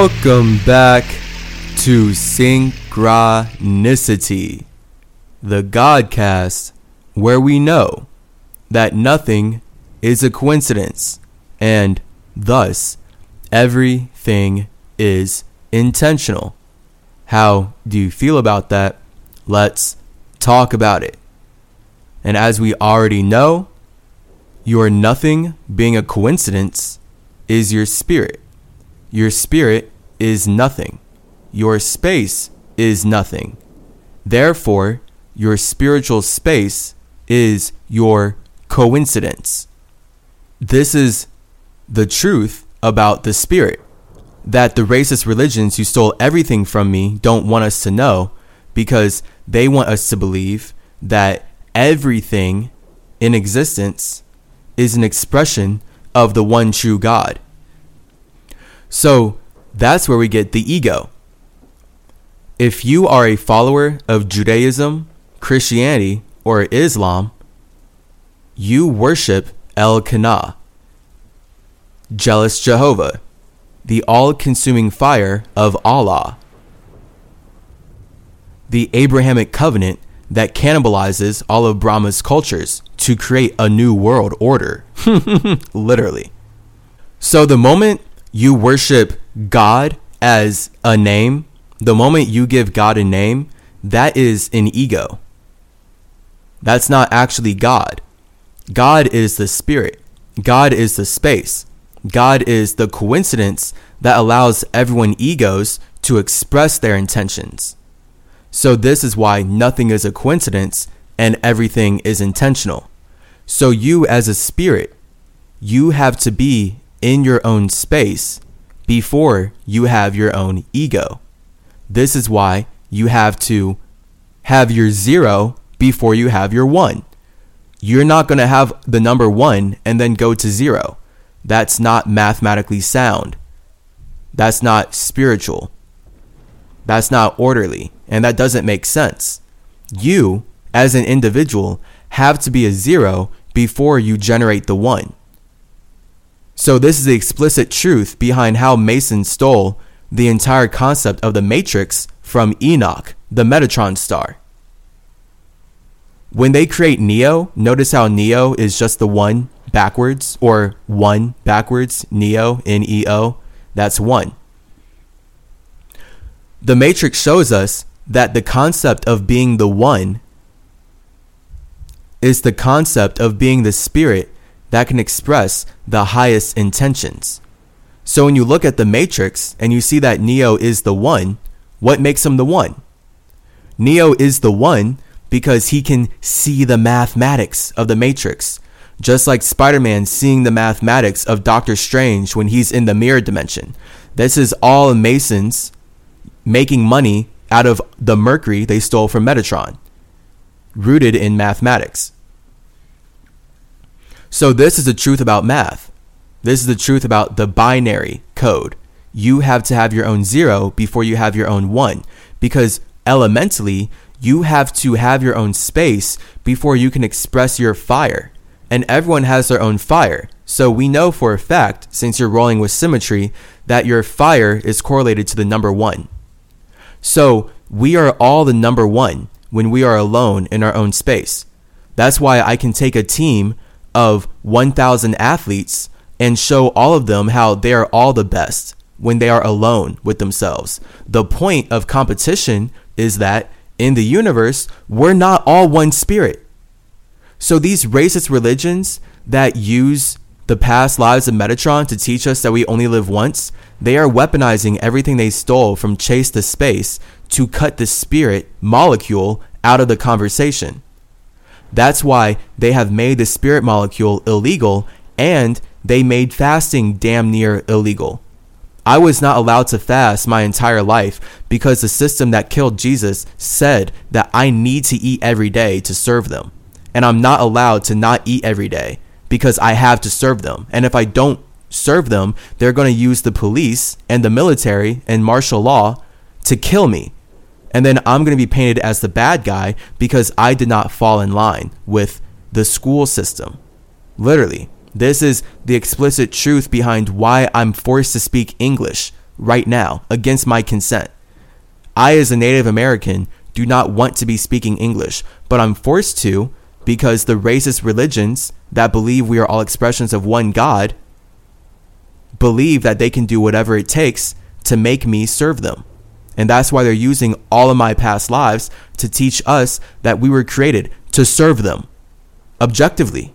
Welcome back to Synchronicity, the Godcast, where we know that nothing is a coincidence and thus everything is intentional. How do you feel about that? Let's talk about it. And as we already know, your nothing being a coincidence is your spirit. Your spirit is nothing. Your space is nothing. Therefore, your spiritual space is your coincidence. This is the truth about the spirit that the racist religions who stole everything from me don't want us to know because they want us to believe that everything in existence is an expression of the one true God. So that's where we get the ego. If you are a follower of Judaism, Christianity, or Islam, you worship El Kana, jealous Jehovah, the all consuming fire of Allah, the Abrahamic covenant that cannibalizes all of Brahma's cultures to create a new world order. Literally. So the moment you worship God as a name, the moment you give God a name, that is an ego. That's not actually God. God is the spirit. God is the space. God is the coincidence that allows everyone egos to express their intentions. So this is why nothing is a coincidence and everything is intentional. So you as a spirit, you have to be in your own space before you have your own ego. This is why you have to have your zero before you have your one. You're not going to have the number one and then go to zero. That's not mathematically sound. That's not spiritual. That's not orderly. And that doesn't make sense. You, as an individual, have to be a zero before you generate the one. So, this is the explicit truth behind how Mason stole the entire concept of the Matrix from Enoch, the Metatron star. When they create Neo, notice how Neo is just the one backwards, or one backwards, Neo, N E O, that's one. The Matrix shows us that the concept of being the one is the concept of being the spirit that can express the highest intentions. So when you look at the matrix and you see that Neo is the one, what makes him the one? Neo is the one because he can see the mathematics of the matrix. Just like Spider Man seeing the mathematics of Doctor Strange when he's in the mirror dimension. This is all Masons making money out of the mercury they stole from Metatron, rooted in mathematics. So this is the truth about math. This is the truth about the binary code. You have to have your own zero before you have your own one because elementally you have to have your own space before you can express your fire. And everyone has their own fire. So we know for a fact, since you're rolling with symmetry, that your fire is correlated to the number one. So we are all the number one when we are alone in our own space. That's why I can take a team of 1,000 athletes and show all of them how they are all the best when they are alone with themselves. The point of competition is that in the universe, we're not all one spirit. So these racist religions that use the past lives of Metatron to teach us that we only live once, they are weaponizing everything they stole from Chase to Space to cut the spirit molecule out of the conversation. That's why they have made the spirit molecule illegal and they made fasting damn near illegal. I was not allowed to fast my entire life because the system that killed Jesus said that I need to eat every day to serve them. And I'm not allowed to not eat every day because I have to serve them. And if I don't serve them, they're going to use the police and the military and martial law to kill me and then I'm going to be painted as the bad guy because I did not fall in line with the school system. Literally, this is the explicit truth behind why I'm forced to speak English right now against my consent. I, as a Native American, do not want to be speaking English, but I'm forced to because the racist religions that believe we are all expressions of one God believe that they can do whatever it takes to make me serve them. And that's why they're using all of my past lives to teach us that we were created to serve them objectively.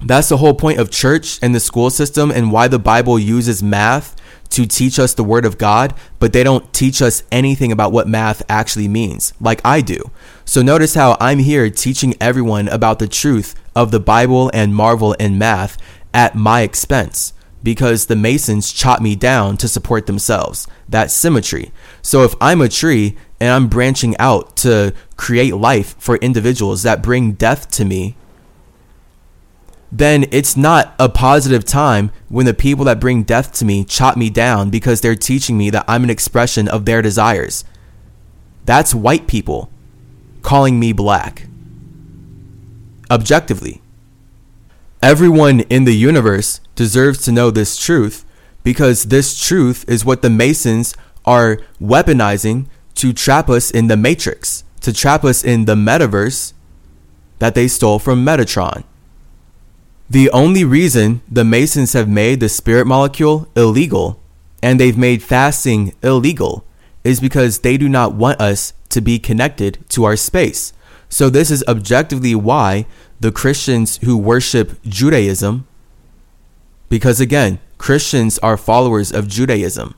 That's the whole point of church and the school system and why the Bible uses math to teach us the word of God, but they don't teach us anything about what math actually means, like I do. So notice how I'm here teaching everyone about the truth of the Bible and marvel in math at my expense because the Masons chop me down to support themselves. That's symmetry. So if I'm a tree and I'm branching out to create life for individuals that bring death to me, then it's not a positive time when the people that bring death to me chop me down because they're teaching me that I'm an expression of their desires. That's white people calling me black. Objectively. Everyone in the universe deserves to know this truth because this truth is what the Masons are weaponizing to trap us in the Matrix, to trap us in the metaverse that they stole from Metatron. The only reason the Masons have made the spirit molecule illegal and they've made fasting illegal is because they do not want us to be connected to our space. So, this is objectively why the Christians who worship Judaism, because again, Christians are followers of Judaism.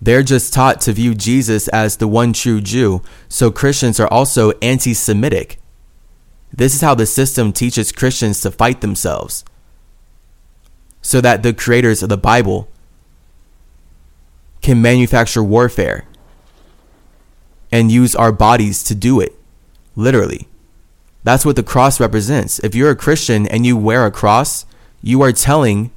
They're just taught to view Jesus as the one true Jew, so Christians are also anti Semitic. This is how the system teaches Christians to fight themselves, so that the creators of the Bible can manufacture warfare and use our bodies to do it, literally. That's what the cross represents. If you're a Christian and you wear a cross, you are telling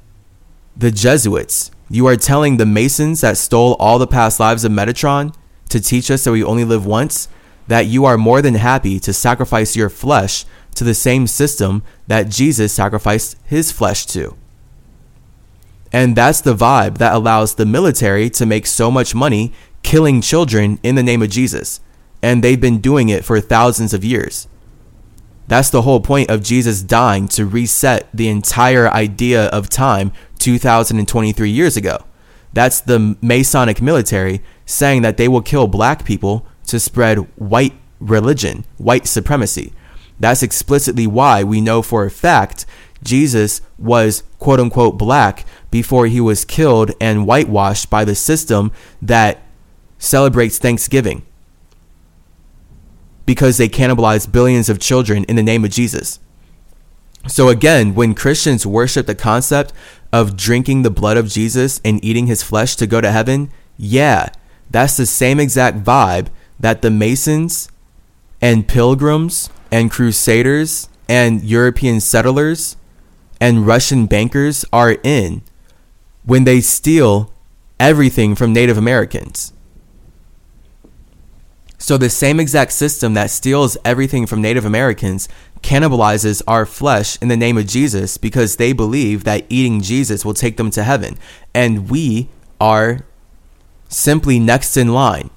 the Jesuits, you are telling the Masons that stole all the past lives of Metatron to teach us that we only live once, that you are more than happy to sacrifice your flesh to the same system that Jesus sacrificed his flesh to. And that's the vibe that allows the military to make so much money killing children in the name of Jesus. And they've been doing it for thousands of years. That's the whole point of Jesus dying to reset the entire idea of time 2023 years ago. That's the Masonic military saying that they will kill black people to spread white religion, white supremacy. That's explicitly why we know for a fact Jesus was quote unquote black before he was killed and whitewashed by the system that celebrates Thanksgiving because they cannibalize billions of children in the name of Jesus. So again, when Christians worship the concept of drinking the blood of Jesus and eating his flesh to go to heaven, yeah, that's the same exact vibe that the Masons and pilgrims and crusaders and European settlers and Russian bankers are in when they steal everything from Native Americans. So, the same exact system that steals everything from Native Americans cannibalizes our flesh in the name of Jesus because they believe that eating Jesus will take them to heaven. And we are simply next in line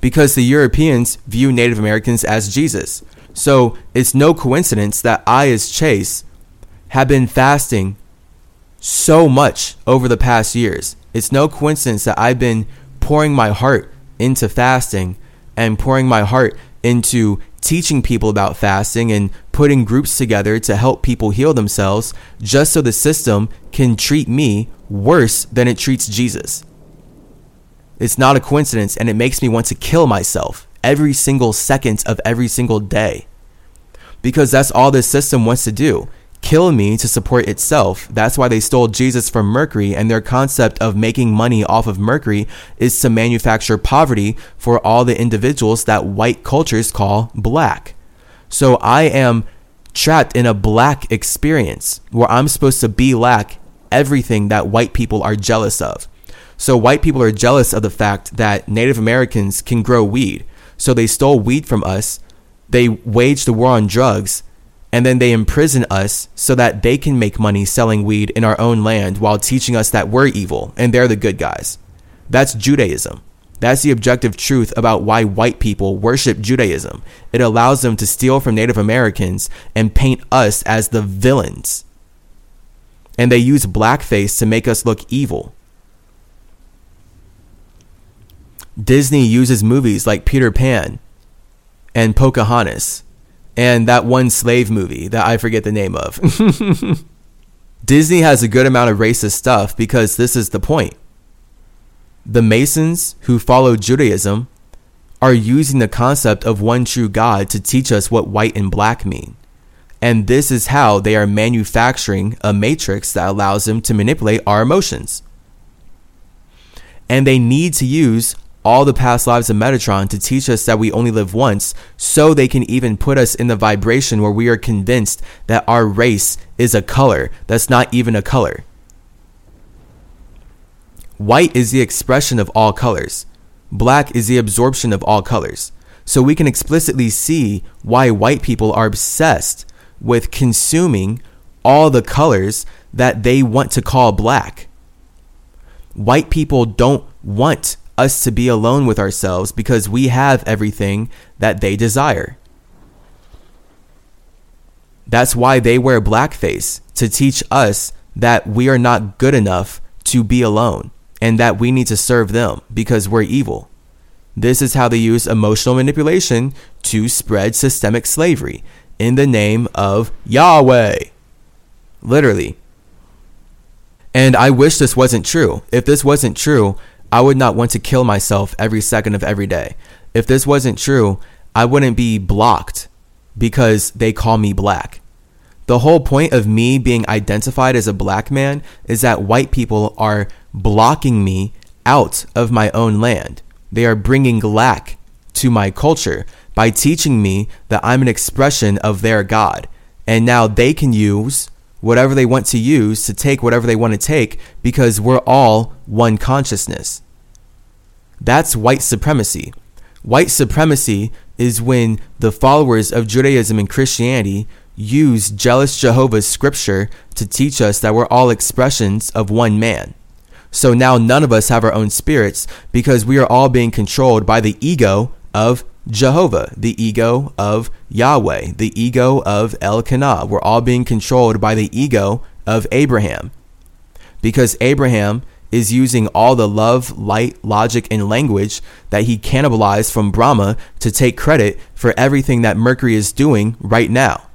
because the Europeans view Native Americans as Jesus. So, it's no coincidence that I, as Chase, have been fasting so much over the past years. It's no coincidence that I've been pouring my heart into fasting and pouring my heart into teaching people about fasting and putting groups together to help people heal themselves just so the system can treat me worse than it treats Jesus. It's not a coincidence and it makes me want to kill myself every single second of every single day. Because that's all this system wants to do kill me to support itself. That's why they stole Jesus from Mercury, and their concept of making money off of Mercury is to manufacture poverty for all the individuals that white cultures call black. So I am trapped in a black experience where I'm supposed to be lack everything that white people are jealous of. So white people are jealous of the fact that Native Americans can grow weed. So they stole weed from us. They waged the war on drugs and then they imprison us so that they can make money selling weed in our own land while teaching us that we're evil and they're the good guys. That's Judaism. That's the objective truth about why white people worship Judaism. It allows them to steal from Native Americans and paint us as the villains. And they use blackface to make us look evil. Disney uses movies like Peter Pan and Pocahontas and that one slave movie that I forget the name of. Disney has a good amount of racist stuff because this is the point. The Masons who follow Judaism are using the concept of one true God to teach us what white and black mean. And this is how they are manufacturing a matrix that allows them to manipulate our emotions. And they need to use all the past lives of Metatron to teach us that we only live once, so they can even put us in the vibration where we are convinced that our race is a color that's not even a color. White is the expression of all colors. Black is the absorption of all colors. So we can explicitly see why white people are obsessed with consuming all the colors that they want to call black. White people don't want us to be alone with ourselves because we have everything that they desire. That's why they wear blackface to teach us that we are not good enough to be alone and that we need to serve them because we're evil. This is how they use emotional manipulation to spread systemic slavery in the name of Yahweh. Literally. And I wish this wasn't true. If this wasn't true, I would not want to kill myself every second of every day. If this wasn't true, I wouldn't be blocked because they call me black. The whole point of me being identified as a black man is that white people are blocking me out of my own land. They are bringing lack to my culture by teaching me that I'm an expression of their God. And now they can use whatever they want to use to take whatever they want to take because we're all one consciousness. That's white supremacy. White supremacy is when the followers of Judaism and Christianity use jealous Jehovah's scripture to teach us that we're all expressions of one man. So now none of us have our own spirits because we are all being controlled by the ego of Jehovah, the ego of Yahweh, the ego of Elkanah. We're all being controlled by the ego of Abraham. Because Abraham is using all the love, light, logic, and language that he cannibalized from Brahma to take credit for everything that Mercury is doing right now.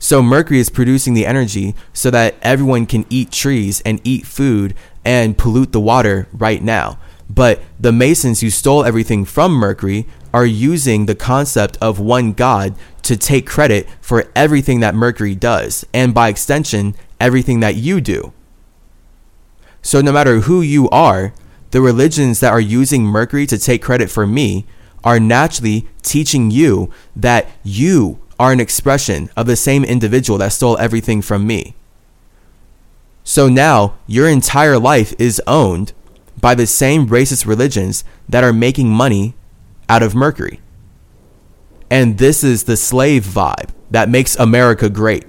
So Mercury is producing the energy so that everyone can eat trees and eat food and pollute the water right now. But the Masons who stole everything from Mercury are using the concept of one God to take credit for everything that Mercury does, and by extension, everything that you do. So, no matter who you are, the religions that are using Mercury to take credit for me are naturally teaching you that you are an expression of the same individual that stole everything from me. So now your entire life is owned by the same racist religions that are making money out of Mercury. And this is the slave vibe that makes America great.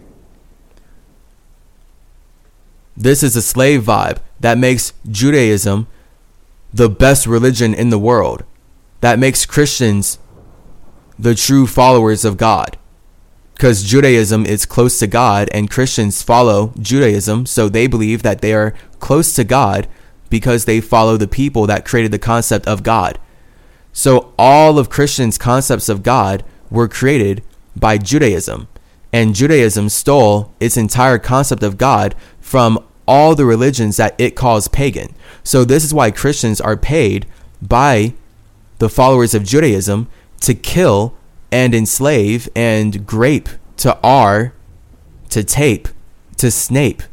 This is a slave vibe that makes Judaism the best religion in the world, that makes Christians the true followers of God. Because Judaism is close to God and Christians follow Judaism, so they believe that they are close to God because they follow the people that created the concept of God. So all of Christians' concepts of God were created by Judaism. And Judaism stole its entire concept of God from all the religions that it calls pagan. So this is why Christians are paid by the followers of Judaism to kill and enslave and grape to R to tape to Snape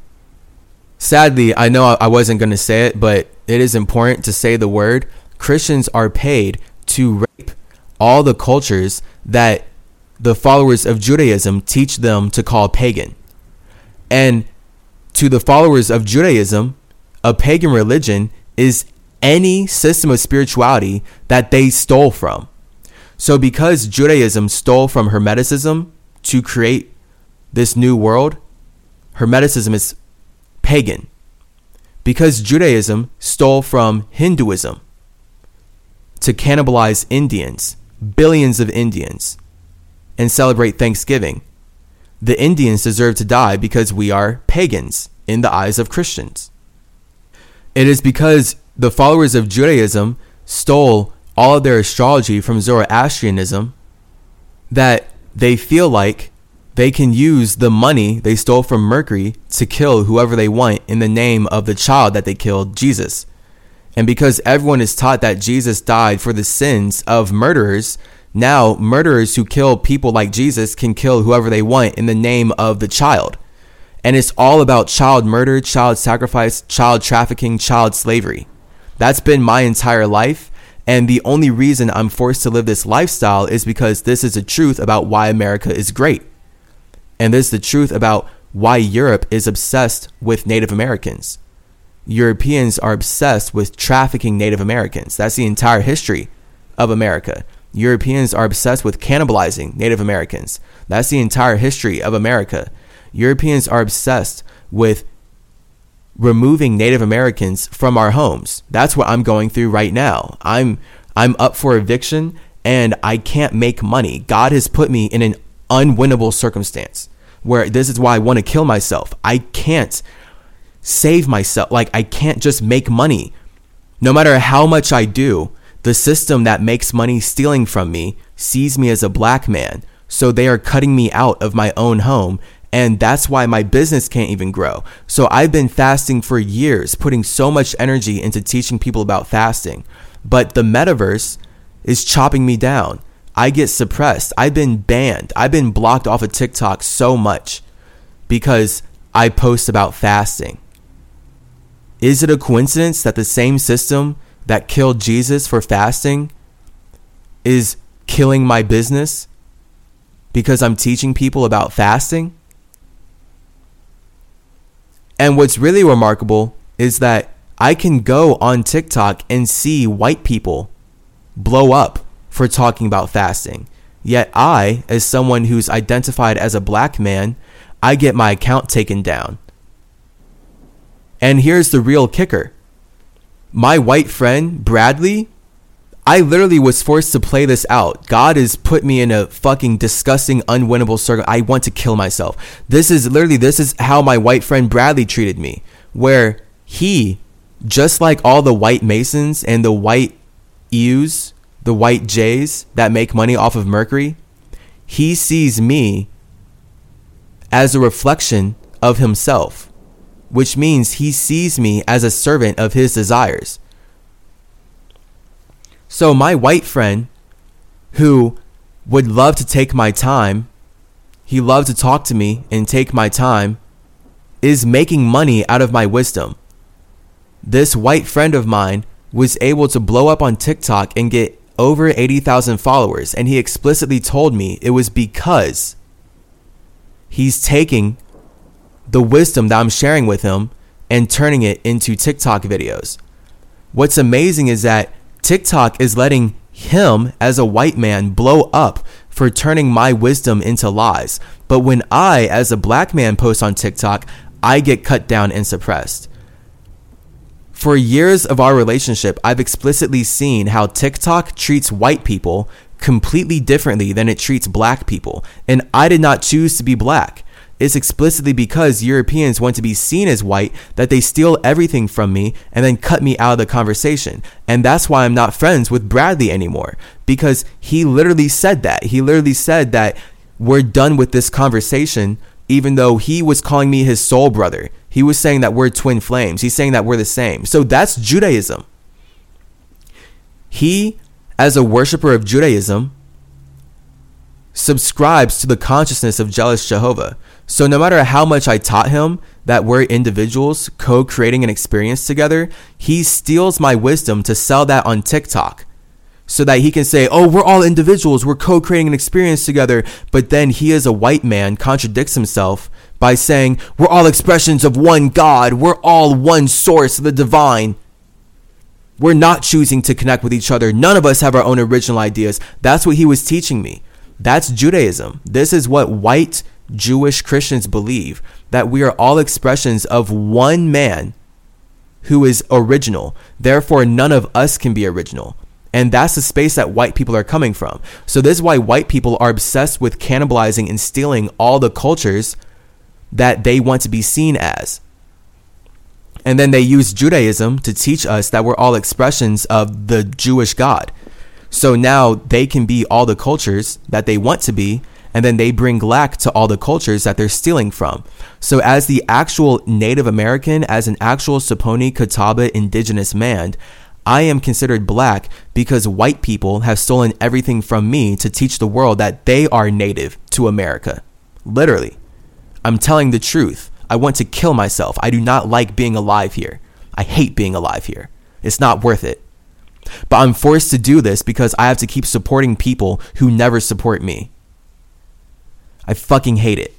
sadly, I know I wasn't going to say it, but it is important to say the word. Christians are paid to rape all the cultures that the followers of Judaism teach them to call pagan. And to the followers of Judaism, a pagan religion is any system of spirituality that they stole from. So, because Judaism stole from Hermeticism to create this new world, Hermeticism is pagan because Judaism stole from Hinduism to cannibalize Indians, billions of Indians, and celebrate Thanksgiving. The Indians deserve to die because we are pagans in the eyes of Christians. It is because the followers of Judaism stole all of their astrology from Zoroastrianism that they feel like they can use the money they stole from Mercury to kill whoever they want in the name of the child that they killed, Jesus. And because everyone is taught that Jesus died for the sins of murderers, now murderers who kill people like Jesus can kill whoever they want in the name of the child. And it's all about child murder, child sacrifice, child trafficking, child slavery. That's been my entire life. And the only reason I'm forced to live this lifestyle is because this is the truth about why America is great. And this is the truth about why Europe is obsessed with Native Americans. Europeans are obsessed with trafficking Native Americans. That's the entire history of America. Europeans are obsessed with cannibalizing Native Americans. That's the entire history of America. Europeans are obsessed with removing Native Americans from our homes. That's what I'm going through right now. I'm I'm up for eviction and I can't make money. God has put me in an unwinnable circumstance where this is why I want to kill myself. I can't save myself. Like I can't just make money. No matter how much I do, the system that makes money stealing from me sees me as a black man. So they are cutting me out of my own home and that's why my business can't even grow. So I've been fasting for years, putting so much energy into teaching people about fasting. But the metaverse is chopping me down. I get suppressed. I've been banned. I've been blocked off of TikTok so much because I post about fasting. Is it a coincidence that the same system that killed Jesus for fasting is killing my business because I'm teaching people about fasting? And what's really remarkable is that I can go on TikTok and see white people blow up for talking about fasting. Yet I, as someone who's identified as a black man, I get my account taken down. And here's the real kicker. My white friend, Bradley, I literally was forced to play this out. God has put me in a fucking disgusting, unwinnable circle. I want to kill myself. This is literally, this is how my white friend Bradley treated me, where he, just like all the white Masons and the white Eus, the white Jays that make money off of Mercury, he sees me as a reflection of himself, which means he sees me as a servant of his desires. So my white friend who would love to take my time, he loved to talk to me and take my time, is making money out of my wisdom. This white friend of mine was able to blow up on TikTok and get over 80,000 followers, and he explicitly told me it was because he's taking the wisdom that I'm sharing with him and turning it into TikTok videos. What's amazing is that TikTok is letting him, as a white man, blow up for turning my wisdom into lies. But when I, as a black man, post on TikTok, I get cut down and suppressed. For years of our relationship, I've explicitly seen how TikTok treats white people completely differently than it treats black people. And I did not choose to be black. It's explicitly because Europeans want to be seen as white that they steal everything from me and then cut me out of the conversation. And that's why I'm not friends with Bradley anymore because he literally said that. He literally said that we're done with this conversation, even though he was calling me his soul brother. He was saying that we're twin flames. He's saying that we're the same. So that's Judaism. He, as a worshiper of Judaism, subscribes to the consciousness of jealous Jehovah. So no matter how much I taught him that we're individuals co-creating an experience together, he steals my wisdom to sell that on TikTok. So that he can say, oh, we're all individuals, we're co creating an experience together. But then he, as a white man, contradicts himself by saying, we're all expressions of one God, we're all one source of the divine. We're not choosing to connect with each other. None of us have our own original ideas. That's what he was teaching me. That's Judaism. This is what white Jewish Christians believe that we are all expressions of one man who is original. Therefore, none of us can be original. And that's the space that white people are coming from. So, this is why white people are obsessed with cannibalizing and stealing all the cultures that they want to be seen as. And then they use Judaism to teach us that we're all expressions of the Jewish God. So now they can be all the cultures that they want to be, and then they bring lack to all the cultures that they're stealing from. So, as the actual Native American, as an actual Saponi Catawba indigenous man, I am considered black because white people have stolen everything from me to teach the world that they are native to America. Literally. I'm telling the truth. I want to kill myself. I do not like being alive here. I hate being alive here. It's not worth it. But I'm forced to do this because I have to keep supporting people who never support me. I fucking hate it.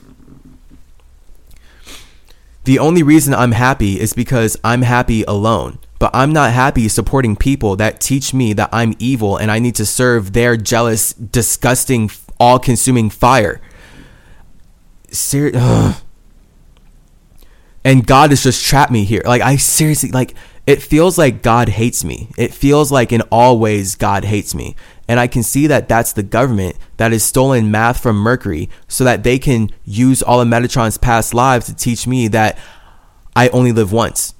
The only reason I'm happy is because I'm happy alone. But I'm not happy supporting people that teach me that I'm evil and I need to serve their jealous, disgusting, all consuming fire. Ser- and God has just trapped me here. Like, I seriously, like, it feels like God hates me. It feels like in all ways God hates me. And I can see that that's the government that has stolen math from Mercury so that they can use all of Metatron's past lives to teach me that I only live once.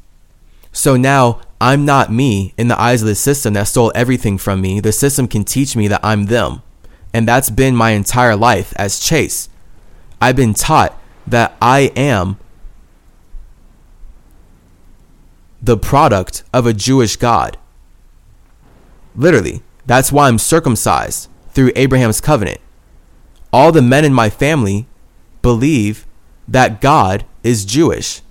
So now I'm not me in the eyes of the system that stole everything from me. The system can teach me that I'm them. And that's been my entire life as Chase. I've been taught that I am the product of a Jewish God. Literally, that's why I'm circumcised through Abraham's covenant. All the men in my family believe that God is Jewish.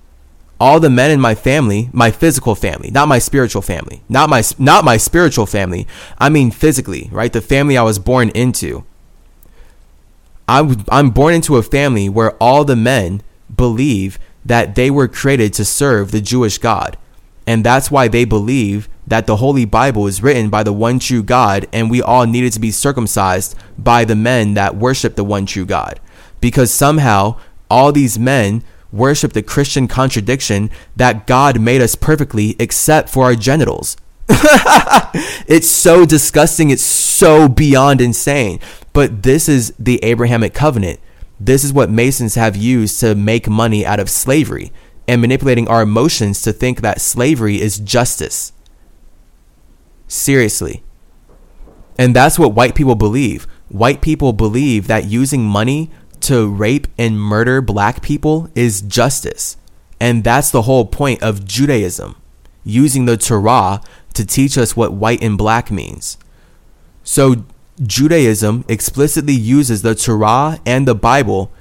All the men in my family, my physical family, not my spiritual family, not my not my spiritual family. I mean physically, right? The family I was born into. I'm I'm born into a family where all the men believe that they were created to serve the Jewish God. And that's why they believe that the Holy Bible is written by the one true God, and we all needed to be circumcised by the men that worship the one true God. Because somehow all these men worship the Christian contradiction that God made us perfectly except for our genitals. it's so disgusting. It's so beyond insane. But this is the Abrahamic covenant. This is what Masons have used to make money out of slavery and manipulating our emotions to think that slavery is justice. Seriously. And that's what white people believe. White people believe that using money to rape and murder black people is justice. And that's the whole point of Judaism, using the Torah to teach us what white and black means. So, Judaism explicitly uses the Torah and the Bible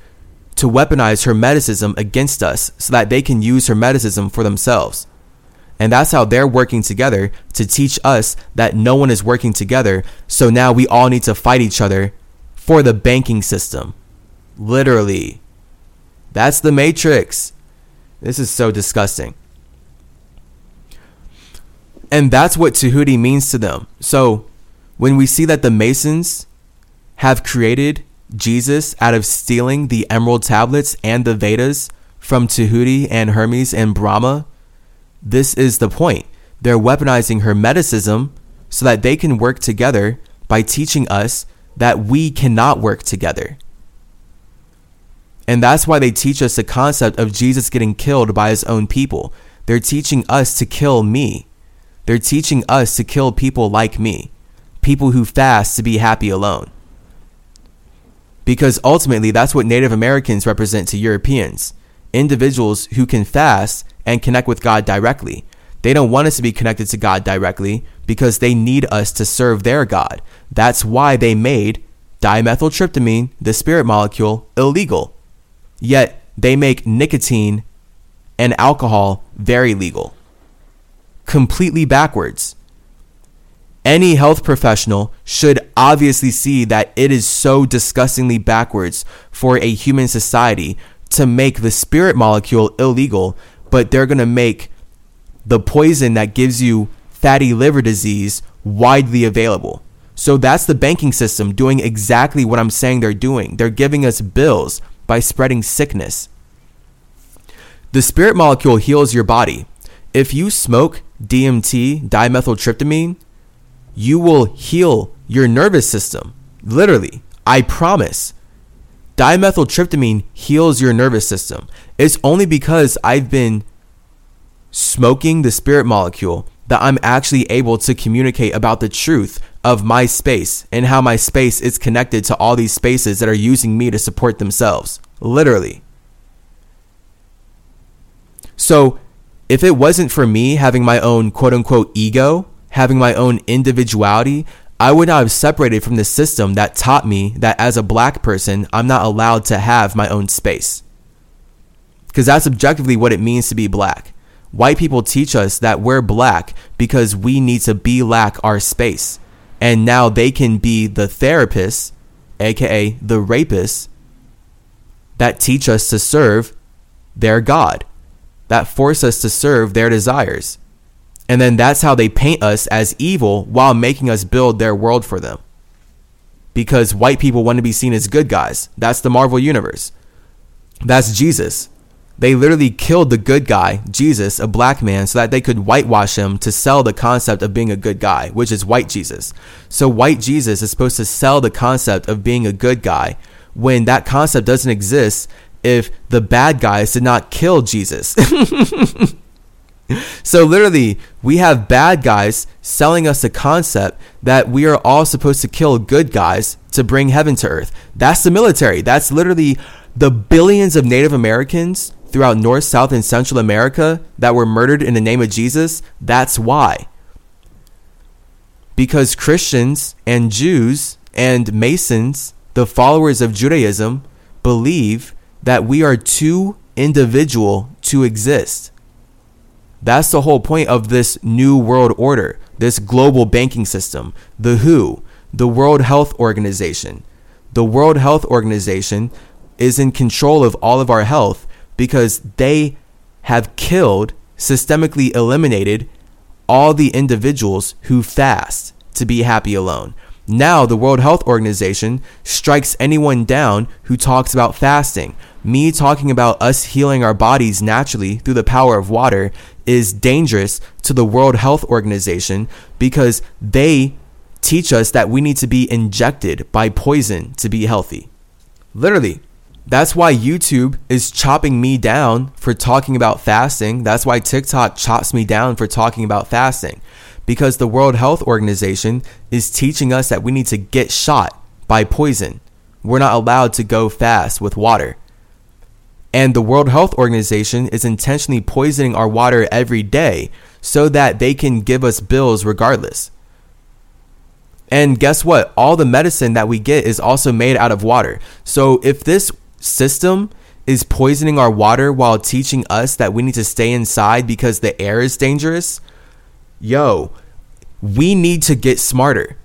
to weaponize Hermeticism against us so that they can use Hermeticism for themselves. And that's how they're working together to teach us that no one is working together. So now we all need to fight each other for the banking system. Literally. That's the Matrix. This is so disgusting. And that's what Tahuti means to them. So when we see that the Masons have created Jesus out of stealing the emerald tablets and the Vedas from Tahuti and Hermes and Brahma, this is the point. They're weaponizing Hermeticism so that they can work together by teaching us that we cannot work together. And that's why they teach us the concept of Jesus getting killed by his own people. They're teaching us to kill me. They're teaching us to kill people like me, people who fast to be happy alone because ultimately that's what Native Americans represent to Europeans individuals who can fast and connect with God directly. They don't want us to be connected to God directly because they need us to serve their God. That's why they made dimethyltryptamine, the spirit molecule, illegal. Yet they make nicotine and alcohol very legal. Completely backwards any health professional should obviously see that it is so disgustingly backwards for a human society to make the spirit molecule illegal, but they're going to make the poison that gives you fatty liver disease widely available. So that's the banking system doing exactly what I'm saying they're doing. They're giving us bills by spreading sickness. The spirit molecule heals your body. If you smoke DMT, dimethyltryptamine, you will heal your nervous system. Literally, I promise. Dimethyltryptamine heals your nervous system. It's only because I've been smoking the spirit molecule that I'm actually able to communicate about the truth of my space and how my space is connected to all these spaces that are using me to support themselves. Literally. So, if it wasn't for me having my own quote unquote ego, having my own individuality, I would not have separated from the system that taught me that as a black person, I'm not allowed to have my own space. Because that's objectively what it means to be black. White people teach us that we're black because we need to be lack our space. And now they can be the therapists, aka the rapists, that teach us to serve their God, that force us to serve their desires. And then that's how they paint us as evil while making us build their world for them. Because white people want to be seen as good guys. That's the Marvel Universe. That's Jesus. They literally killed the good guy, Jesus, a black man, so that they could whitewash him to sell the concept of being a good guy, which is white Jesus. So, white Jesus is supposed to sell the concept of being a good guy when that concept doesn't exist if the bad guys did not kill Jesus. so literally, we have bad guys selling us a concept that we are all supposed to kill good guys to bring heaven to earth. That's the military. That's literally the billions of Native Americans throughout North, South, and Central America that were murdered in the name of Jesus. That's why. Because Christians and Jews and Masons, the followers of Judaism, believe that we are too individual to exist. That's the whole point of this new world order, this global banking system, the WHO, the World Health Organization. The World Health Organization is in control of all of our health because they have killed, systemically eliminated all the individuals who fast to be happy alone. Now, the World Health Organization strikes anyone down who talks about fasting. Me talking about us healing our bodies naturally through the power of water is dangerous to the World Health Organization because they teach us that we need to be injected by poison to be healthy. Literally. That's why YouTube is chopping me down for talking about fasting. That's why TikTok chops me down for talking about fasting. Because the World Health Organization is teaching us that we need to get shot by poison. We're not allowed to go fast with water. And the World Health Organization is intentionally poisoning our water every day so that they can give us bills regardless. And guess what? All the medicine that we get is also made out of water. So if this system is poisoning our water while teaching us that we need to stay inside because the air is dangerous, yo, we need to get smarter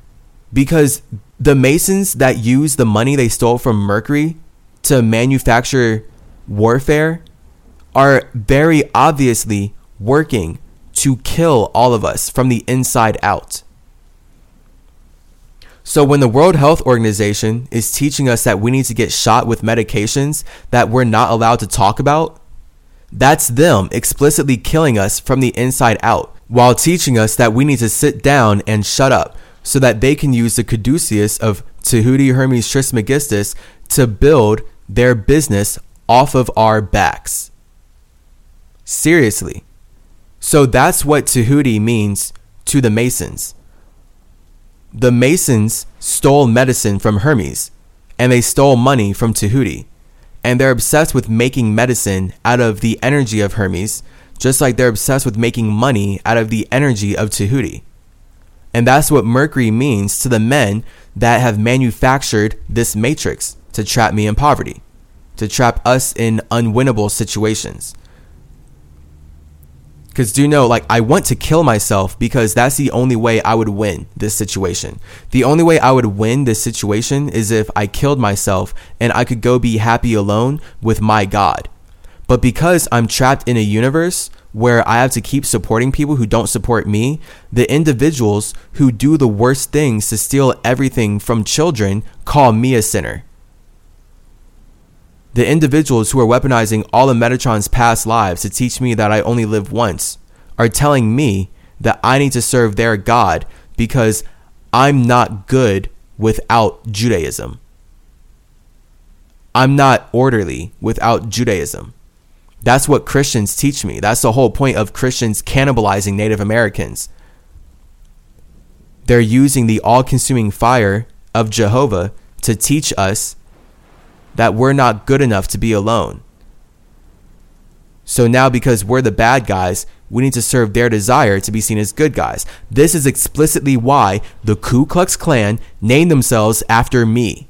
because the Masons that use the money they stole from Mercury to manufacture warfare are very obviously working to kill all of us from the inside out. So, when the World Health Organization is teaching us that we need to get shot with medications that we're not allowed to talk about, that's them explicitly killing us from the inside out while teaching us that we need to sit down and shut up so that they can use the caduceus of Tahuti Hermes Trismegistus to build their business off of our backs. Seriously. So that's what Tahuti means to the Masons. The Masons stole medicine from Hermes, and they stole money from Tahuti. And they're obsessed with making medicine out of the energy of Hermes, just like they're obsessed with making money out of the energy of Tahuti. And that's what Mercury means to the men that have manufactured this matrix to trap me in poverty to trap us in unwinnable situations. Because do you know, like, I want to kill myself because that's the only way I would win this situation. The only way I would win this situation is if I killed myself and I could go be happy alone with my God. But because I'm trapped in a universe where I have to keep supporting people who don't support me, the individuals who do the worst things to steal everything from children call me a sinner. The individuals who are weaponizing all of Metatron's past lives to teach me that I only live once are telling me that I need to serve their God because I'm not good without Judaism. I'm not orderly without Judaism. That's what Christians teach me. That's the whole point of Christians cannibalizing Native Americans. They're using the all consuming fire of Jehovah to teach us that we're not good enough to be alone. So now, because we're the bad guys, we need to serve their desire to be seen as good guys. This is explicitly why the Ku Klux Klan named themselves after me.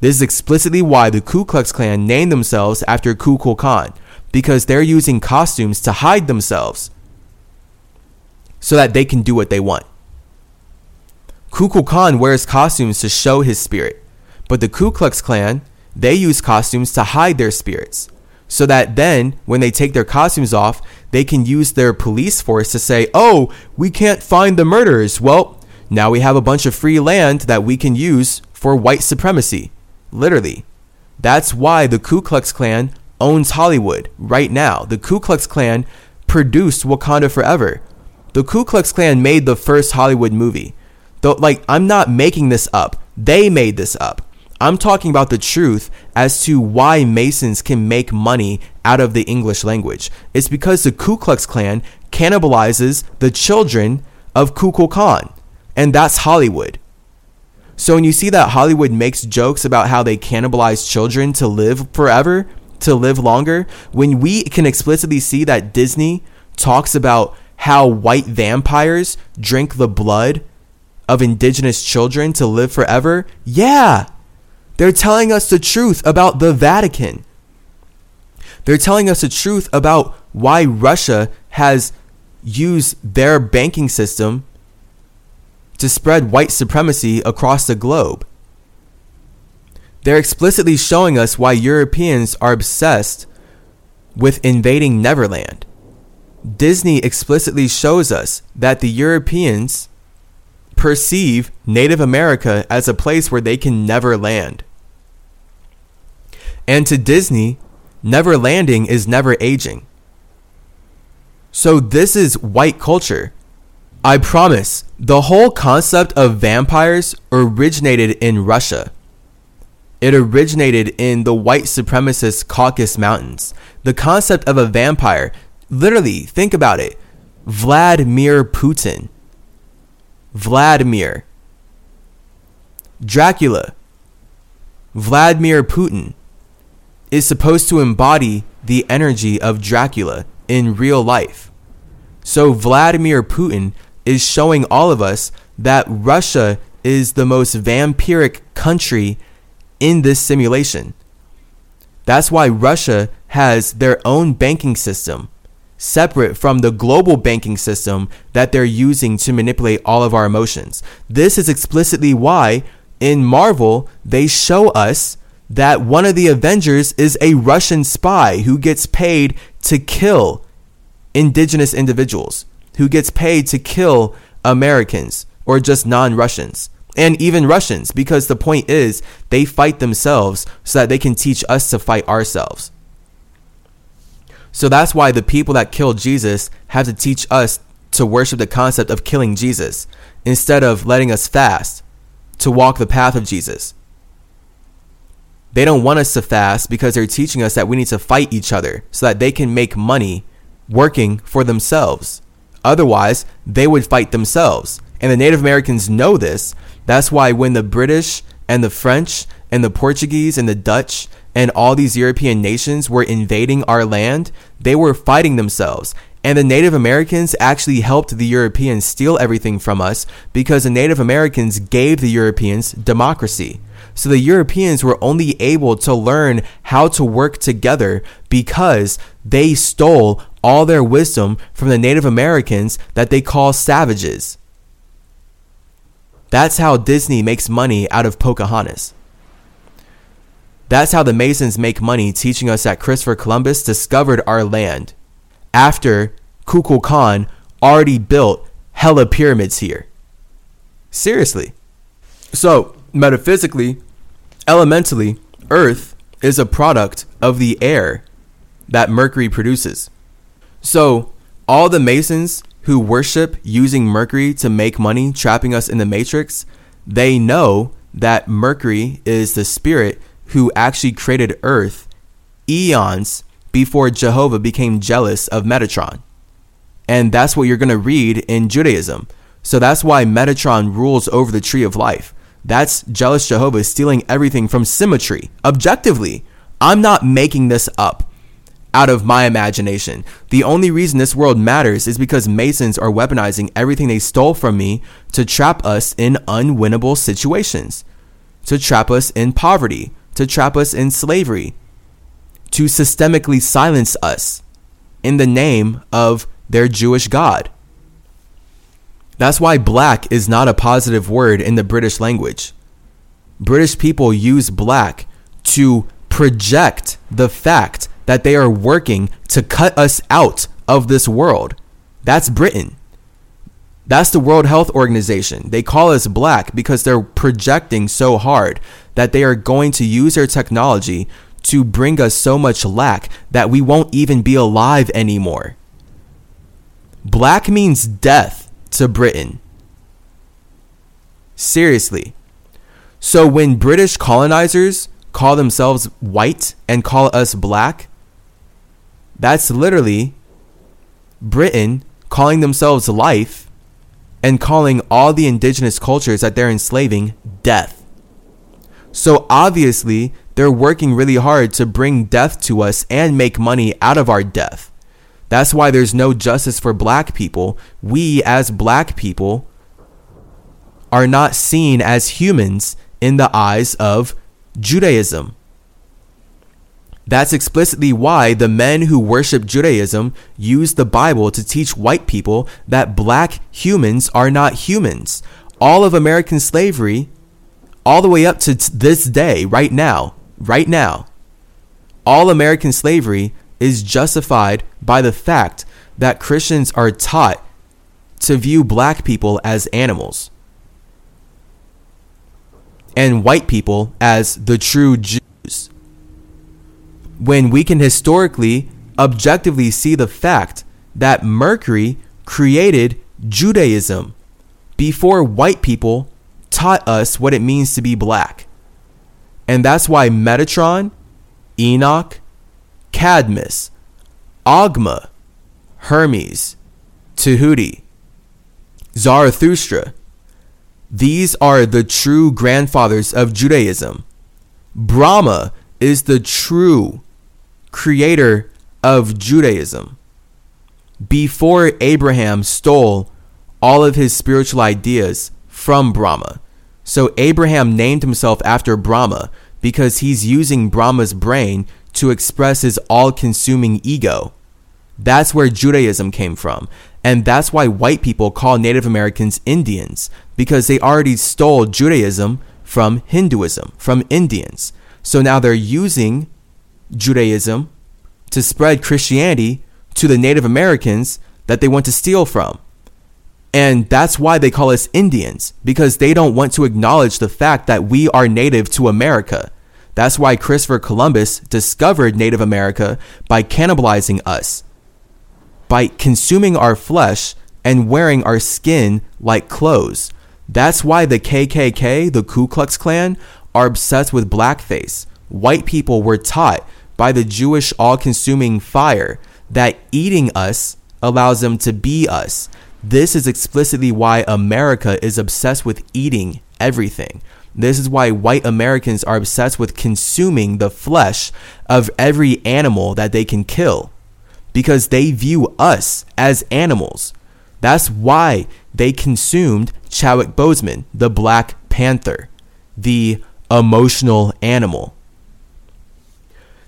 This is explicitly why the Ku Klux Klan named themselves after Ku Klux Khan, because they're using costumes to hide themselves so that they can do what they want. Ku Klux Khan wears costumes to show his spirit. But the Ku Klux Klan, they use costumes to hide their spirits. So that then, when they take their costumes off, they can use their police force to say, oh, we can't find the murderers. Well, now we have a bunch of free land that we can use for white supremacy. Literally. That's why the Ku Klux Klan owns Hollywood right now. The Ku Klux Klan produced Wakanda Forever. The Ku Klux Klan made the first Hollywood movie. Though, like, I'm not making this up. They made this up. I'm talking about the truth as to why Masons can make money out of the English language. It's because the Ku Klux Klan cannibalizes the children of Kukulkan, and that's Hollywood. So when you see that Hollywood makes jokes about how they cannibalize children to live forever, to live longer, when we can explicitly see that Disney talks about how white vampires drink the blood of indigenous children to live forever, yeah, they're telling us the truth about the Vatican. They're telling us the truth about why Russia has used their banking system to spread white supremacy across the globe. They're explicitly showing us why Europeans are obsessed with invading Neverland. Disney explicitly shows us that the Europeans perceive Native America as a place where they can never land. And to Disney, never landing is never aging. So this is white culture. I promise, the whole concept of vampires originated in Russia. It originated in the white supremacist Caucasus Mountains. The concept of a vampire, literally, think about it. Vladimir Putin Vladimir. Dracula, Vladimir Putin, is supposed to embody the energy of Dracula in real life. So Vladimir Putin is showing all of us that Russia is the most vampiric country in this simulation. That's why Russia has their own banking system separate from the global banking system that they're using to manipulate all of our emotions. This is explicitly why in Marvel they show us that one of the Avengers is a Russian spy who gets paid to kill indigenous individuals, who gets paid to kill Americans or just non Russians. And even Russians, because the point is they fight themselves so that they can teach us to fight ourselves. So that's why the people that killed Jesus have to teach us to worship the concept of killing Jesus instead of letting us fast to walk the path of Jesus. They don't want us to fast because they're teaching us that we need to fight each other so that they can make money working for themselves. Otherwise, they would fight themselves. And the Native Americans know this. That's why when the British and the French and the Portuguese and the Dutch and all these European nations were invading our land, they were fighting themselves. And the Native Americans actually helped the Europeans steal everything from us because the Native Americans gave the Europeans democracy. So the Europeans were only able to learn how to work together because they stole all their wisdom from the Native Americans that they call savages. That's how Disney makes money out of Pocahontas. That's how the Masons make money teaching us that Christopher Columbus discovered our land after Kukulkan already built hella pyramids here. Seriously. So, metaphysically, elementally, Earth is a product of the air that mercury produces. So, all the Masons who worship using mercury to make money, trapping us in the matrix, they know that mercury is the spirit who actually created Earth eons before Jehovah became jealous of Metatron. And that's what you're going to read in Judaism. So that's why Metatron rules over the tree of life. That's jealous Jehovah stealing everything from symmetry. Objectively, I'm not making this up out of my imagination. The only reason this world matters is because Masons are weaponizing everything they stole from me to trap us in unwinnable situations, to trap us in poverty, to trap us in slavery, to systemically silence us in the name of their Jewish God. That's why black is not a positive word in the British language. British people use black to project the fact that they are working to cut us out of this world. That's Britain. That's the World Health Organization. They call us black because they're projecting so hard that they are going to use their technology to bring us so much lack that we won't even be alive anymore. Black means death to Britain. Seriously. So when British colonizers call themselves white and call us black, that's literally Britain calling themselves life and calling all the indigenous cultures that they're enslaving death. So obviously, they're working really hard to bring death to us and make money out of our death. That's why there's no justice for black people. We, as black people, are not seen as humans in the eyes of Judaism. That's explicitly why the men who worship Judaism use the Bible to teach white people that black humans are not humans. All of American slavery, all the way up to this day, right now, right now, all American slavery is justified by the fact that Christians are taught to view black people as animals and white people as the true Jews when we can historically, objectively see the fact that Mercury created Judaism before white people taught us what it means to be black. And that's why Metatron, Enoch, Cadmus, Ogma, Hermes, Tahuti, Zarathustra, these are the true grandfathers of Judaism. Brahma is the true creator of Judaism. Before Abraham stole all of his spiritual ideas from Brahma. So Abraham named himself after Brahma because he's using Brahma's brain to express his all consuming ego. That's where Judaism came from. And that's why white people call Native Americans Indians because they already stole Judaism from Hinduism, from Indians. So now they're using Judaism to spread Christianity to the Native Americans that they want to steal from. And that's why they call us Indians, because they don't want to acknowledge the fact that we are native to America. That's why Christopher Columbus discovered Native America by cannibalizing us, by consuming our flesh and wearing our skin like clothes. That's why the KKK, the Ku Klux Klan, are obsessed with blackface. White people were taught by the Jewish all consuming fire that eating us allows them to be us. This is explicitly why America is obsessed with eating everything. This is why white Americans are obsessed with consuming the flesh of every animal that they can kill because they view us as animals. That's why they consumed Chadwick Boseman, the Black Panther, the emotional animal.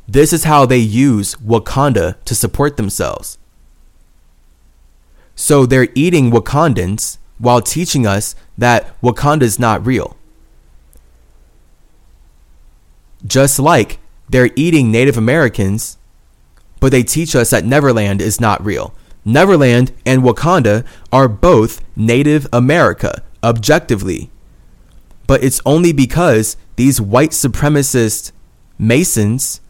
This is how they use Wakanda to support themselves. So they're eating Wakandans while teaching us that Wakanda is not real. Just like they're eating Native Americans, but they teach us that Neverland is not real. Neverland and Wakanda are both Native America, objectively. But it's only because these white supremacist Masons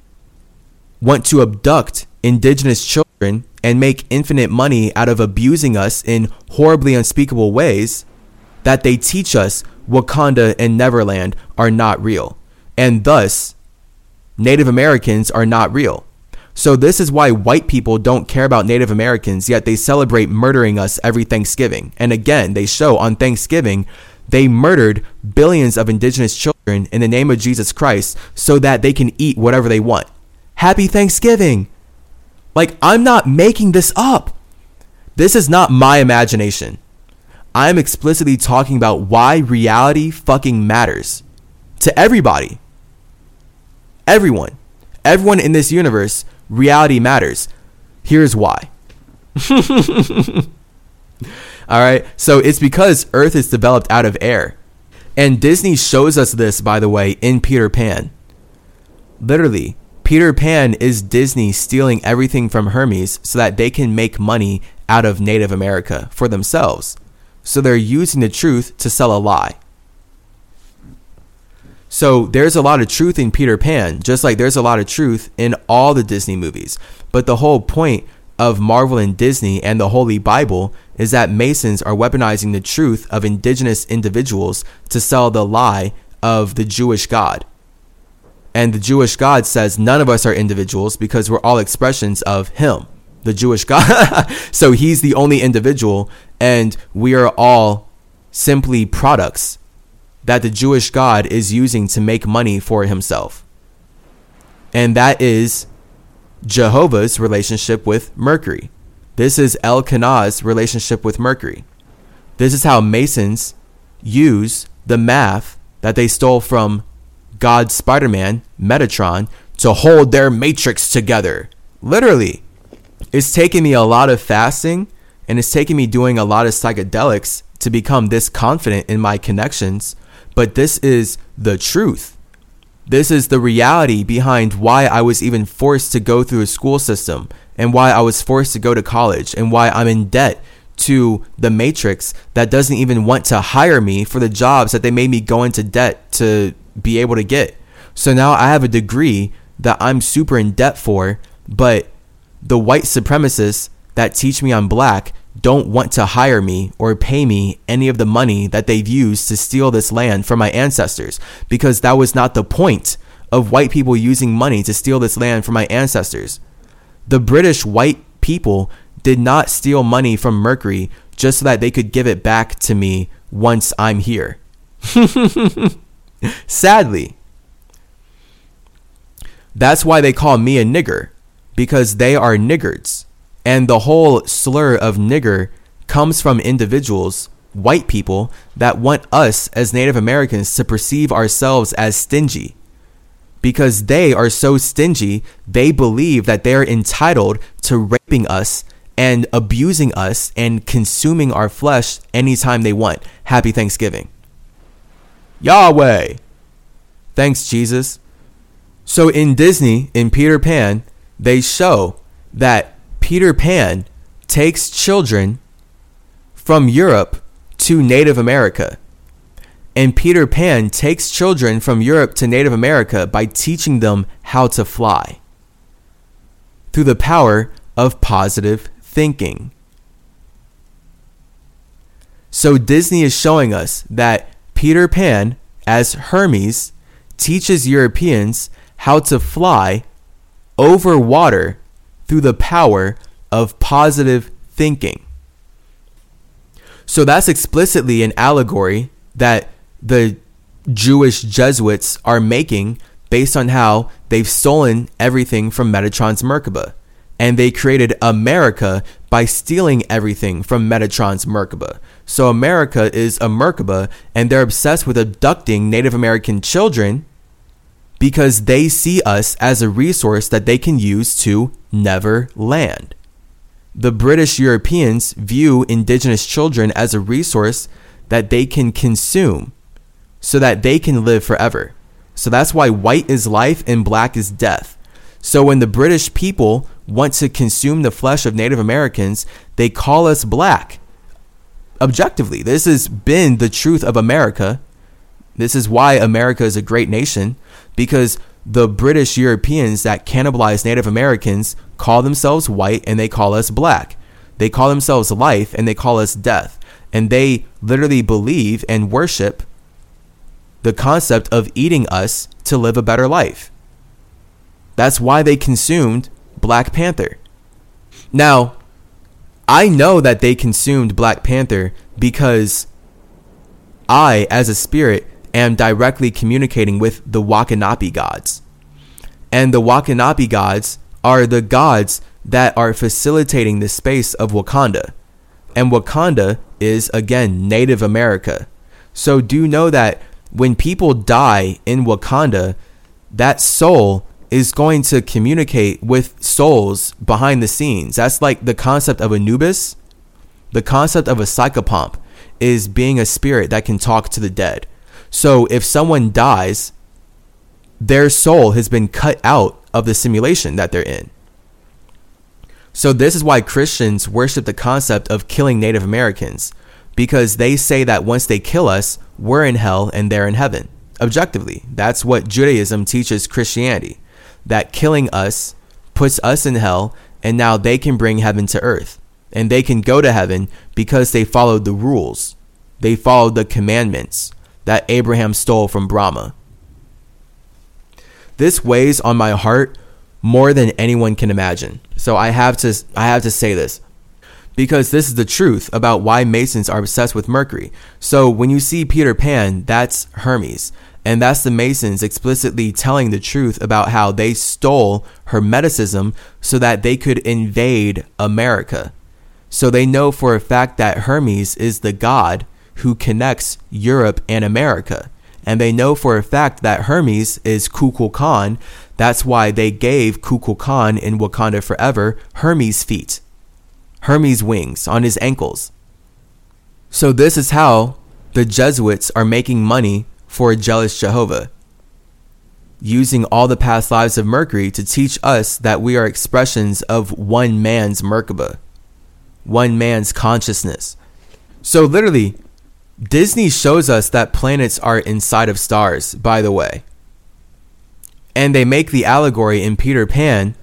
want to abduct indigenous children and make infinite money out of abusing us in horribly unspeakable ways that they teach us Wakanda and Neverland are not real. And thus, Native Americans are not real. So, this is why white people don't care about Native Americans, yet they celebrate murdering us every Thanksgiving. And again, they show on Thanksgiving they murdered billions of indigenous children in the name of Jesus Christ so that they can eat whatever they want. Happy Thanksgiving! Like, I'm not making this up. This is not my imagination. I'm explicitly talking about why reality fucking matters to everybody. Everyone. Everyone in this universe reality matters. Here's why. All right. So it's because Earth is developed out of air. And Disney shows us this, by the way, in Peter Pan. Literally, Peter Pan is Disney stealing everything from Hermes so that they can make money out of Native America for themselves. So they're using the truth to sell a lie. So there's a lot of truth in Peter Pan, just like there's a lot of truth in all the Disney movies. But the whole point of Marvel and Disney and the Holy Bible is that Masons are weaponizing the truth of indigenous individuals to sell the lie of the Jewish God. And the Jewish God says none of us are individuals because we're all expressions of Him, the Jewish God. so He's the only individual, and we are all simply products that the Jewish God is using to make money for himself. And that is Jehovah's relationship with Mercury. This is Elkanah's relationship with Mercury. This is how Masons use the math that they stole from God's Spider Man, Metatron, to hold their matrix together. Literally. It's taken me a lot of fasting and it's taken me doing a lot of psychedelics to become this confident in my connections but this is the truth. This is the reality behind why I was even forced to go through a school system and why I was forced to go to college and why I'm in debt to the matrix that doesn't even want to hire me for the jobs that they made me go into debt to be able to get. So now I have a degree that I'm super in debt for, but the white supremacists that teach me I'm black don't want to hire me or pay me any of the money that they've used to steal this land from my ancestors because that was not the point of white people using money to steal this land from my ancestors. The British white people did not steal money from Mercury just so that they could give it back to me once I'm here. Sadly. That's why they call me a nigger because they are niggards. And the whole slur of nigger comes from individuals, white people, that want us as Native Americans to perceive ourselves as stingy. Because they are so stingy, they believe that they're entitled to raping us and abusing us and consuming our flesh anytime they want. Happy Thanksgiving. Yahweh. Thanks, Jesus. So in Disney, in Peter Pan, they show that Peter Pan takes children from Europe to Native America. And Peter Pan takes children from Europe to Native America by teaching them how to fly through the power of positive thinking. So Disney is showing us that Peter Pan, as Hermes, teaches Europeans how to fly over water through the power of positive thinking. So that's explicitly an allegory that the Jewish Jesuits are making based on how they've stolen everything from Metatron's Merkaba. And they created America by stealing everything from Metatron's Merkaba. So America is a Merkaba, and they're obsessed with abducting Native American children because they see us as a resource that they can use to never land. The British Europeans view indigenous children as a resource that they can consume so that they can live forever. So that's why white is life and black is death. So when the British people want to consume the flesh of Native Americans, they call us black. Objectively, this has been the truth of America. This is why America is a great nation because the British Europeans that cannibalized Native Americans call themselves white and they call us black. They call themselves life and they call us death. And they literally believe and worship the concept of eating us to live a better life. That's why they consumed Black Panther. Now, I know that they consumed Black Panther because I, as a spirit, am directly communicating with the Wakanaapi gods. And the Wakanaapi gods are the gods that are facilitating the space of Wakanda. And Wakanda is, again, Native America. So do know that when people die in Wakanda, that soul is going to communicate with souls behind the scenes. That's like the concept of Anubis. The concept of a psychopomp is being a spirit that can talk to the dead. So if someone dies, their soul has been cut out of the simulation that they're in. So this is why Christians worship the concept of killing Native Americans because they say that once they kill us, we're in hell and they're in heaven. Objectively, that's what Judaism teaches Christianity that killing us puts us in hell and now they can bring heaven to earth. And they can go to heaven because they followed the rules. They followed the commandments that Abraham stole from Brahma. This weighs on my heart more than anyone can imagine. So I have to I have to say this because this is the truth about why Masons are obsessed with Mercury. So when you see Peter Pan, that's Hermes. And that's the Masons explicitly telling the truth about how they stole Hermeticism so that they could invade America. So they know for a fact that Hermes is the god who connects Europe and America. And they know for a fact that Hermes is Kukulkan. That's why they gave Kukulkan in Wakanda Forever Hermes' feet, Hermes' wings on his ankles. So this is how the Jesuits are making money for a jealous Jehovah, using all the past lives of Mercury to teach us that we are expressions of one man's Merkaba, one man's consciousness. So, literally, Disney shows us that planets are inside of stars, by the way. And they make the allegory in Peter Pan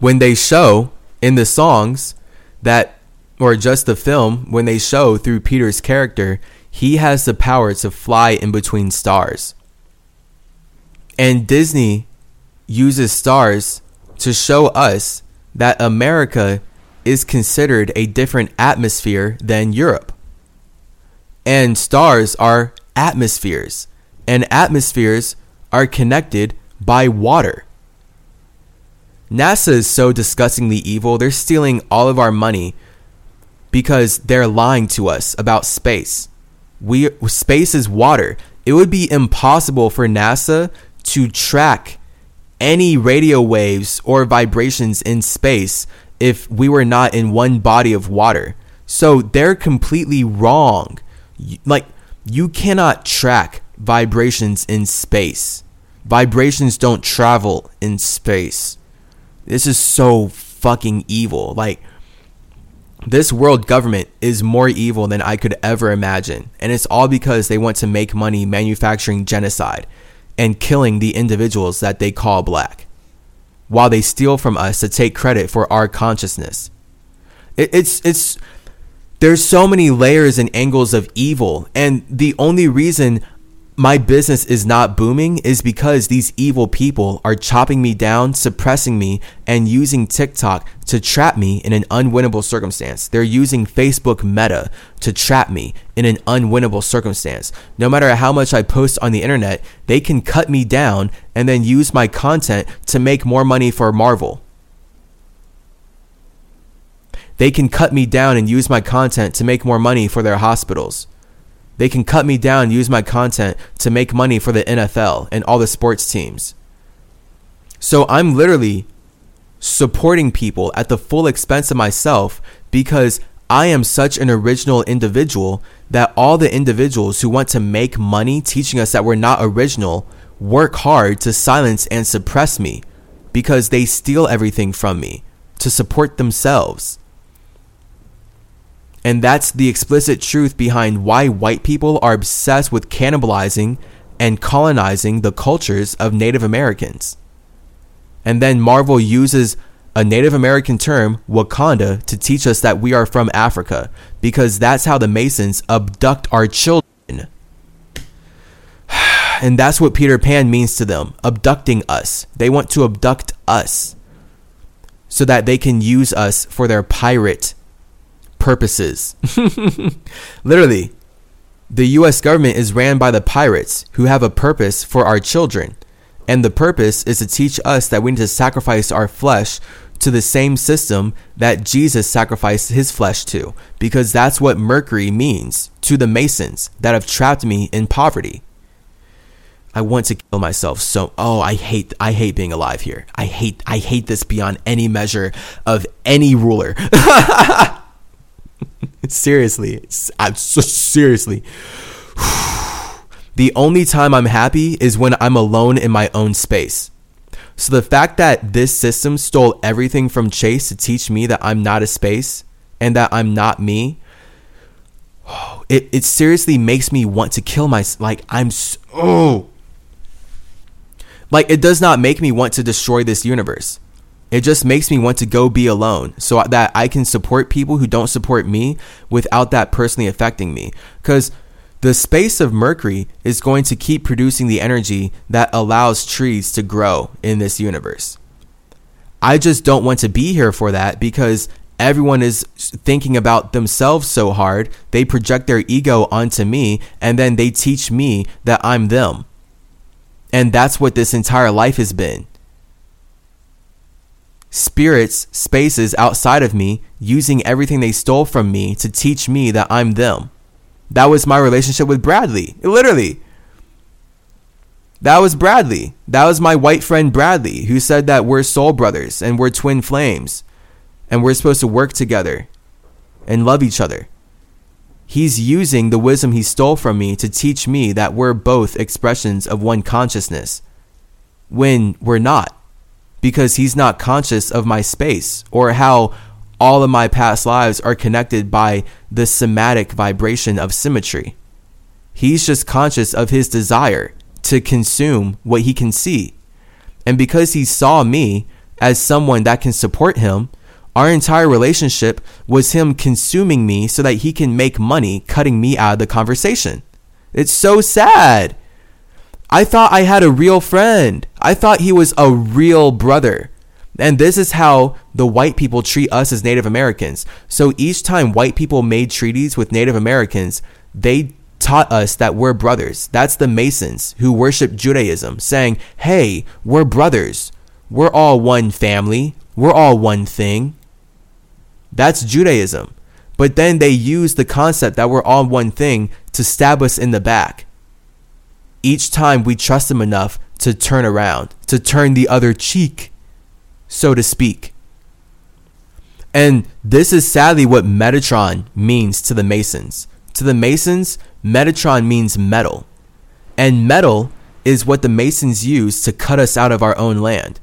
when they show in the songs that, or just the film, when they show through Peter's character, he has the power to fly in between stars. And Disney uses stars to show us that America is considered a different atmosphere than Europe. And stars are atmospheres, and atmospheres are connected by water. NASA is so disgustingly evil, they're stealing all of our money because they're lying to us about space we space is water. It would be impossible for NASA to track any radio waves or vibrations in space if we were not in one body of water. So they're completely wrong. Like you cannot track vibrations in space. Vibrations don't travel in space. This is so fucking evil. Like this world government is more evil than I could ever imagine. And it's all because they want to make money manufacturing genocide and killing the individuals that they call black, while they steal from us to take credit for our consciousness. It, it's, it's, there's so many layers and angles of evil. And the only reason my business is not booming is because these evil people are chopping me down, suppressing me, and using TikTok to trap me in an unwinnable circumstance. They're using Facebook Meta to trap me in an unwinnable circumstance. No matter how much I post on the internet, they can cut me down and then use my content to make more money for Marvel. They can cut me down and use my content to make more money for their hospitals. They can cut me down use my content to make money for the NFL and all the sports teams. So I'm literally supporting people at the full expense of myself because I am such an original individual that all the individuals who want to make money teaching us that we're not original work hard to silence and suppress me because they steal everything from me to support themselves. And that's the explicit truth behind why white people are obsessed with cannibalizing and colonizing the cultures of Native Americans. And then Marvel uses a Native American term, Wakanda, to teach us that we are from Africa because that's how the Masons abduct our children. And that's what Peter Pan means to them abducting us. They want to abduct us so that they can use us for their pirate purposes. Literally, the US government is ran by the pirates who have a purpose for our children. And the purpose is to teach us that we need to sacrifice our flesh to the same system that Jesus sacrificed his flesh to, because that's what Mercury means to the Masons that have trapped me in poverty. I want to kill myself so oh I hate I hate being alive here. I hate I hate this beyond any measure of any ruler. seriously, I'm so seriously. the only time I'm happy is when I'm alone in my own space. So the fact that this system stole everything from Chase to teach me that I'm not a space and that I'm not me, it, it seriously makes me want to kill myself. Like I'm so, oh, like it does not make me want to destroy this universe. It just makes me want to go be alone so that I can support people who don't support me without that personally affecting me. Because the space of Mercury is going to keep producing the energy that allows trees to grow in this universe. I just don't want to be here for that because everyone is thinking about themselves so hard. They project their ego onto me and then they teach me that I'm them. And that's what this entire life has been. Spirits, spaces outside of me, using everything they stole from me to teach me that I'm them. That was my relationship with Bradley. Literally. That was Bradley. That was my white friend Bradley, who said that we're soul brothers and we're twin flames and we're supposed to work together and love each other. He's using the wisdom he stole from me to teach me that we're both expressions of one consciousness when we're not, because he's not conscious of my space or how all of my past lives are connected by the somatic vibration of symmetry. He's just conscious of his desire to consume what he can see. And because he saw me as someone that can support him, our entire relationship was him consuming me so that he can make money cutting me out of the conversation. It's so sad. I thought I had a real friend. I thought he was a real brother. And this is how the white people treat us as Native Americans. So each time white people made treaties with Native Americans, they taught us that we're brothers. That's the Masons who worship Judaism, saying, hey, we're brothers. We're all one family. We're all one thing. That's Judaism. But then they use the concept that we're all one thing to stab us in the back. Each time we trust them enough to turn around, to turn the other cheek so to speak. And this is sadly what Metatron means to the Masons. To the Masons, Metatron means metal. And metal is what the Masons use to cut us out of our own land.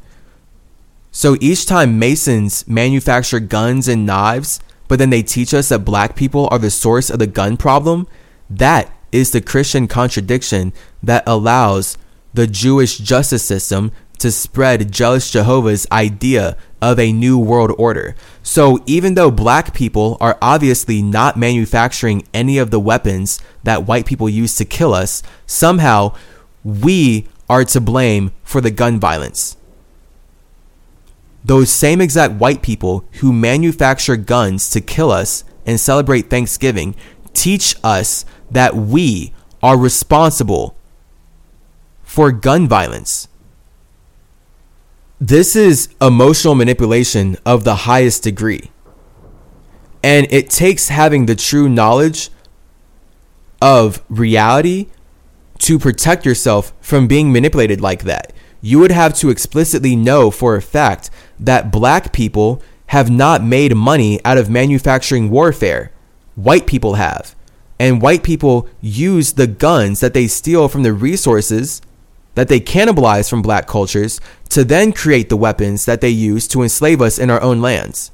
So each time Masons manufacture guns and knives, but then they teach us that black people are the source of the gun problem, that is the Christian contradiction that allows the Jewish justice system to spread jealous Jehovah's idea of a new world order. So even though black people are obviously not manufacturing any of the weapons that white people use to kill us, somehow we are to blame for the gun violence. Those same exact white people who manufacture guns to kill us and celebrate Thanksgiving teach us that we are responsible for gun violence. This is emotional manipulation of the highest degree. And it takes having the true knowledge of reality to protect yourself from being manipulated like that. You would have to explicitly know for a fact that black people have not made money out of manufacturing warfare. White people have. And white people use the guns that they steal from the resources that they cannibalize from black cultures to then create the weapons that they use to enslave us in our own lands.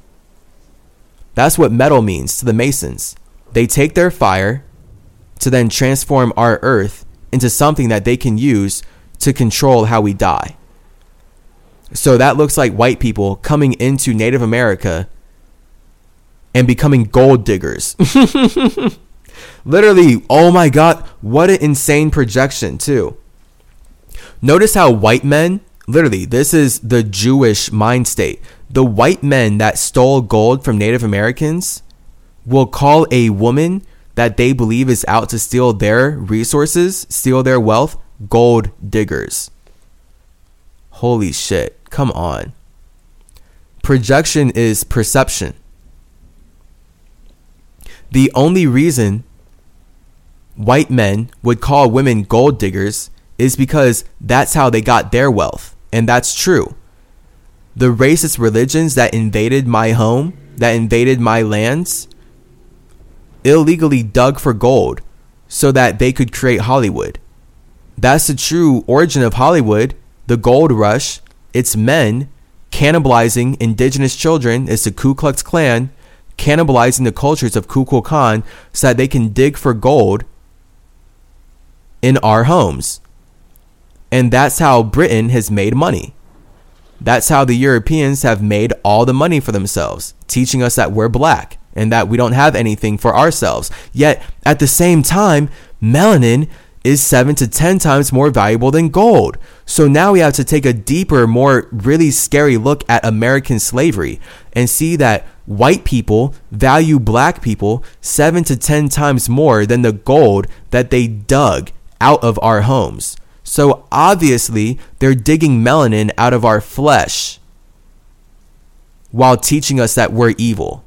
That's what metal means to the Masons. They take their fire to then transform our earth into something that they can use to control how we die. So that looks like white people coming into Native America and becoming gold diggers. Literally, oh my God, what an insane projection, too. Notice how white men, literally, this is the Jewish mind state. The white men that stole gold from Native Americans will call a woman that they believe is out to steal their resources, steal their wealth, gold diggers. Holy shit. Come on. Projection is perception. The only reason white men would call women gold diggers is because that's how they got their wealth. And that's true. The racist religions that invaded my home, that invaded my lands, illegally dug for gold so that they could create Hollywood. That's the true origin of Hollywood, the gold rush. It's men cannibalizing indigenous children. It's the Ku Klux Klan cannibalizing the cultures of Kukulkan so that they can dig for gold in our homes. And that's how Britain has made money. That's how the Europeans have made all the money for themselves, teaching us that we're black and that we don't have anything for ourselves. Yet at the same time, melanin is seven to 10 times more valuable than gold. So now we have to take a deeper, more really scary look at American slavery and see that white people value black people seven to 10 times more than the gold that they dug out of our homes. So obviously, they're digging melanin out of our flesh while teaching us that we're evil.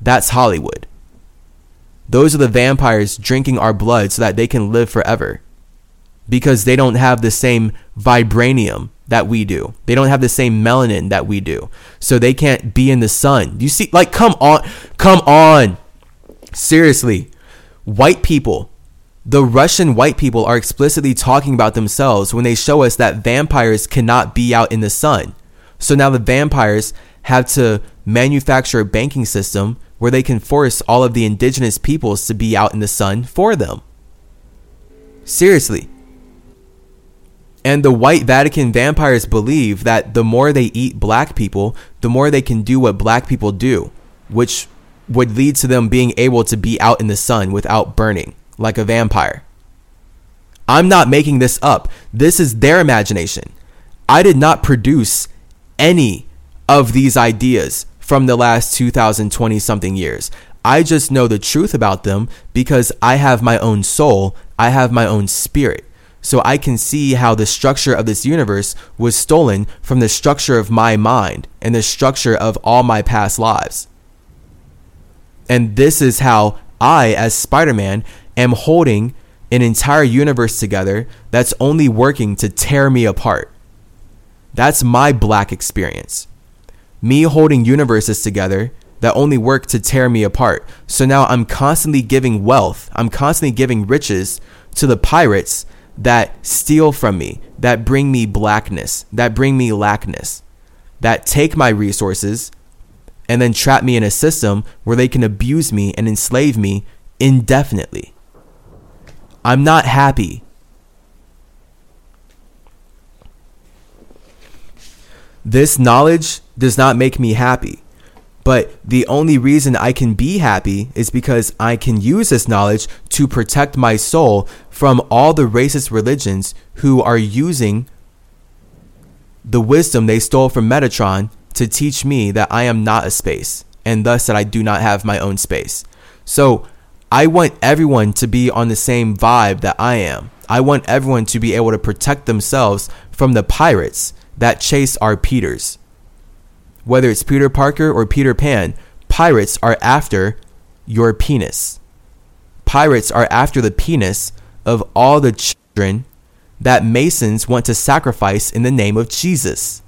That's Hollywood. Those are the vampires drinking our blood so that they can live forever. Because they don't have the same vibranium that we do. They don't have the same melanin that we do. So they can't be in the sun. You see, like, come on. Come on. Seriously. White people, the Russian white people are explicitly talking about themselves when they show us that vampires cannot be out in the sun. So now the vampires have to manufacture a banking system where they can force all of the indigenous peoples to be out in the sun for them. Seriously. And the white Vatican vampires believe that the more they eat black people, the more they can do what black people do, which would lead to them being able to be out in the sun without burning like a vampire. I'm not making this up. This is their imagination. I did not produce any of these ideas from the last 2020 something years. I just know the truth about them because I have my own soul, I have my own spirit. So I can see how the structure of this universe was stolen from the structure of my mind and the structure of all my past lives. And this is how I, as Spider Man, am holding an entire universe together that's only working to tear me apart. That's my black experience. Me holding universes together that only work to tear me apart. So now I'm constantly giving wealth, I'm constantly giving riches to the pirates that steal from me, that bring me blackness, that bring me lackness, that take my resources and then trap me in a system where they can abuse me and enslave me indefinitely. I'm not happy. This knowledge does not make me happy. But the only reason I can be happy is because I can use this knowledge to protect my soul from all the racist religions who are using the wisdom they stole from Metatron to teach me that I am not a space and thus that I do not have my own space. So I want everyone to be on the same vibe that I am. I want everyone to be able to protect themselves from the pirates that chase our Peters. Whether it's Peter Parker or Peter Pan, pirates are after your penis. Pirates are after the penis of all the children that Masons want to sacrifice in the name of Jesus.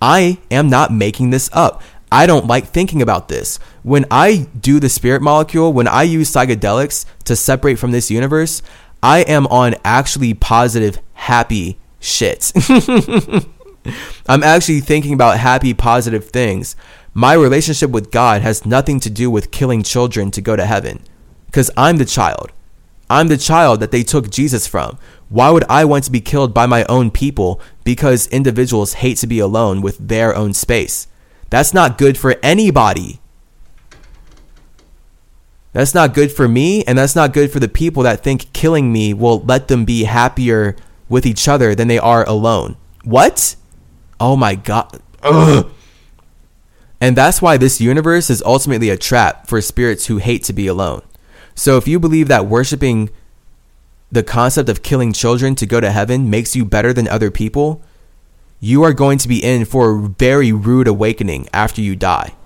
I am not making this up. I don't like thinking about this. When I do the spirit molecule, when I use psychedelics to separate from this universe, I am on actually positive, happy shit. I'm actually thinking about happy, positive things. My relationship with God has nothing to do with killing children to go to heaven. Because I'm the child. I'm the child that they took Jesus from. Why would I want to be killed by my own people because individuals hate to be alone with their own space. That's not good for anybody. That's not good for me, and that's not good for the people that think killing me will let them be happier with each other than they are alone. What? Oh my god. Ugh. And that's why this universe is ultimately a trap for spirits who hate to be alone. So if you believe that worshiping the concept of killing children to go to heaven makes you better than other people, you are going to be in for a very rude awakening after you die.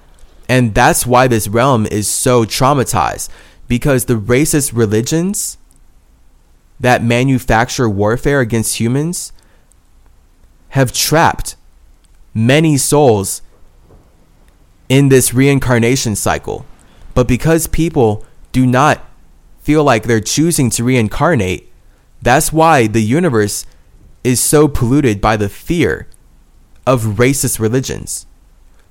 And that's why this realm is so traumatized because the racist religions that manufacture warfare against humans have trapped many souls in this reincarnation cycle. But because people do not feel like they're choosing to reincarnate, that's why the universe is so polluted by the fear of racist religions.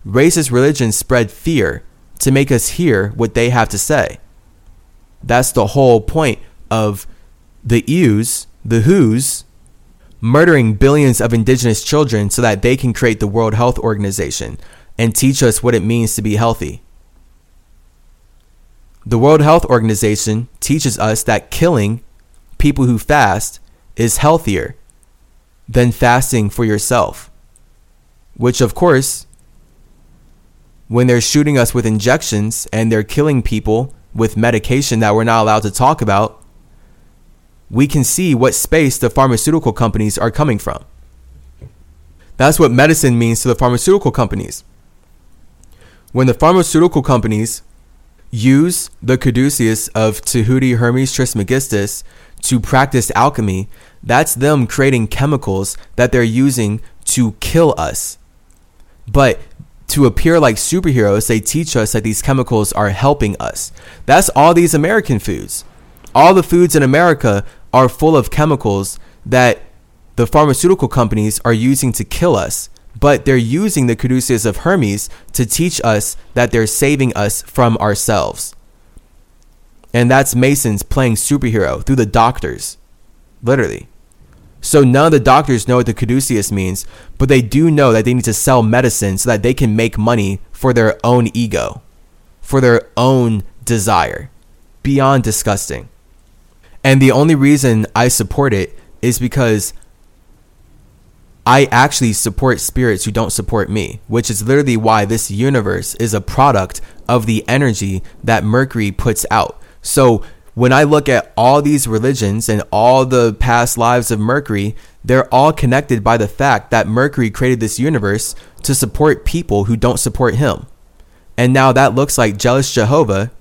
Racist religions spread fear to make us hear what they have to say. That's the whole point of the EUs, the WHOs, murdering billions of indigenous children so that they can create the World Health Organization and teach us what it means to be healthy. The World Health Organization teaches us that killing people who fast is healthier than fasting for yourself. Which, of course, when they're shooting us with injections and they're killing people with medication that we're not allowed to talk about, we can see what space the pharmaceutical companies are coming from. That's what medicine means to the pharmaceutical companies. When the pharmaceutical companies use the caduceus of Tahuti Hermes Trismegistus to practice alchemy, that's them creating chemicals that they're using to kill us. But to appear like superheroes, they teach us that these chemicals are helping us. That's all these American foods. All the foods in America are full of chemicals that the pharmaceutical companies are using to kill us but they're using the caduceus of Hermes to teach us that they're saving us from ourselves. And that's Masons playing superhero through the doctors. Literally. So none of the doctors know what the caduceus means, but they do know that they need to sell medicine so that they can make money for their own ego, for their own desire. Beyond disgusting. And the only reason I support it is because I actually support spirits who don't support me, which is literally why this universe is a product of the energy that Mercury puts out. So when I look at all these religions and all the past lives of Mercury, they're all connected by the fact that Mercury created this universe to support people who don't support him. And now that looks like jealous Jehovah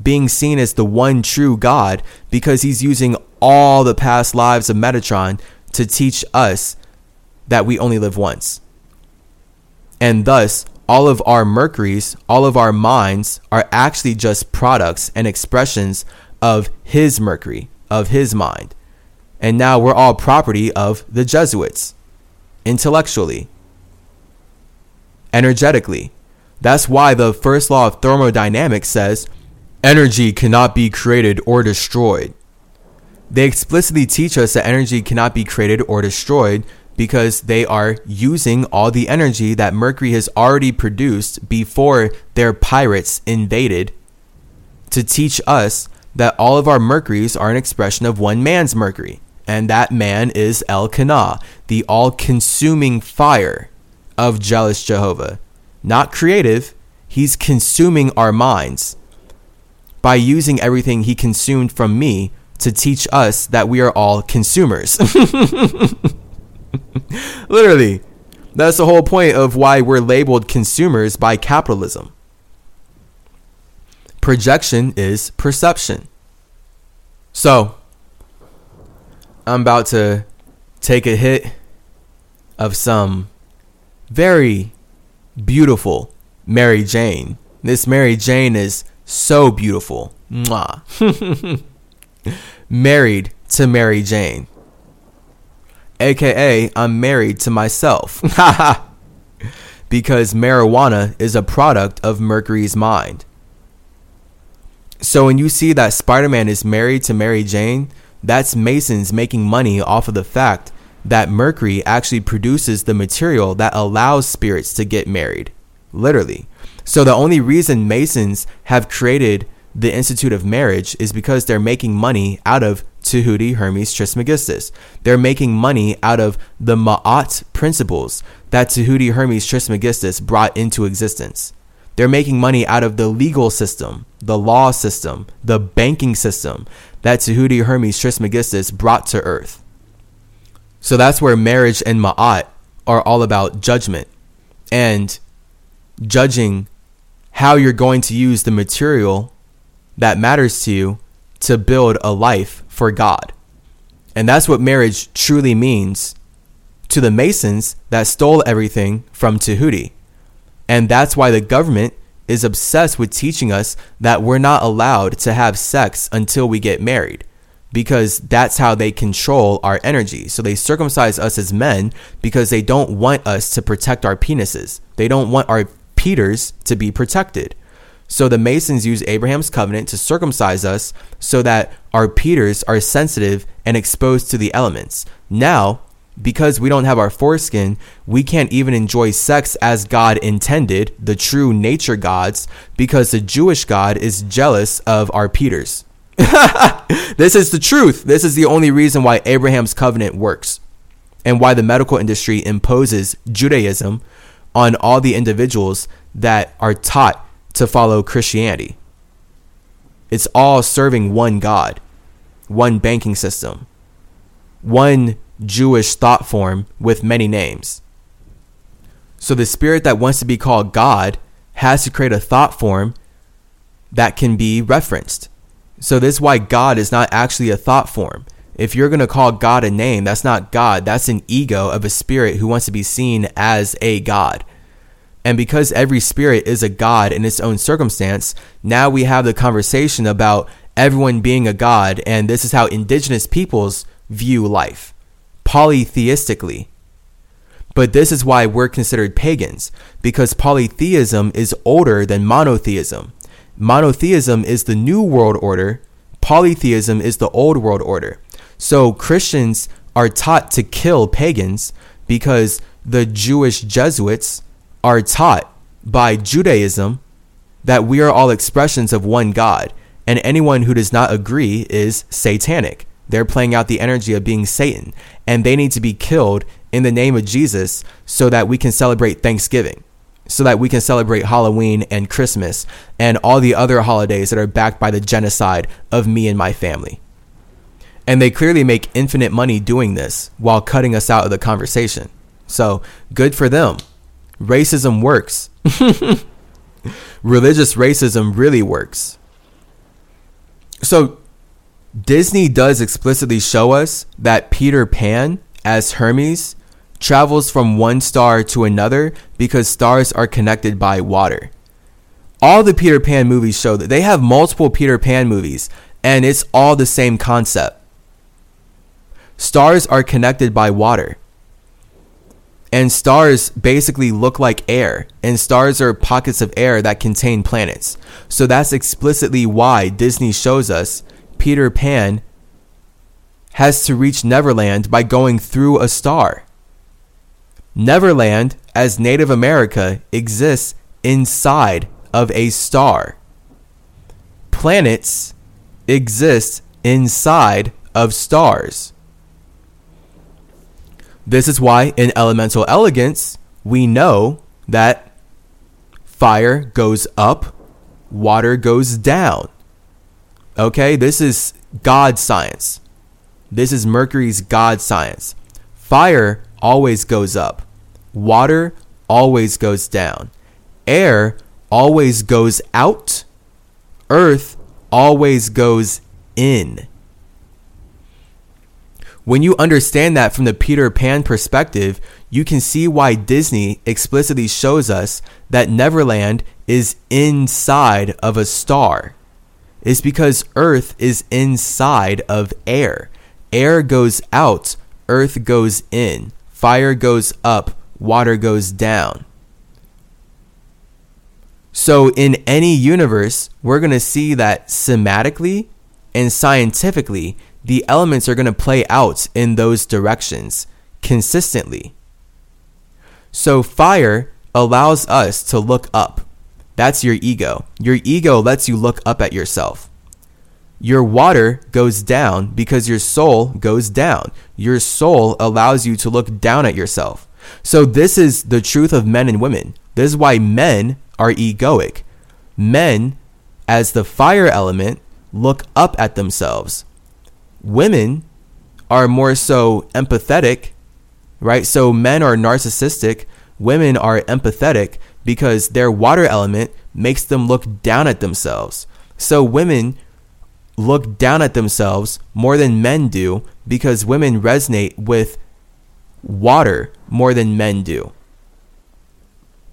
being seen as the one true God because he's using all the past lives of Metatron to teach us that we only live once. And thus, all of our Mercuries, all of our minds are actually just products and expressions of his Mercury, of his mind. And now we're all property of the Jesuits, intellectually, energetically. That's why the first law of thermodynamics says energy cannot be created or destroyed. They explicitly teach us that energy cannot be created or destroyed because they are using all the energy that Mercury has already produced before their pirates invaded to teach us that all of our Mercuries are an expression of one man's Mercury. And that man is El Elkanah, the all consuming fire of jealous Jehovah. Not creative, he's consuming our minds by using everything he consumed from me to teach us that we are all consumers. Literally. That's the whole point of why we're labeled consumers by capitalism. Projection is perception. So, I'm about to take a hit of some very beautiful Mary Jane. This Mary Jane is so beautiful. Mwah. Married to Mary Jane aka I'm married to myself. because marijuana is a product of Mercury's mind. So when you see that Spider Man is married to Mary Jane, that's Masons making money off of the fact that Mercury actually produces the material that allows spirits to get married. Literally. So the only reason Masons have created the Institute of Marriage is because they're making money out of Tahuti Hermes Trismegistus. They're making money out of the Ma'at principles that Tahuti Hermes Trismegistus brought into existence. They're making money out of the legal system, the law system, the banking system that Tahuti Hermes Trismegistus brought to earth. So that's where marriage and Ma'at are all about judgment and judging how you're going to use the material that matters to you to build a life for God. And that's what marriage truly means to the Masons that stole everything from Tahuti. And that's why the government is obsessed with teaching us that we're not allowed to have sex until we get married because that's how they control our energy. So they circumcise us as men because they don't want us to protect our penises. They don't want our Peters to be protected. So the Masons use Abraham's covenant to circumcise us so that our Peters are sensitive and exposed to the elements. Now, because we don't have our foreskin, we can't even enjoy sex as God intended, the true nature gods, because the Jewish God is jealous of our Peters. this is the truth. This is the only reason why Abraham's covenant works and why the medical industry imposes Judaism on all the individuals that are taught to follow Christianity. It's all serving one God, one banking system, one Jewish thought form with many names. So the spirit that wants to be called God has to create a thought form that can be referenced. So this is why God is not actually a thought form. If you're going to call God a name, that's not God. That's an ego of a spirit who wants to be seen as a God. And because every spirit is a god in its own circumstance, now we have the conversation about everyone being a god, and this is how indigenous peoples view life polytheistically. But this is why we're considered pagans, because polytheism is older than monotheism. Monotheism is the new world order, polytheism is the old world order. So Christians are taught to kill pagans because the Jewish Jesuits are taught by Judaism that we are all expressions of one God, and anyone who does not agree is satanic. They're playing out the energy of being Satan, and they need to be killed in the name of Jesus so that we can celebrate Thanksgiving, so that we can celebrate Halloween and Christmas and all the other holidays that are backed by the genocide of me and my family. And they clearly make infinite money doing this while cutting us out of the conversation. So good for them racism works. Religious racism really works. So, Disney does explicitly show us that Peter Pan, as Hermes, travels from one star to another because stars are connected by water. All the Peter Pan movies show that they have multiple Peter Pan movies, and it's all the same concept. Stars are connected by water and stars basically look like air and stars are pockets of air that contain planets. So that's explicitly why disney shows us peter pan has to reach neverland by going through a star. Neverland as native america exists inside of a star. Planets exist inside of stars this is why in elemental elegance, we know that fire goes up, water goes down. Okay, this is God science. This is Mercury's God science. Fire always goes up, water always goes down, air always goes out, earth always goes in. When you understand that from the Peter Pan perspective, you can see why Disney explicitly shows us that Neverland is inside of a star. It's because Earth is inside of air. Air goes out, Earth goes in. Fire goes up, water goes down. So, in any universe, we're going to see that somatically and scientifically, the elements are going to play out in those directions consistently. So, fire allows us to look up. That's your ego. Your ego lets you look up at yourself. Your water goes down because your soul goes down. Your soul allows you to look down at yourself. So, this is the truth of men and women. This is why men are egoic. Men, as the fire element, look up at themselves. Women are more so empathetic, right? So, men are narcissistic, women are empathetic because their water element makes them look down at themselves. So, women look down at themselves more than men do because women resonate with water more than men do.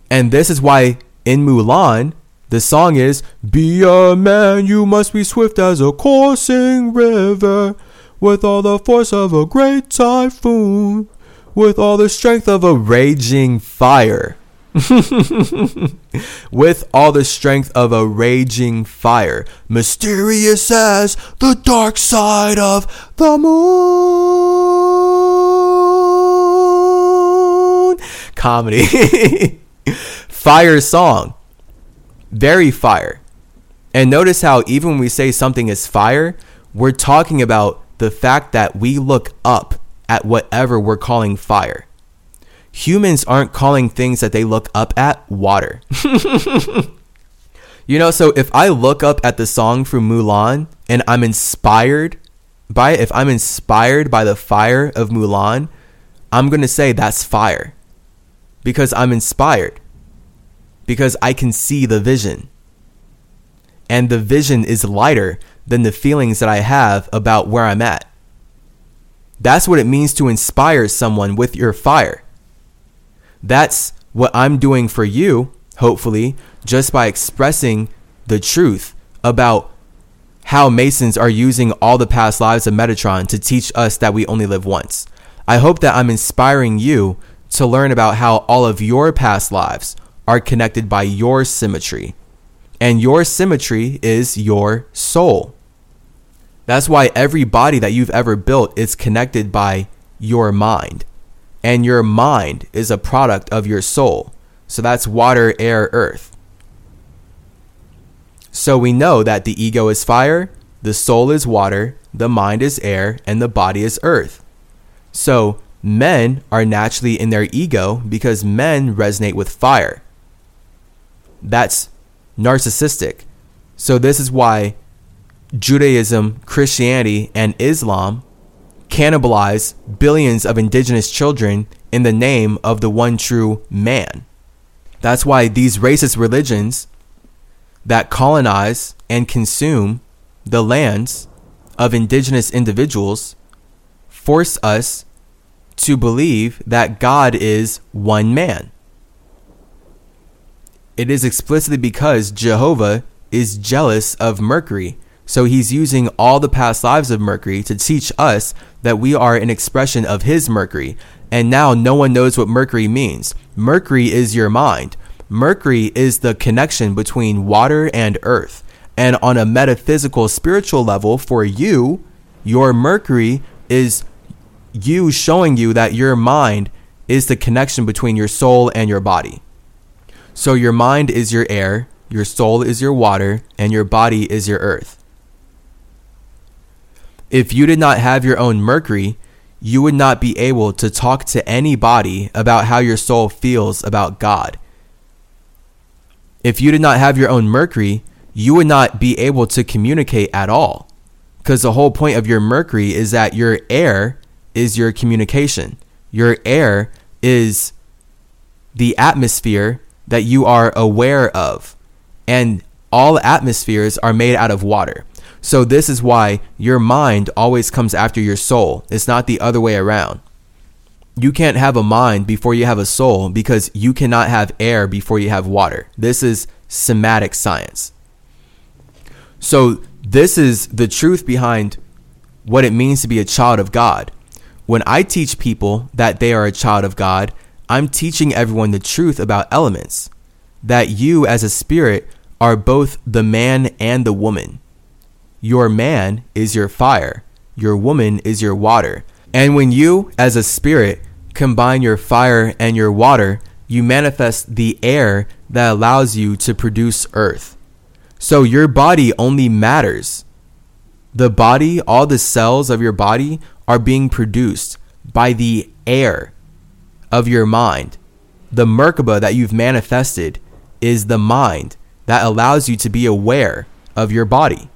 And this is why in Mulan, the song is Be a man, you must be swift as a coursing river, with all the force of a great typhoon, with all the strength of a raging fire. with all the strength of a raging fire, mysterious as the dark side of the moon. Comedy. fire song. Very fire. And notice how even when we say something is fire, we're talking about the fact that we look up at whatever we're calling fire humans aren't calling things that they look up at water. you know, so if I look up at the song from Mulan and I'm inspired by it, if I'm inspired by the fire of Mulan, I'm going to say that's fire because I'm inspired, because I can see the vision. And the vision is lighter than the feelings that I have about where I'm at. That's what it means to inspire someone with your fire. That's what I'm doing for you, hopefully, just by expressing the truth about how Masons are using all the past lives of Metatron to teach us that we only live once. I hope that I'm inspiring you to learn about how all of your past lives are connected by your symmetry. And your symmetry is your soul. That's why every body that you've ever built is connected by your mind and your mind is a product of your soul. So that's water, air, earth. So we know that the ego is fire, the soul is water, the mind is air, and the body is earth. So men are naturally in their ego because men resonate with fire. That's narcissistic. So this is why Judaism, Christianity, and Islam cannibalize billions of indigenous children in the name of the one true man. That's why these racist religions that colonize and consume the lands of indigenous individuals force us to believe that God is one man. It is explicitly because Jehovah is jealous of Mercury so he's using all the past lives of Mercury to teach us that we are an expression of his Mercury. And now no one knows what Mercury means. Mercury is your mind. Mercury is the connection between water and earth. And on a metaphysical, spiritual level, for you, your Mercury is you showing you that your mind is the connection between your soul and your body. So your mind is your air, your soul is your water, and your body is your earth. If you did not have your own Mercury, you would not be able to talk to anybody about how your soul feels about God. If you did not have your own Mercury, you would not be able to communicate at all. Because the whole point of your Mercury is that your air is your communication. Your air is the atmosphere that you are aware of. And all atmospheres are made out of water. So this is why your mind always comes after your soul. It's not the other way around. You can't have a mind before you have a soul because you cannot have air before you have water. This is somatic science. So this is the truth behind what it means to be a child of God. When I teach people that they are a child of God, I'm teaching everyone the truth about elements. That you as a spirit are both the man and the woman. Your man is your fire, your woman is your water. And when you, as a spirit, combine your fire and your water, you manifest the air that allows you to produce earth. So your body only matters. The body, all the cells of your body are being produced by the air of your mind. The Merkaba that you've manifested is the mind that allows you to be aware of your body.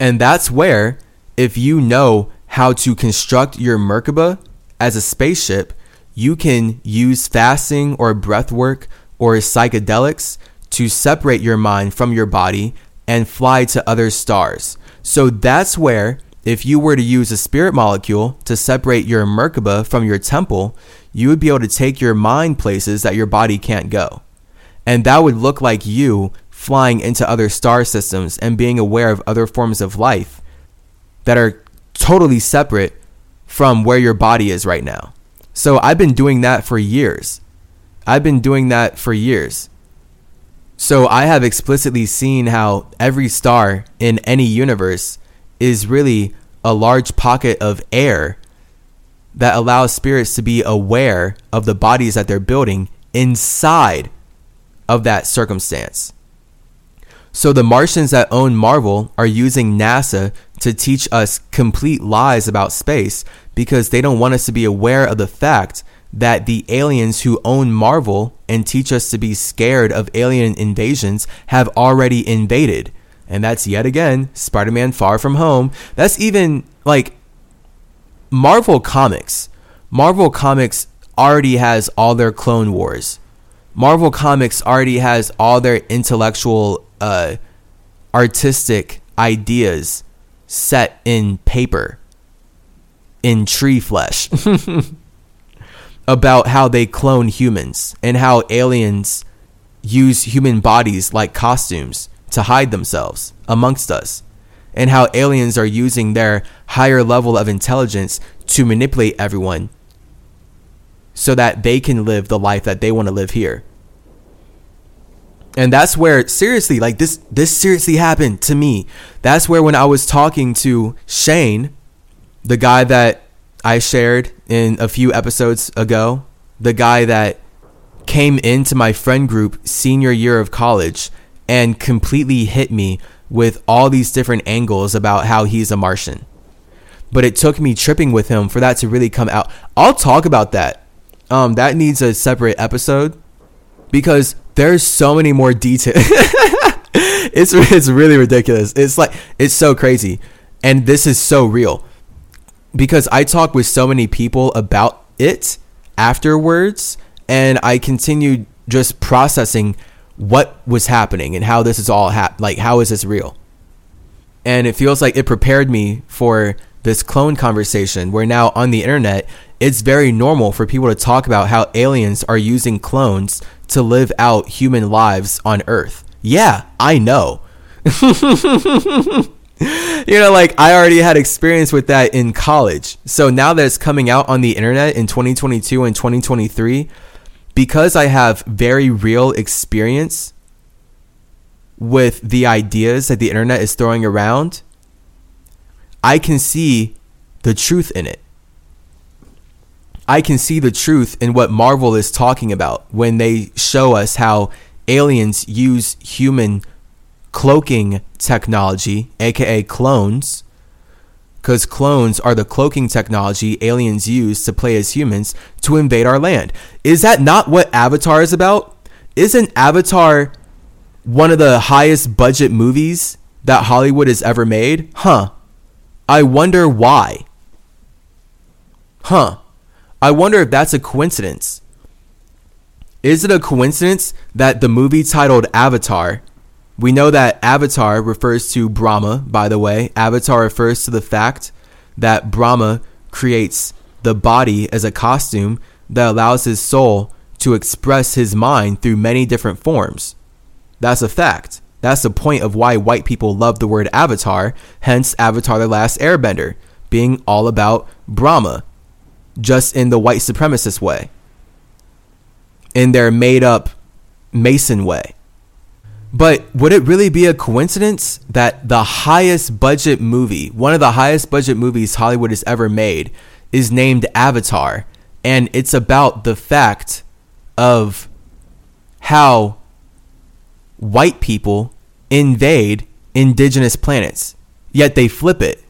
And that's where, if you know how to construct your Merkaba as a spaceship, you can use fasting or breath work or psychedelics to separate your mind from your body and fly to other stars. So that's where, if you were to use a spirit molecule to separate your Merkaba from your temple, you would be able to take your mind places that your body can't go. And that would look like you flying into other star systems and being aware of other forms of life that are totally separate from where your body is right now. So I've been doing that for years. I've been doing that for years. So I have explicitly seen how every star in any universe is really a large pocket of air that allows spirits to be aware of the bodies that they're building inside of that circumstance. So the Martians that own Marvel are using NASA to teach us complete lies about space because they don't want us to be aware of the fact that the aliens who own Marvel and teach us to be scared of alien invasions have already invaded. And that's yet again Spider Man Far From Home. That's even like Marvel Comics. Marvel Comics already has all their Clone Wars. Marvel Comics already has all their intellectual, uh, artistic ideas set in paper, in tree flesh. about how they clone humans and how aliens use human bodies like costumes to hide themselves amongst us, and how aliens are using their higher level of intelligence to manipulate everyone so that they can live the life that they want to live here. And that's where seriously, like this this seriously happened to me. That's where when I was talking to Shane, the guy that I shared in a few episodes ago, the guy that came into my friend group senior year of college and completely hit me with all these different angles about how he's a Martian. But it took me tripping with him for that to really come out. I'll talk about that. Um, that needs a separate episode because there's so many more details. it's it's really ridiculous. It's like it's so crazy, and this is so real because I talked with so many people about it afterwards, and I continued just processing what was happening and how this is all hap- like how is this real? And it feels like it prepared me for this clone conversation where now on the internet it's very normal for people to talk about how aliens are using clones to live out human lives on earth. Yeah, I know. you know, like I already had experience with that in college. So now that it's coming out on the internet in 2022 and 2023, because I have very real experience with the ideas that the internet is throwing around, I can see the truth in it. I can see the truth in what Marvel is talking about when they show us how aliens use human cloaking technology, aka clones, because clones are the cloaking technology aliens use to play as humans to invade our land. Is that not what Avatar is about? Isn't Avatar one of the highest budget movies that Hollywood has ever made? Huh. I wonder why. Huh. I wonder if that's a coincidence. Is it a coincidence that the movie titled Avatar we know that Avatar refers to Brahma, by the way. Avatar refers to the fact that Brahma creates the body as a costume that allows his soul to express his mind through many different forms. That's a fact. That's the point of why white people love the word avatar, hence Avatar The Last Airbender, being all about Brahma, just in the white supremacist way, in their made up Mason way. But would it really be a coincidence that the highest budget movie, one of the highest budget movies Hollywood has ever made, is named Avatar? And it's about the fact of how white people invade indigenous planets. Yet they flip it.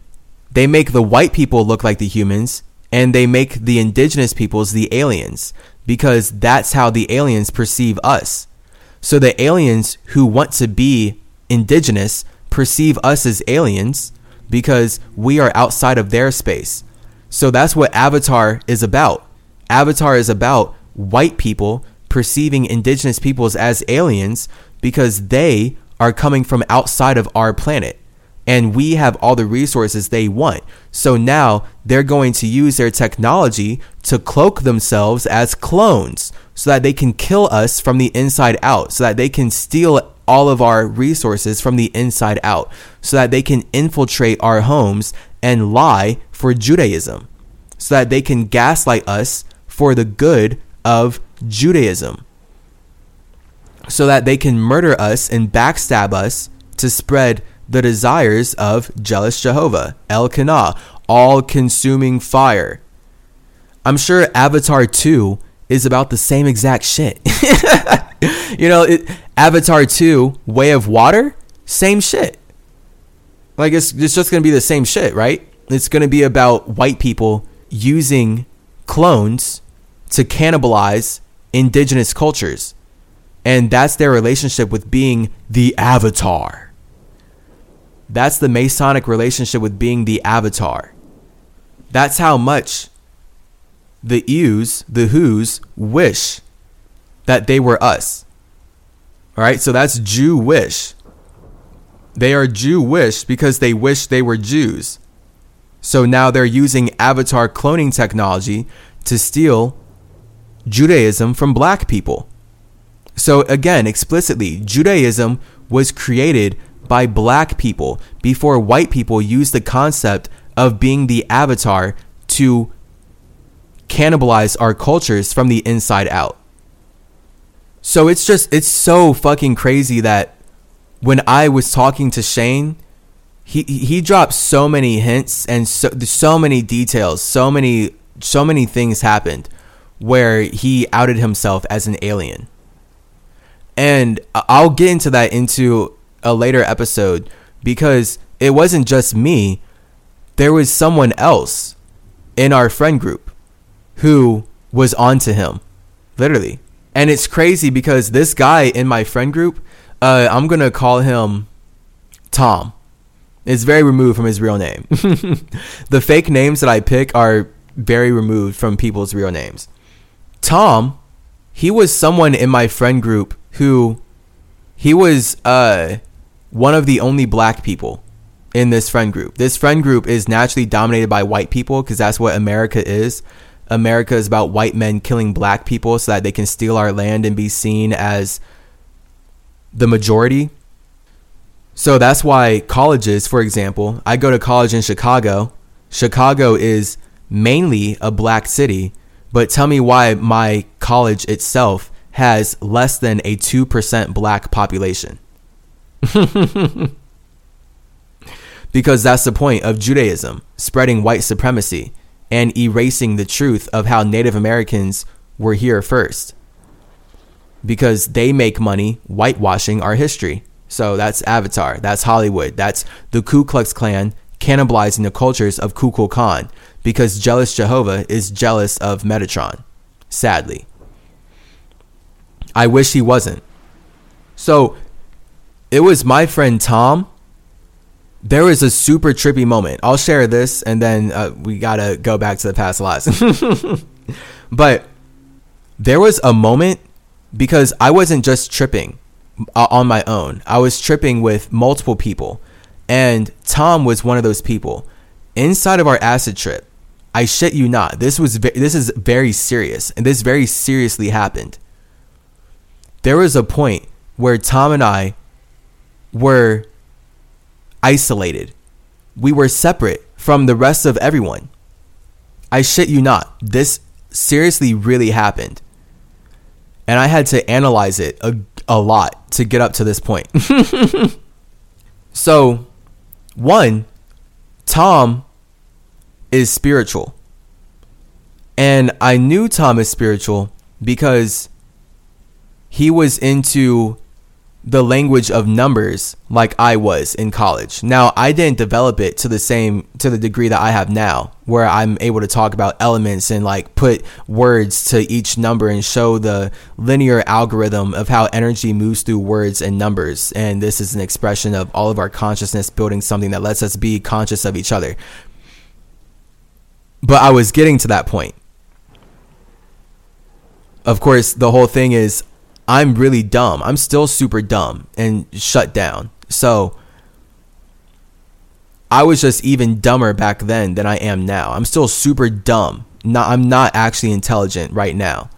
They make the white people look like the humans and they make the indigenous peoples the aliens because that's how the aliens perceive us. So the aliens who want to be indigenous perceive us as aliens because we are outside of their space. So that's what Avatar is about. Avatar is about white people perceiving indigenous peoples as aliens because they are coming from outside of our planet and we have all the resources they want. So now they're going to use their technology to cloak themselves as clones so that they can kill us from the inside out, so that they can steal all of our resources from the inside out, so that they can infiltrate our homes and lie for Judaism, so that they can gaslight us for the good of Judaism, so that they can murder us and backstab us to spread the desires of jealous Jehovah, Elkanah, all consuming fire. I'm sure Avatar 2 is about the same exact shit. you know, it, Avatar 2, Way of Water, same shit. Like it's, it's just going to be the same shit, right? It's going to be about white people using clones to cannibalize indigenous cultures. And that's their relationship with being the avatar. That's the Masonic relationship with being the avatar. That's how much the Ews, the Who's, wish that they were us. All right, so that's Jew-wish. They are Jew-wish because they wish they were Jews. So now they're using avatar cloning technology to steal Judaism from black people. So again, explicitly, Judaism was created by black people before white people used the concept of being the avatar to cannibalize our cultures from the inside out. So it's just it's so fucking crazy that when I was talking to Shane, he he dropped so many hints and so so many details, so many so many things happened where he outed himself as an alien. And I'll get into that into a later episode because it wasn't just me. There was someone else in our friend group who was onto him, literally. And it's crazy because this guy in my friend group, uh, I'm gonna call him Tom. It's very removed from his real name. the fake names that I pick are very removed from people's real names. Tom, he was someone in my friend group who he was uh one of the only black people in this friend group. This friend group is naturally dominated by white people because that's what America is. America is about white men killing black people so that they can steal our land and be seen as the majority. So that's why colleges, for example, I go to college in Chicago. Chicago is mainly a black city, but tell me why my college itself has less than a 2% black population. because that's the point of Judaism spreading white supremacy and erasing the truth of how Native Americans were here first. Because they make money whitewashing our history. So that's Avatar, that's Hollywood, that's the Ku Klux Klan cannibalizing the cultures of Kukulkan because jealous Jehovah is jealous of Metatron, sadly. I wish he wasn't. So it was my friend Tom. There was a super trippy moment. I'll share this and then uh, we gotta go back to the past lives. but there was a moment because I wasn't just tripping uh, on my own, I was tripping with multiple people. And Tom was one of those people. Inside of our acid trip, I shit you not, this was this is very serious, and this very seriously happened. There was a point where Tom and I were isolated. We were separate from the rest of everyone. I shit you not. This seriously really happened. And I had to analyze it a, a lot to get up to this point. so, one, Tom is spiritual. And I knew Tom is spiritual because he was into the language of numbers like I was in college. Now, I didn't develop it to the same to the degree that I have now where I'm able to talk about elements and like put words to each number and show the linear algorithm of how energy moves through words and numbers. And this is an expression of all of our consciousness building something that lets us be conscious of each other. But I was getting to that point. Of course, the whole thing is I'm really dumb. I'm still super dumb and shut down. So I was just even dumber back then than I am now. I'm still super dumb. Not I'm not actually intelligent right now.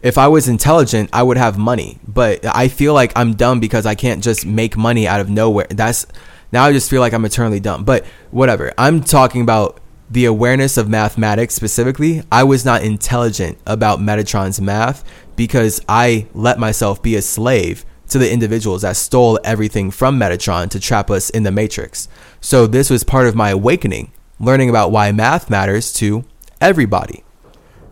If I was intelligent, I would have money, but I feel like I'm dumb because I can't just make money out of nowhere. That's now I just feel like I'm eternally dumb. But whatever. I'm talking about the awareness of mathematics specifically. I was not intelligent about Metatron's math because I let myself be a slave to the individuals that stole everything from Metatron to trap us in the Matrix. So this was part of my awakening, learning about why math matters to everybody.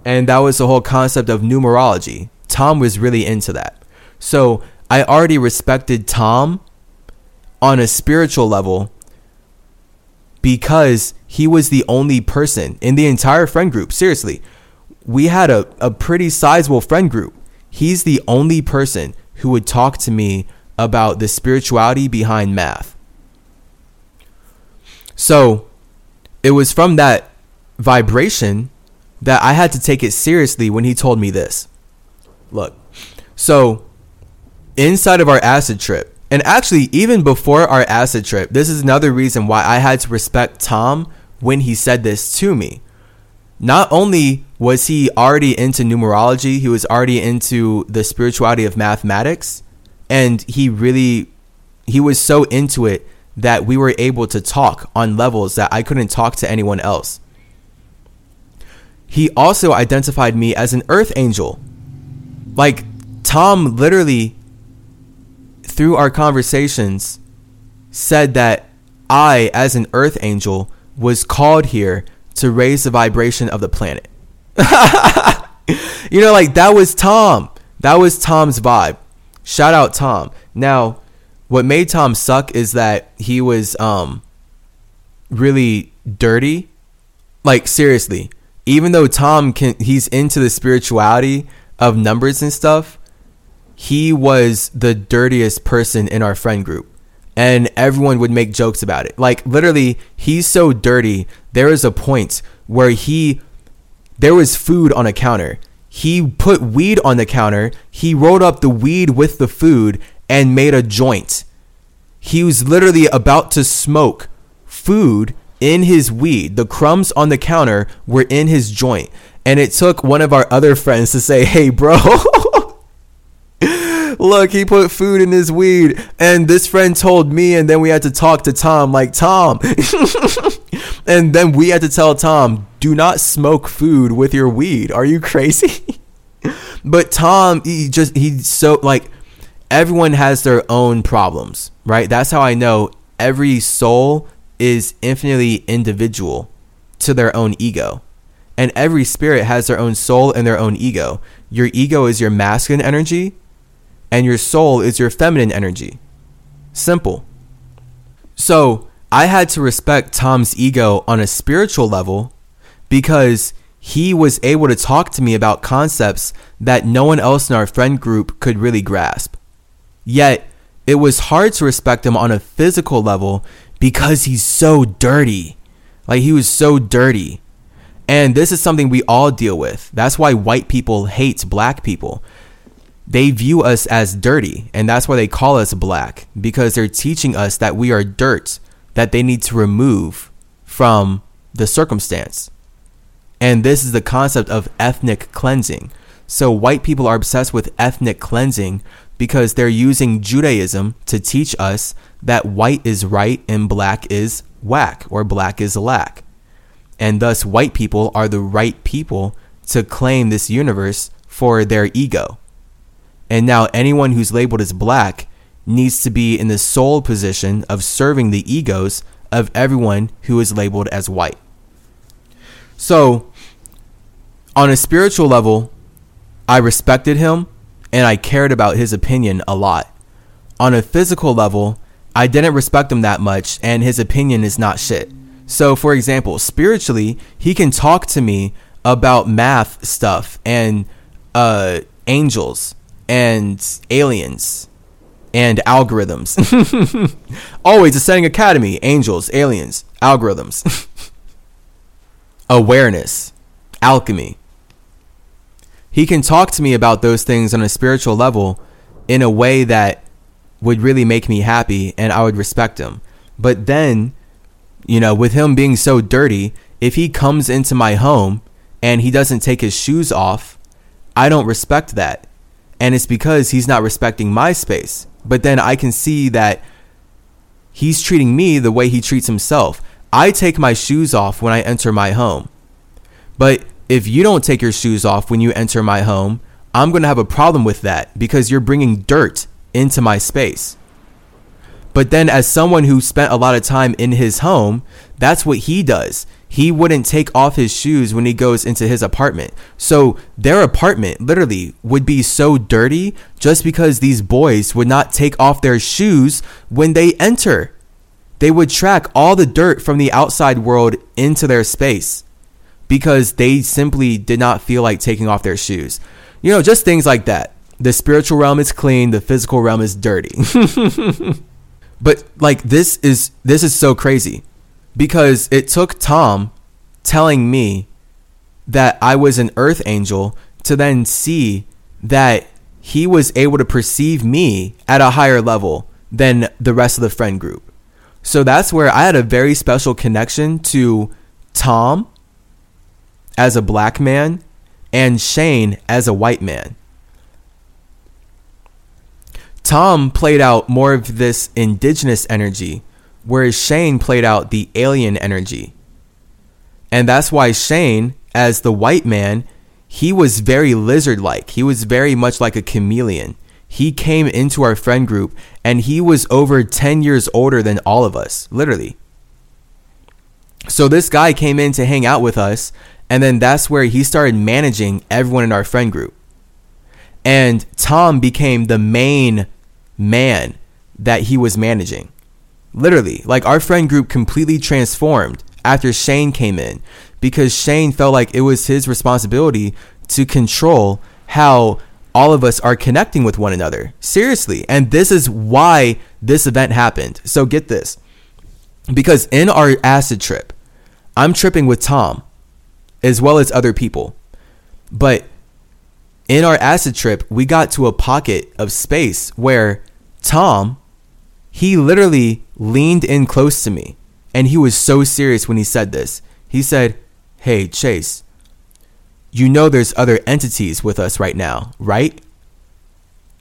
And that was the whole concept of numerology. Tom was really into that. So I already respected Tom on a spiritual level because he was the only person in the entire friend group. Seriously, we had a, a pretty sizable friend group. He's the only person who would talk to me about the spirituality behind math. So it was from that vibration that I had to take it seriously when he told me this. Look, so inside of our acid trip, and actually, even before our acid trip, this is another reason why I had to respect Tom when he said this to me not only was he already into numerology, he was already into the spirituality of mathematics, and he really he was so into it that we were able to talk on levels that I couldn't talk to anyone else. He also identified me as an earth angel. Like Tom literally through our conversations said that I as an earth angel was called here to raise the vibration of the planet. you know, like that was Tom. That was Tom's vibe. Shout out Tom. Now, what made Tom suck is that he was um really dirty. Like seriously, even though Tom can he's into the spirituality of numbers and stuff, he was the dirtiest person in our friend group and everyone would make jokes about it. Like literally, he's so dirty. There is a point where he there was food on a counter. He put weed on the counter. He rolled up the weed with the food and made a joint. He was literally about to smoke food in his weed. The crumbs on the counter were in his joint. And it took one of our other friends to say, "Hey, bro, look, he put food in his weed. And this friend told me, and then we had to talk to Tom, like, Tom. and then we had to tell Tom, do not smoke food with your weed. Are you crazy? but Tom, he just, he's so, like, everyone has their own problems, right? That's how I know every soul is infinitely individual to their own ego. And every spirit has their own soul and their own ego. Your ego is your masculine energy, and your soul is your feminine energy. Simple. So I had to respect Tom's ego on a spiritual level because he was able to talk to me about concepts that no one else in our friend group could really grasp. Yet, it was hard to respect him on a physical level because he's so dirty. Like, he was so dirty. And this is something we all deal with. That's why white people hate black people they view us as dirty, and that's why they call us black because they're teaching us that we are dirt that they need to remove from the circumstance. And this is the concept of ethnic cleansing. So, white people are obsessed with ethnic cleansing because they're using Judaism to teach us that white is right and black is whack or black is lack. And thus, white people are the right people to claim this universe for their ego. And now anyone who's labeled as black needs to be in the sole position of serving the egos of everyone who is labeled as white. So, On a spiritual level, I respected him and I cared about his opinion a lot. On a physical level, I didn't respect him that much and his opinion is not shit. So, for example, spiritually, he can talk to me about math stuff and uh, angels and aliens and algorithms. Always Ascending Academy, angels, aliens, algorithms, awareness, alchemy. He can talk to me about those things on a spiritual level in a way that would really make me happy and I would respect him. But then, you know, with him being so dirty, if he comes into my home and he doesn't take his shoes off, I don't respect that. And it's because he's not respecting my space. But then I can see that he's treating me the way he treats himself. I take my shoes off when I enter my home. But if you don't take your shoes off when you enter my home, I'm going to have a problem with that because you're bringing dirt into my space. But then, as someone who spent a lot of time in his home, that's what he does. He wouldn't take off his shoes when he goes into his apartment. So, their apartment literally would be so dirty just because these boys would not take off their shoes when they enter. They would track all the dirt from the outside world into their space because they simply did not feel like taking off their shoes. You know, just things like that. The spiritual realm is clean, the physical realm is dirty. but like this is this is so crazy because it took Tom telling me that I was an earth angel to then see that he was able to perceive me at a higher level than the rest of the friend group. So that's where I had a very special connection to Tom as a black man and Shane as a white man. Tom played out more of this indigenous energy, whereas Shane played out the alien energy. And that's why Shane, as the white man, he was very lizard like. He was very much like a chameleon. He came into our friend group and he was over 10 years older than all of us, literally. So this guy came in to hang out with us, and then that's where he started managing everyone in our friend group. And Tom became the main man that he was managing. Literally, like our friend group completely transformed after Shane came in because Shane felt like it was his responsibility to control how all of us are connecting with one another. Seriously. And this is why this event happened. So get this. Because in our acid trip, I'm tripping with Tom as well as other people. But in our acid trip, we got to a pocket of space where Tom, he literally leaned in close to me and he was so serious when he said this. He said, Hey, Chase, you know there's other entities with us right now, right?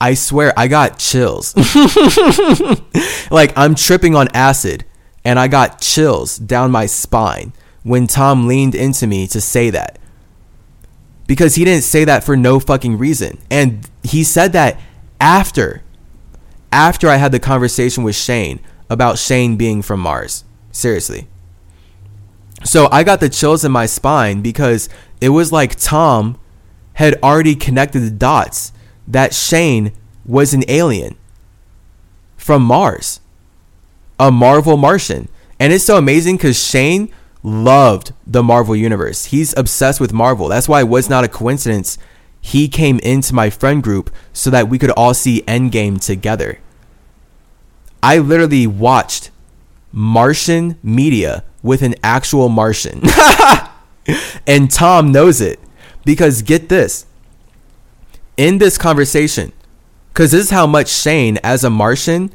I swear I got chills. like I'm tripping on acid and I got chills down my spine when Tom leaned into me to say that because he didn't say that for no fucking reason. And he said that after after I had the conversation with Shane about Shane being from Mars. Seriously. So I got the chills in my spine because it was like Tom had already connected the dots that Shane was an alien from Mars, a Marvel Martian. And it's so amazing because Shane loved the Marvel universe. He's obsessed with Marvel. That's why it was not a coincidence. He came into my friend group so that we could all see Endgame together. I literally watched Martian media with an actual Martian. and Tom knows it. Because get this in this conversation, because this is how much Shane, as a Martian,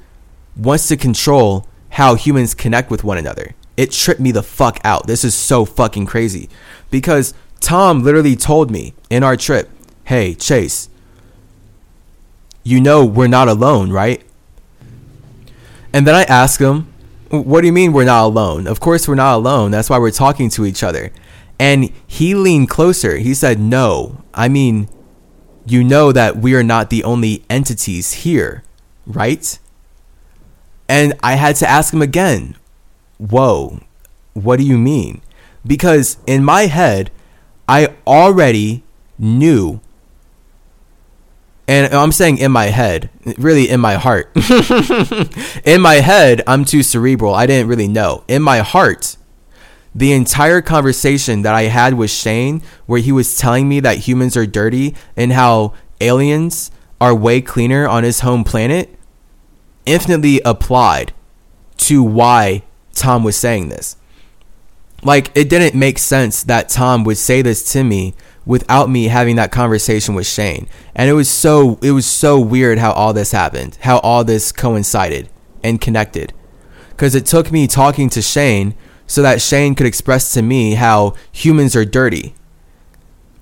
wants to control how humans connect with one another it tripped me the fuck out. This is so fucking crazy. Because Tom literally told me in our trip, hey, Chase, you know we're not alone, right? And then I asked him, what do you mean we're not alone? Of course we're not alone. That's why we're talking to each other. And he leaned closer. He said, no, I mean, you know that we are not the only entities here, right? And I had to ask him again, whoa, what do you mean? Because in my head, I already knew and I'm saying in my head, really in my heart. in my head, I'm too cerebral. I didn't really know. In my heart, the entire conversation that I had with Shane, where he was telling me that humans are dirty and how aliens are way cleaner on his home planet, infinitely applied to why Tom was saying this. Like, it didn't make sense that Tom would say this to me without me having that conversation with Shane. And it was so it was so weird how all this happened, how all this coincided and connected. Cuz it took me talking to Shane so that Shane could express to me how humans are dirty.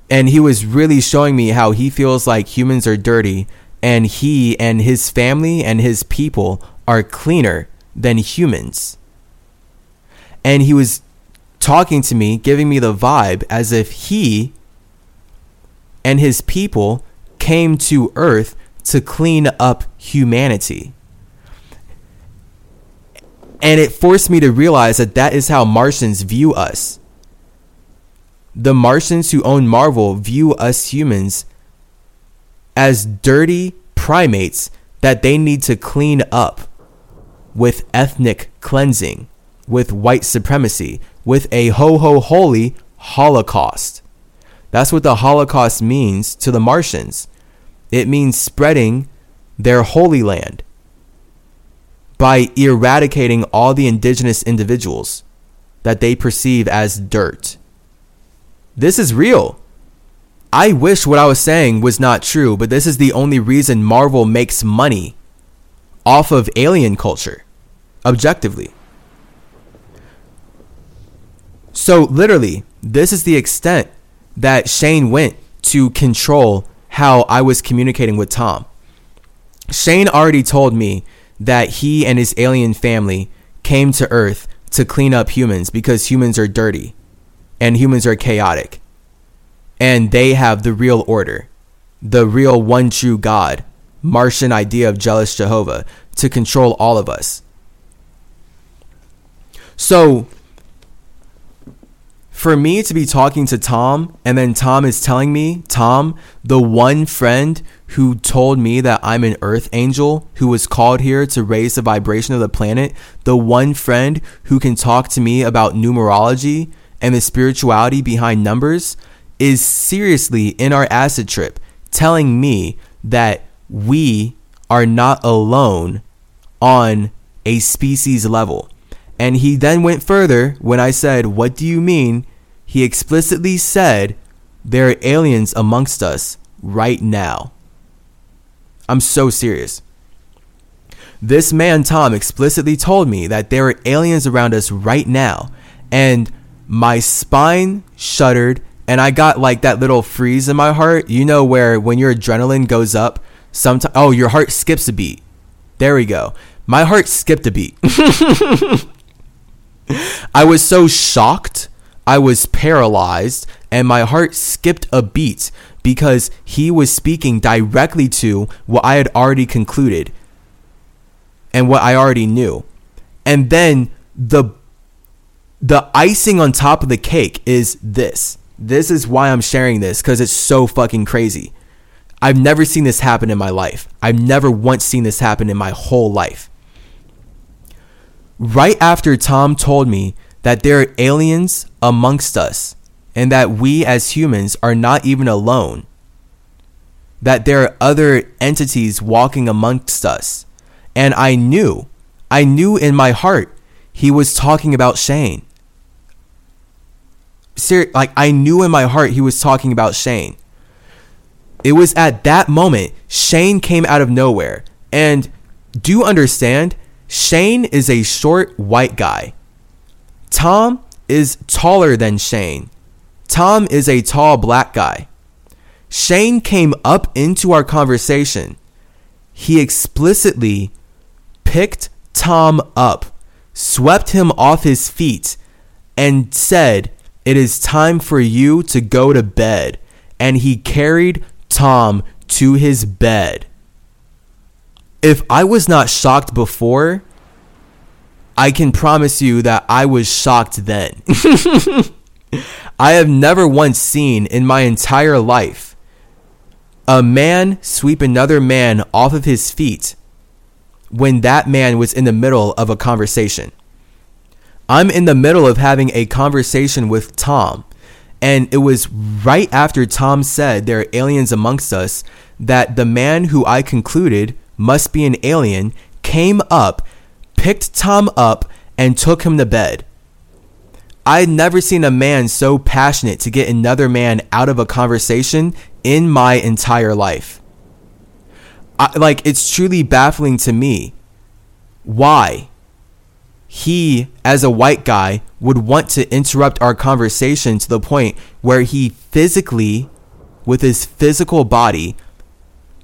And he was really showing me how he feels like humans are dirty and he and his family and his people are cleaner than humans. And he was talking to me, giving me the vibe as if he and his people came to Earth to clean up humanity. And it forced me to realize that that is how Martians view us. The Martians who own Marvel view us humans as dirty primates that they need to clean up with ethnic cleansing, with white supremacy, with a ho ho holy holocaust. That's what the Holocaust means to the Martians. It means spreading their holy land by eradicating all the indigenous individuals that they perceive as dirt. This is real. I wish what I was saying was not true, but this is the only reason Marvel makes money off of alien culture, objectively. So, literally, this is the extent that Shane went to control how I was communicating with Tom. Shane already told me that he and his alien family came to Earth to clean up humans because humans are dirty and humans are chaotic. And they have the real order, the real one true God, Martian idea of jealous Jehovah to control all of us. So for me to be talking to Tom and then Tom is telling me, Tom, the one friend who told me that I'm an earth angel who was called here to raise the vibration of the planet, the one friend who can talk to me about numerology and the spirituality behind numbers is seriously in our acid trip telling me that we are not alone on a species level. And he then went further when I said, What do you mean? He explicitly said, There are aliens amongst us right now. I'm so serious. This man, Tom, explicitly told me that there are aliens around us right now. And my spine shuddered and I got like that little freeze in my heart. You know, where when your adrenaline goes up, sometimes, oh, your heart skips a beat. There we go. My heart skipped a beat. I was so shocked. I was paralyzed and my heart skipped a beat because he was speaking directly to what I had already concluded and what I already knew. And then the the icing on top of the cake is this. This is why I'm sharing this cuz it's so fucking crazy. I've never seen this happen in my life. I've never once seen this happen in my whole life right after Tom told me that there are aliens amongst us and that we as humans are not even alone, that there are other entities walking amongst us. And I knew, I knew in my heart he was talking about Shane. Ser- like I knew in my heart he was talking about Shane. It was at that moment Shane came out of nowhere. And do you understand? Shane is a short white guy. Tom is taller than Shane. Tom is a tall black guy. Shane came up into our conversation. He explicitly picked Tom up, swept him off his feet, and said, It is time for you to go to bed. And he carried Tom to his bed if I was not shocked before, I can promise you that I was shocked then. I have never once seen in my entire life a man sweep another man off of his feet when that man was in the middle of a conversation. I'm in the middle of having a conversation with Tom, and it was right after Tom said there are aliens amongst us that the man who I concluded must be an alien came up, picked Tom up, and took him to bed. I had never seen a man so passionate to get another man out of a conversation in my entire life. I, like, it's truly baffling to me why he, as a white guy, would want to interrupt our conversation to the point where he physically, with his physical body,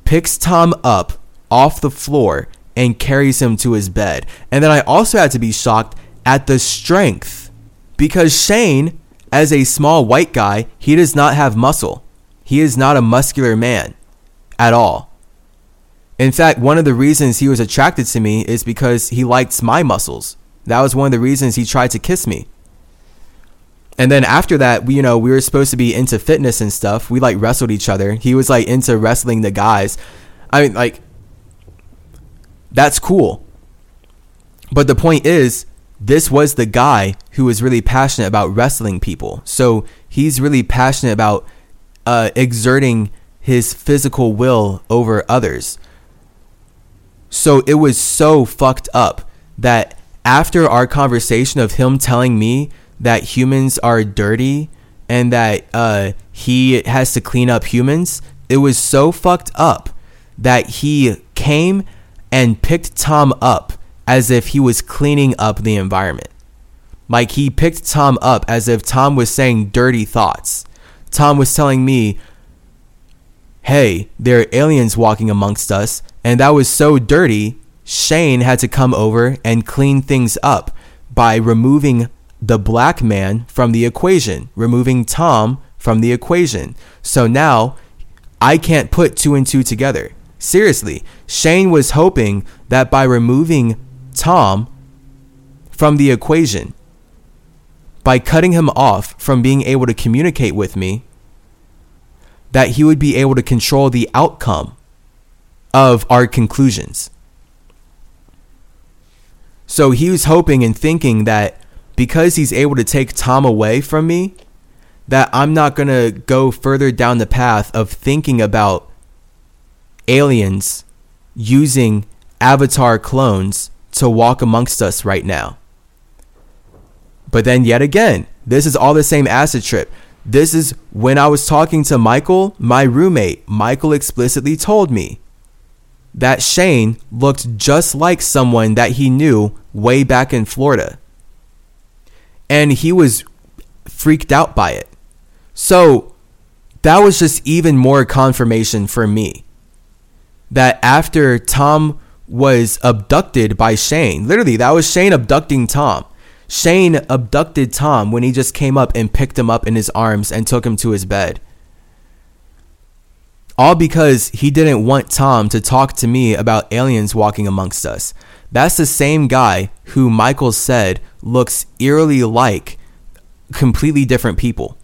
picks Tom up off the floor and carries him to his bed. And then I also had to be shocked at the strength because Shane, as a small white guy, he does not have muscle. He is not a muscular man at all. In fact, one of the reasons he was attracted to me is because he liked my muscles. That was one of the reasons he tried to kiss me. And then after that, we, you know, we were supposed to be into fitness and stuff. We like wrestled each other. He was like into wrestling the guys. I mean, like, that's cool. But the point is, this was the guy who was really passionate about wrestling people. So he's really passionate about uh, exerting his physical will over others. So it was so fucked up that after our conversation of him telling me that humans are dirty and that uh, he has to clean up humans, it was so fucked up that he came and picked Tom up as if he was cleaning up the environment. Like he picked Tom up as if Tom was saying dirty thoughts. Tom was telling me, hey, there are aliens walking amongst us, and that was so dirty, Shane had to come over and clean things up by removing the black man from the equation, removing Tom from the equation. So now I can't put two and two together. Seriously, Shane was hoping that by removing Tom from the equation, by cutting him off from being able to communicate with me, that he would be able to control the outcome of our conclusions. So he was hoping and thinking that because he's able to take Tom away from me, that I'm not going to go further down the path of thinking about aliens using avatar clones to walk amongst us right now. But then, yet again, this is all the same acid trip. This is when I was talking to Michael, my roommate. Michael explicitly told me that Shane looked just like someone that he knew way back in Florida. And he was freaked out by it. So that was just even more confirmation for me that after Tom was abducted by Shane, literally, that was Shane abducting Tom. Shane abducted Tom when he just came up and picked him up in his arms and took him to his bed. All because he didn't want Tom to talk to me about aliens walking amongst us. That's the same guy who Michael said looks eerily like completely different people.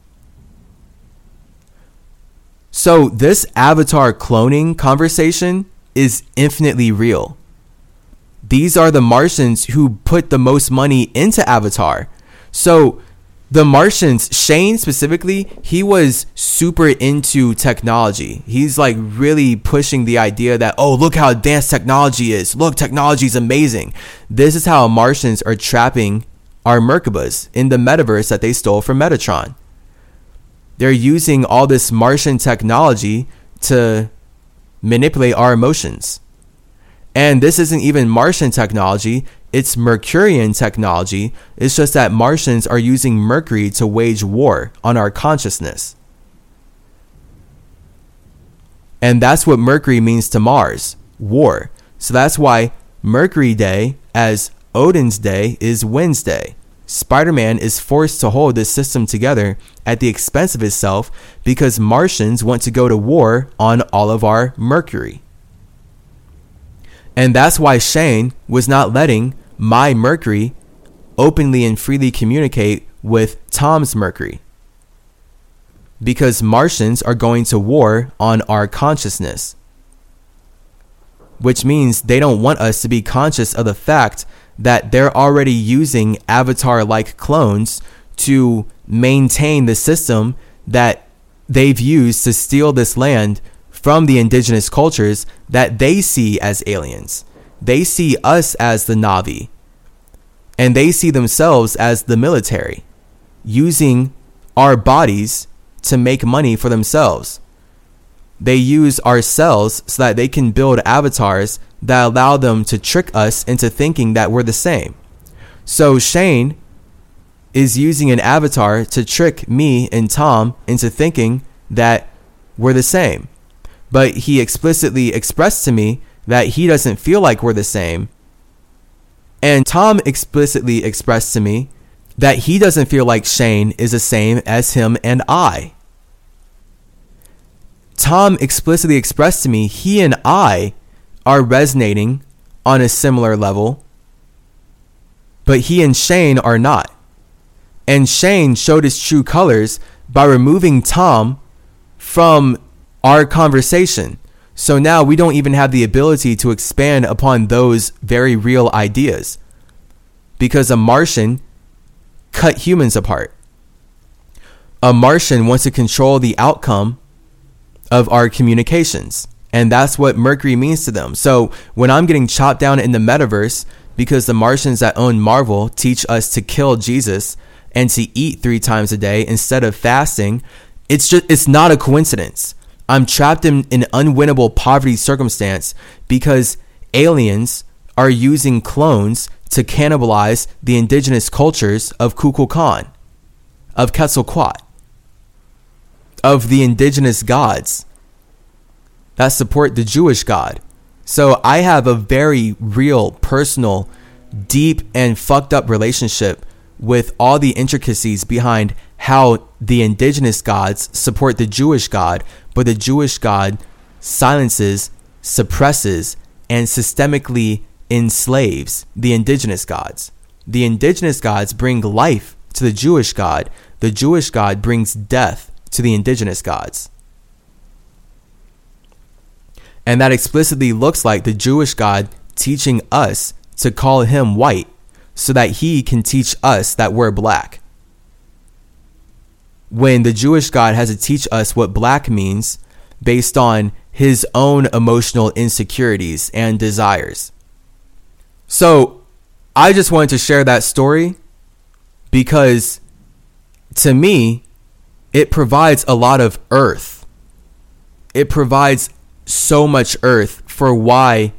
So, this avatar cloning conversation is infinitely real. These are the Martians who put the most money into Avatar. So, the Martians, Shane specifically, he was super into technology. He's like really pushing the idea that, oh, look how advanced technology is. Look, technology is amazing. This is how Martians are trapping our Merkabahs in the metaverse that they stole from Metatron. They're using all this Martian technology to manipulate our emotions. And this isn't even Martian technology, it's Mercurian technology. It's just that Martians are using Mercury to wage war on our consciousness. And that's what Mercury means to Mars war. So that's why Mercury Day, as Odin's Day, is Wednesday. Spider Man is forced to hold this system together at the expense of himself because Martians want to go to war on all of our Mercury. And that's why Shane was not letting my Mercury openly and freely communicate with Tom's Mercury. because Martians are going to war on our consciousness. Which means they don't want us to be conscious of the fact that they're already using avatar like clones to maintain the system that they've used to steal this land from the indigenous cultures that they see as aliens. They see us as the Na'vi, and they see themselves as the military, using our bodies to make money for themselves. They use our cells so that they can build avatars that allow them to trick us into thinking that we're the same. So Shane is using an avatar to trick me and Tom into thinking that we're the same. But he explicitly expressed to me that he doesn't feel like we're the same. And Tom explicitly expressed to me that he doesn't feel like Shane is the same as him and I. Tom explicitly expressed to me he and I are resonating on a similar level, but he and Shane are not. And Shane showed his true colors by removing Tom from our conversation. So now we don't even have the ability to expand upon those very real ideas because a Martian cut humans apart. A Martian wants to control the outcome of our communications. And that's what Mercury means to them. So when I'm getting chopped down in the metaverse because the Martians that own Marvel teach us to kill Jesus and to eat three times a day instead of fasting, it's just it's not a coincidence. I'm trapped in an unwinnable poverty circumstance because aliens are using clones to cannibalize the indigenous cultures of Kukulkan, of Quetzalcoatl, of the indigenous gods that support the Jewish God. So I have a very real, personal, deep, and fucked up relationship with all the intricacies behind how the indigenous gods support the Jewish God, but the Jewish God silences, suppresses, and systemically enslaves the indigenous gods. The indigenous gods bring life to the Jewish God, the Jewish God brings death to the indigenous gods. And that explicitly looks like the Jewish God teaching us to call him white so that he can teach us that we're black. When the Jewish God has to teach us what black means based on his own emotional insecurities and desires. So I just wanted to share that story because to me, it provides a lot of earth. It provides so much earth for why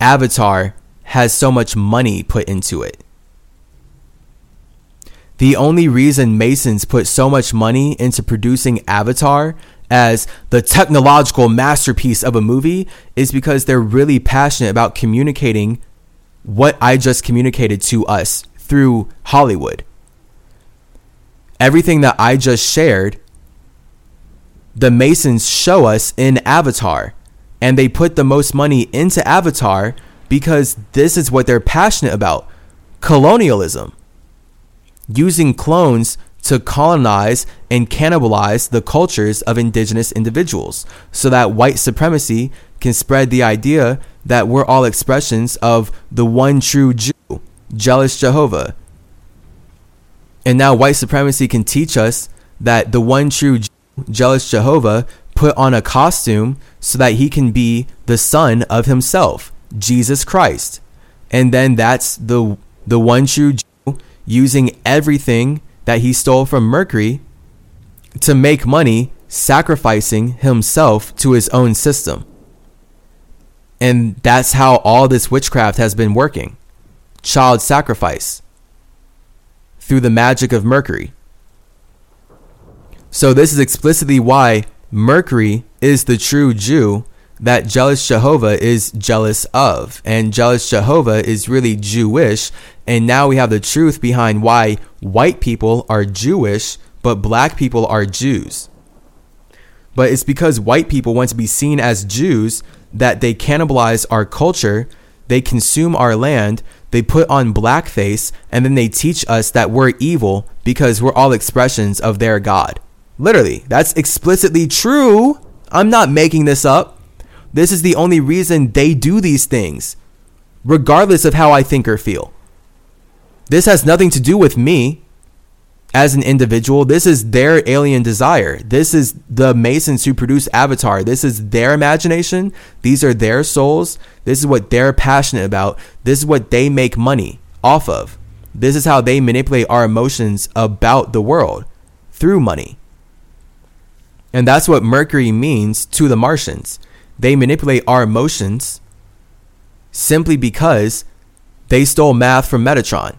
Avatar has so much money put into it. The only reason Masons put so much money into producing Avatar as the technological masterpiece of a movie is because they're really passionate about communicating what I just communicated to us through Hollywood. Everything that I just shared, the Masons show us in Avatar and they put the most money into Avatar because this is what they're passionate about colonialism. Using clones to colonize and cannibalize the cultures of indigenous individuals so that white supremacy can spread the idea that we're all expressions of the one true Jew, jealous Jehovah. And now white supremacy can teach us that the one true jealous Jehovah put on a costume so that he can be the son of himself, Jesus Christ. And then that's the the one true Jew using everything that he stole from Mercury to make money, sacrificing himself to his own system. And that's how all this witchcraft has been working. Child sacrifice through the magic of Mercury. So this is explicitly why Mercury is the true Jew that jealous Jehovah is jealous of. And jealous Jehovah is really Jewish. And now we have the truth behind why white people are Jewish, but black people are Jews. But it's because white people want to be seen as Jews that they cannibalize our culture, they consume our land, they put on blackface, and then they teach us that we're evil because we're all expressions of their God Literally, that's explicitly true. I'm not making this up. This is the only reason they do these things, regardless of how I think or feel. This has nothing to do with me as an individual. This is their alien desire. This is the Masons who produce Avatar. This is their imagination. These are their souls. This is what they're passionate about. This is what they make money off of. This is how they manipulate our emotions about the world through money. And that's what Mercury means to the Martians. They manipulate our emotions simply because they stole math from Metatron.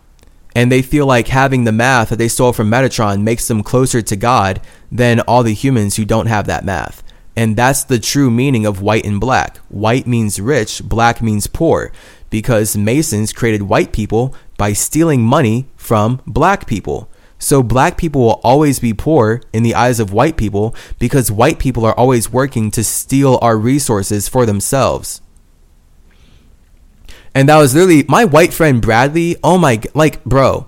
And they feel like having the math that they stole from Metatron makes them closer to God than all the humans who don't have that math. And that's the true meaning of white and black. White means rich, black means poor, because Masons created white people by stealing money from black people. So black people will always be poor in the eyes of white people because white people are always working to steal our resources for themselves. And that was literally my white friend Bradley. Oh my, like, bro,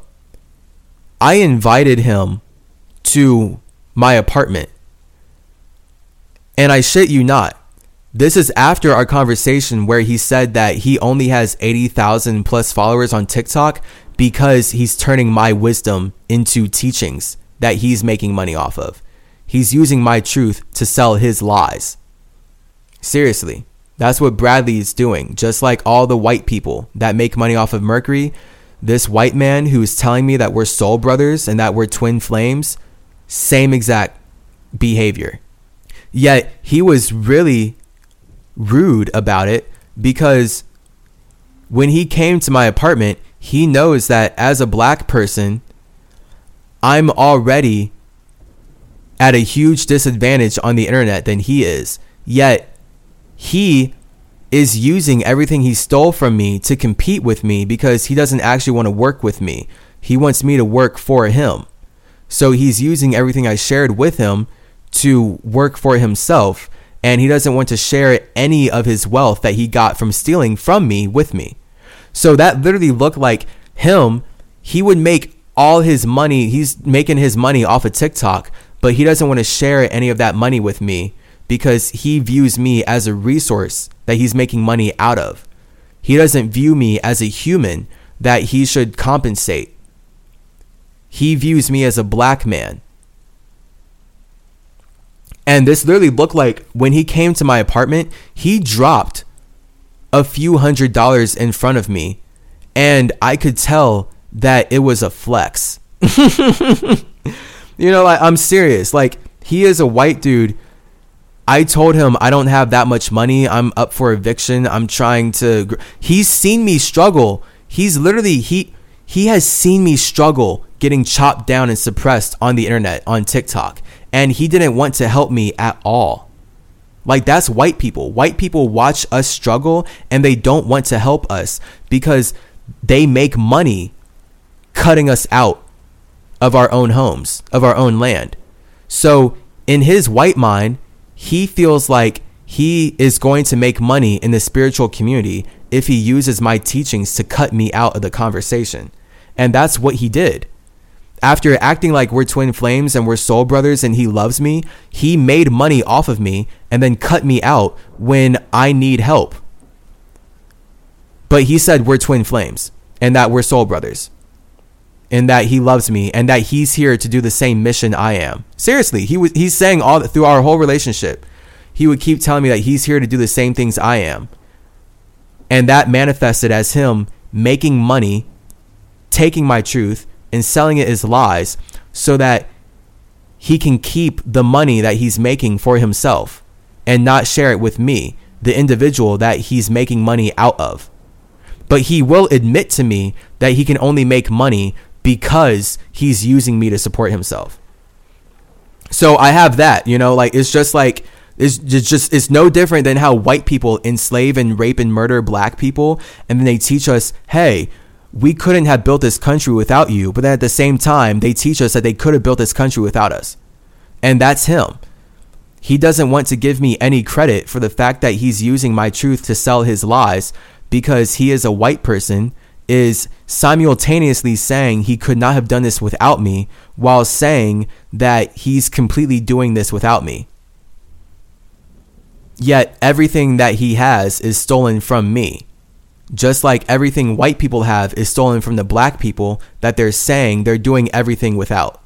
I invited him to my apartment. And I shit you not. This is after our conversation where he said that he only has 80,000 plus followers on TikTok because he's turning my wisdom into teachings that he's making money off of. He's using my truth to sell his lies. Seriously, that's what Bradley is doing. Just like all the white people that make money off of Mercury, this white man who is telling me that we're soul brothers and that we're twin flames, same exact behavior. Yet he was really rude about it because when he came to my apartment, he knows that as a black person, I'm already at a huge disadvantage on the internet than he is. Yet he is using everything he stole from me to compete with me because he doesn't actually want to work with me. He wants me to work for him. So he's using everything I shared with him to work for himself and he doesn't want to share any of his wealth that he got from stealing from me with me. So that literally looked like him. He would make all his money, he's making his money off of TikTok, but he doesn't want to share any of that money with me because he views me as a resource that he's making money out of. He doesn't view me as a human that he should compensate. He views me as a black man and this literally looked like when he came to my apartment, he dropped a few hundred dollars in front of me. And I could tell that it was a flex. you know, like, I'm serious. Like, he is a white dude. I told him I don't have that much money. I'm up for eviction. I'm trying to. Gr-. He's seen me struggle. He's literally he he has seen me struggle getting chopped down and suppressed on the internet on TikTok and he didn't want to help me at all. Like that's white people. White people watch us struggle and they don't want to help us because they make money cutting us out of our own homes, of our own land. So in his white mind, he feels like he is going to make money in the spiritual community if he uses my teachings to cut me out of the conversation. And that's what he did after acting like we're twin flames and we're soul brothers and he loves me, he made money off of me and then cut me out when I need help. But he said we're twin flames and that we're soul brothers and that he loves me and that he's here to do the same mission I am. Seriously, he was he's saying all through our whole relationship. He would keep telling me that he's here to do the same things I am. And that manifested as him making money, taking my truth and selling it as lies so that he can keep the money that he's making for himself and not share it with me, the individual that he's making money out of. But he will admit to me that he can only make money because he's using me to support himself. So I have that, you know, like it's just like it's just it's no different than how white people enslave and rape and murder black people and then they teach us, "Hey, we couldn't have built this country without you. But then at the same time, they teach us that they could have built this country without us. And that's him. He doesn't want to give me any credit for the fact that he's using my truth to sell his lies because he is a white person is simultaneously saying he could not have done this without me while saying that he's completely doing this without me. Yet everything that he has is stolen from me. Just like everything white people have is stolen from the black people that they're saying they're doing everything without.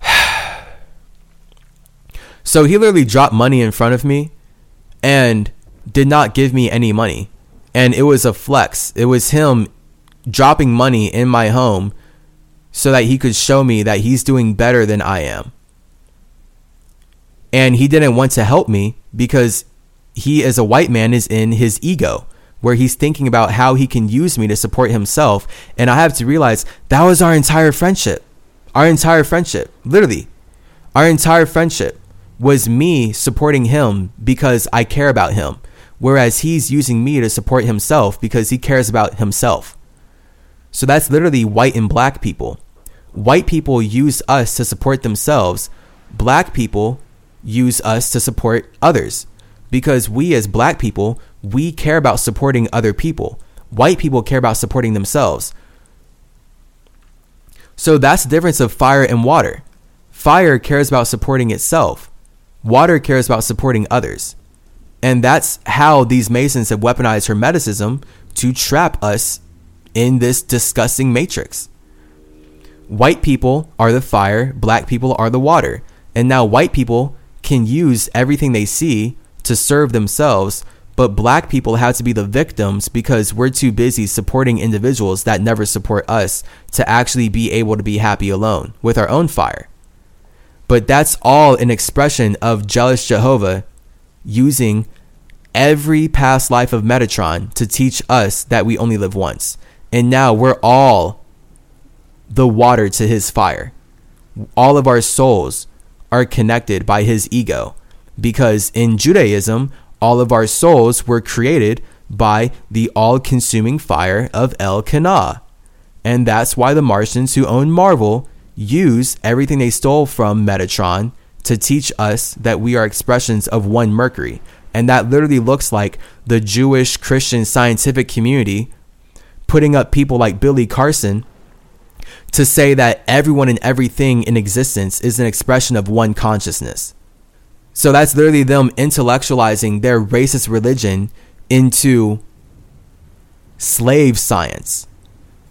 so he literally dropped money in front of me and did not give me any money and it was a flex. It was him dropping money in my home so that he could show me that he's doing better than I am. And he didn't want to help me because he, as a white man, is in his ego, where he's thinking about how he can use me to support himself. And I have to realize that was our entire friendship. Our entire friendship, literally, our entire friendship was me supporting him because I care about him whereas he's using me to support himself because he cares about himself. So that's literally white and black people. White people use us to support themselves. Black people use us to support others because we as black people, we care about supporting other people. White people care about supporting themselves. So that's the difference of fire and water. Fire cares about supporting itself. Water cares about supporting others. And that's how these Masons have weaponized Hermeticism to trap us in this disgusting matrix. White people are the fire, black people are the water. And now white people can use everything they see to serve themselves, but black people have to be the victims because we're too busy supporting individuals that never support us to actually be able to be happy alone with our own fire. But that's all an expression of jealous Jehovah using every past life of Metatron to teach us that we only live once. And now we're all the water to his fire. All of our souls are connected by his ego because in Judaism, all of our souls were created by the all consuming fire of Elkanah. And that's why the Martians who own Marvel use everything they stole from Metatron to teach us that we are expressions of one Mercury. And that literally looks like the Jewish Christian scientific community putting up people like Billy Carson to say that everyone and everything in existence is an expression of one consciousness. So that's literally them intellectualizing their racist religion into slave science.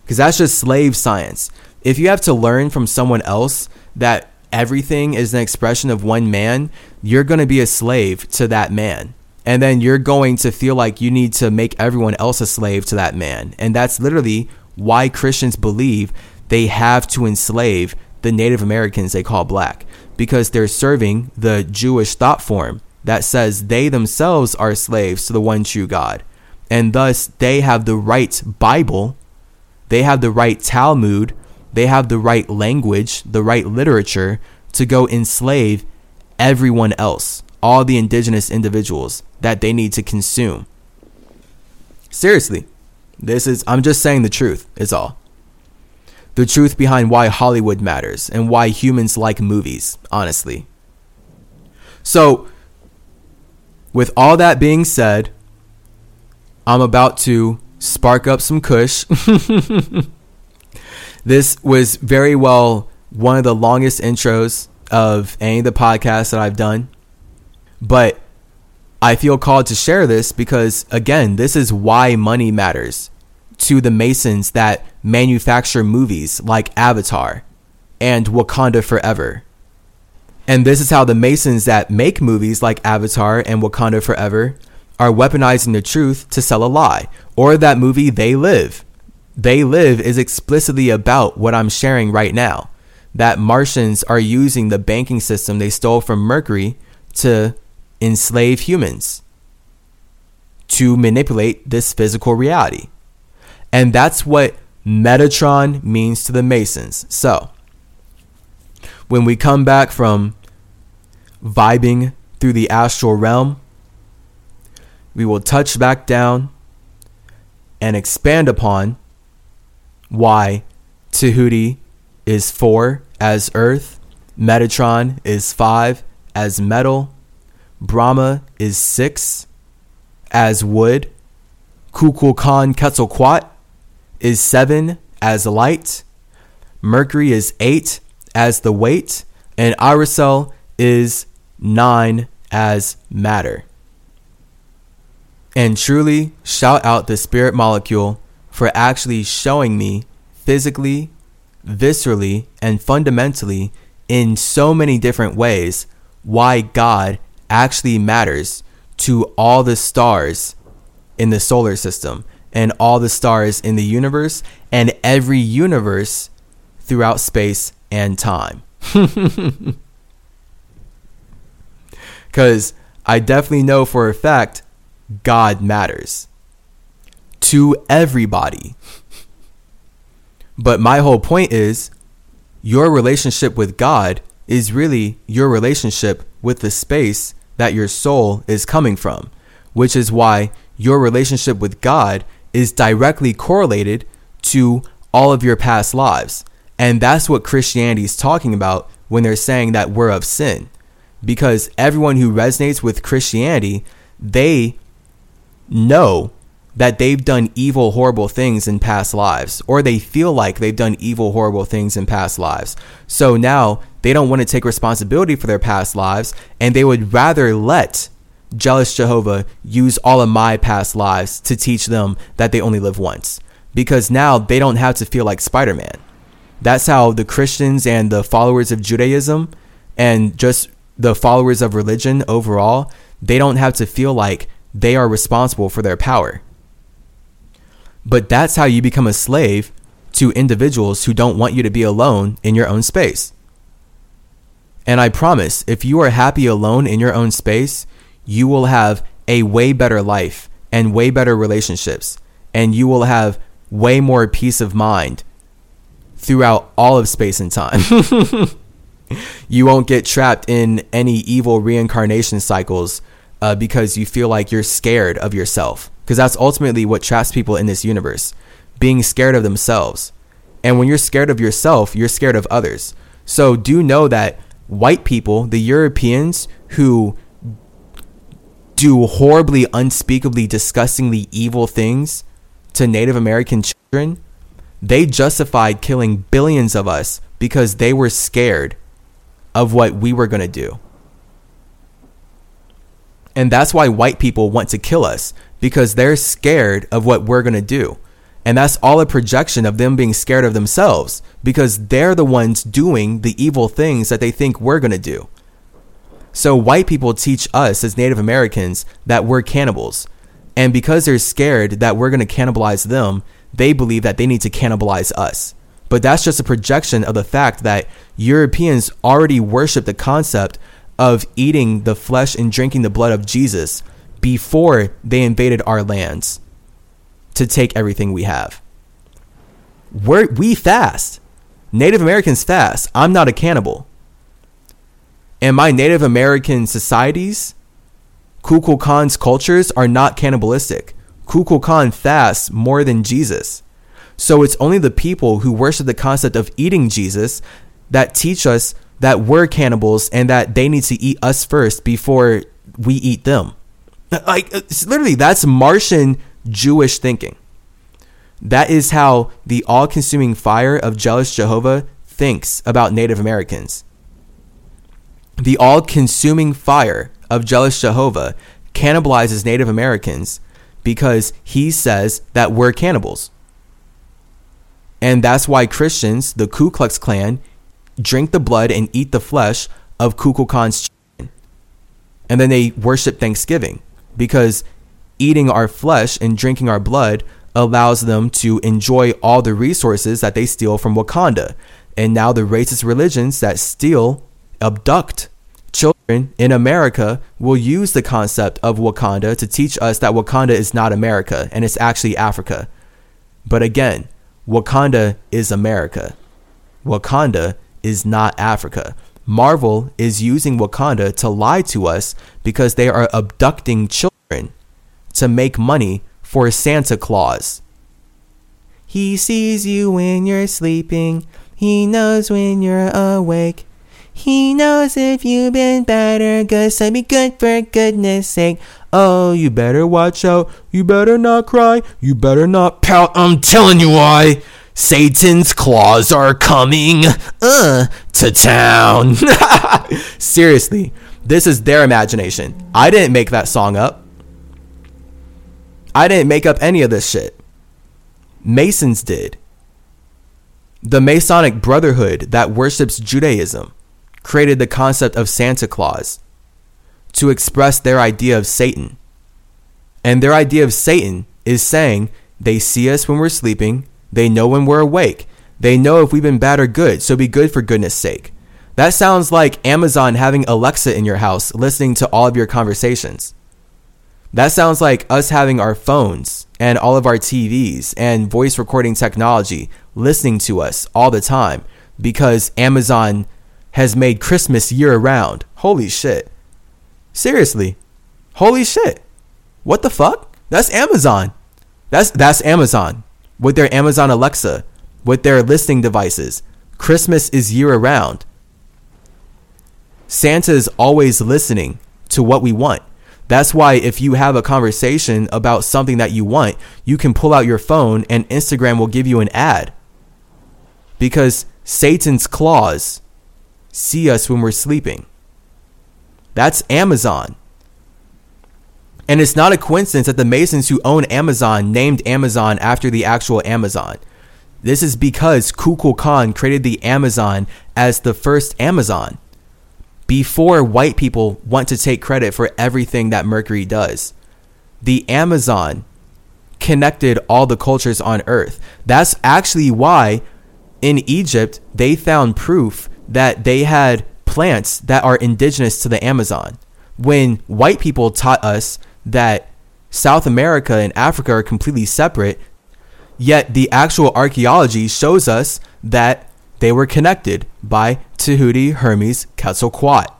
Because that's just slave science. If you have to learn from someone else that everything is an expression of one man, you're going to be a slave to that man. And then you're going to feel like you need to make everyone else a slave to that man. And that's literally why Christians believe they have to enslave the Native Americans they call black because they're serving the Jewish thought form that says they themselves are slaves to the one true God. And thus they have the right Bible, they have the right Talmud, they have the right language, the right literature to go enslave everyone else, all the indigenous individuals that they need to consume. Seriously, this is, I'm just saying the truth, is all. The truth behind why Hollywood matters and why humans like movies, honestly. So, with all that being said, I'm about to spark up some kush. This was very well one of the longest intros of any of the podcasts that I've done. But I feel called to share this because, again, this is why money matters to the Masons that manufacture movies like Avatar and Wakanda Forever. And this is how the Masons that make movies like Avatar and Wakanda Forever are weaponizing the truth to sell a lie, or that movie They Live they Live is explicitly about what I'm sharing right now. That Martians are using the banking system they stole from Mercury to enslave humans, to manipulate this physical reality. And that's what Metatron means to the Masons. So, when we come back from vibing through the astral realm, we will touch back down and expand upon why Tahuti is 4 as Earth, Metatron is 5 as metal, Brahma is 6 as wood, Kukulkan Quetzalcoatl is 7 as light. Mercury is 8 as the weight. And Iracel is 9 as matter. And truly, shout out the spirit molecule for actually showing me physically, viscerally, and fundamentally in so many different ways why God actually matters to all the stars in the solar system and all the stars in the universe and every universe throughout space and time. Because I definitely know for a fact God matters to everybody. But my whole point is your relationship with God is really your relationship with the space that your soul is coming from, which is why your relationship with God is directly correlated to all of your past lives. And that's what Christianity is talking about when they're saying that we're of sin. Because everyone who resonates with Christianity, they know that they've done evil, horrible things in past lives, or they feel like they've done evil, horrible things in past lives. So now they don't want to take responsibility for their past lives, and they would rather let jealous Jehovah use all of my past lives to teach them that they only live once. Because now they don't have to feel like Spider Man. That's how the Christians and the followers of Judaism and just the followers of religion overall, they don't have to feel like they are responsible for their power. But that's how you become a slave to individuals who don't want you to be alone in your own space. And I promise, if you are happy alone in your own space, you will have a way better life and way better relationships, and you will have way more peace of mind throughout all of space and time. you won't get trapped in any evil reincarnation cycles uh, because you feel like you're scared of yourself. Because that's ultimately what traps people in this universe being scared of themselves. And when you're scared of yourself, you're scared of others. So do know that white people, the Europeans who do horribly, unspeakably, disgustingly evil things to Native American children, they justified killing billions of us because they were scared of what we were going to do. And that's why white people want to kill us because they're scared of what we're going to do. And that's all a projection of them being scared of themselves because they're the ones doing the evil things that they think we're going to do. So white people teach us as Native Americans that we're cannibals. And because they're scared that we're going to cannibalize them, they believe that they need to cannibalize us. But that's just a projection of the fact that Europeans already worship the concept of eating the flesh and drinking the blood of Jesus before they invaded our lands to take everything we have. We're, we fast. Native Americans fast. I'm not a cannibal. And my Native American societies, Kukulkan's cultures are not cannibalistic. Kukulkan fasts more than Jesus. So it's only the people who worship the concept of eating Jesus that teach us that we're cannibals and that they need to eat us first before we eat them. Like uh, literally that's Martian Jewish thinking. That is how the all-consuming fire of jealous Jehovah thinks about Native Americans the all consuming fire of jealous Jehovah cannibalizes Native Americans because he says that we're cannibals. And that's why Christians, the Ku Klux Klan, drink the blood and eat the flesh of Kukulkan's children. And then they worship Thanksgiving because eating our flesh and drinking our blood allows them to enjoy all the resources that they steal from Wakanda. And now the racist religions that steal abduct children in America will use the concept of Wakanda to teach us that Wakanda is not America and it's actually Africa. But again, Wakanda is America. Wakanda is not Africa. Marvel is using Wakanda to lie to us because they are abducting children to make money for Santa Claus. He sees you when you're sleeping. He knows when you're awake. He knows if you've been bad or good, so be good for goodness sake. Oh, you better watch out. You better not cry. You better not pout. I'm telling you why. Satan's claws are coming uh, to town. Seriously, this is their imagination. I didn't make that song up. I didn't make up any of this shit. Masons did. The Masonic Brotherhood that worships Judaism created the concept of Santa Claus to express their idea of Satan. And their idea of Satan is saying they see us when we're sleeping, they know when we're awake, they know if we've been bad or good, so be good for goodness sake. That sounds like Amazon having Alexa in your house listening to all of your conversations. That sounds like us having our phones and all of our TVs and voice recording technology listening to us all the time because Amazon has made Christmas year round. Holy shit. Seriously. Holy shit. What the fuck? That's Amazon. That's that's Amazon with their Amazon Alexa, with their listening devices. Christmas is year round. Santa is always listening to what we want. That's why if you have a conversation about something that you want, you can pull out your phone and Instagram will give you an ad. Because Satan's claws see us when we're sleeping. That's Amazon. And it's not a coincidence that the Masons who own Amazon named Amazon after the actual Amazon. This is because Kukulkan created the Amazon as the first Amazon before white people want to take credit for everything that Mercury does. The Amazon connected all the cultures on earth. That's actually why in Egypt they found proof that they had plants that are indigenous to the Amazon. When white people taught us that South America and Africa are completely separate, yet the actual archaeology shows us that they were connected by Tahuti, Hermes, Quetzalcoatl.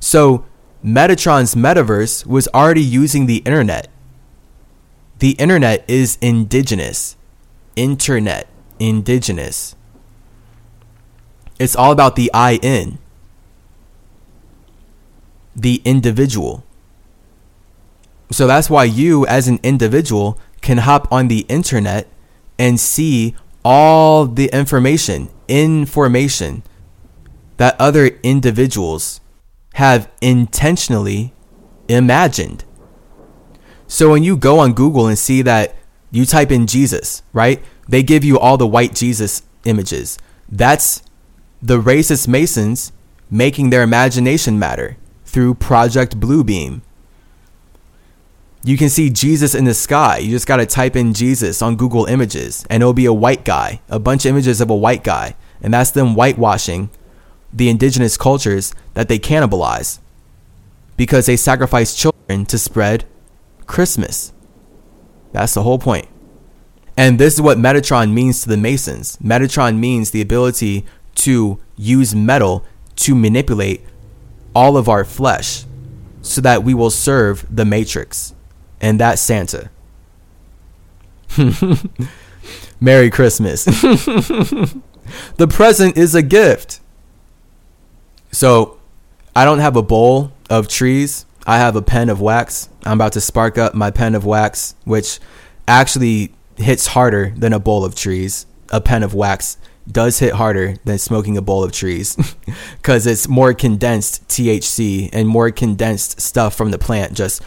So Metatron's metaverse was already using the internet. The internet is indigenous. Internet, indigenous. It's all about the I in, the individual. So that's why you, as an individual, can hop on the internet and see all the information, information that other individuals have intentionally imagined. So when you go on Google and see that you type in Jesus, right? They give you all the white Jesus images. That's the racist Masons making their imagination matter through Project Bluebeam. You can see Jesus in the sky. You just got to type in Jesus on Google Images and it'll be a white guy, a bunch of images of a white guy. And that's them whitewashing the indigenous cultures that they cannibalize because they sacrifice children to spread Christmas. That's the whole point. And this is what Metatron means to the Masons. Metatron means the ability to use metal to manipulate all of our flesh so that we will serve the Matrix. And that's Santa. Merry Christmas. the present is a gift. So, I don't have a bowl of trees. I have a pen of wax. I'm about to spark up my pen of wax, which actually hits harder than a bowl of trees. A pen of wax does hit harder than smoking a bowl of trees because it's more condensed THC and more condensed stuff from the plant just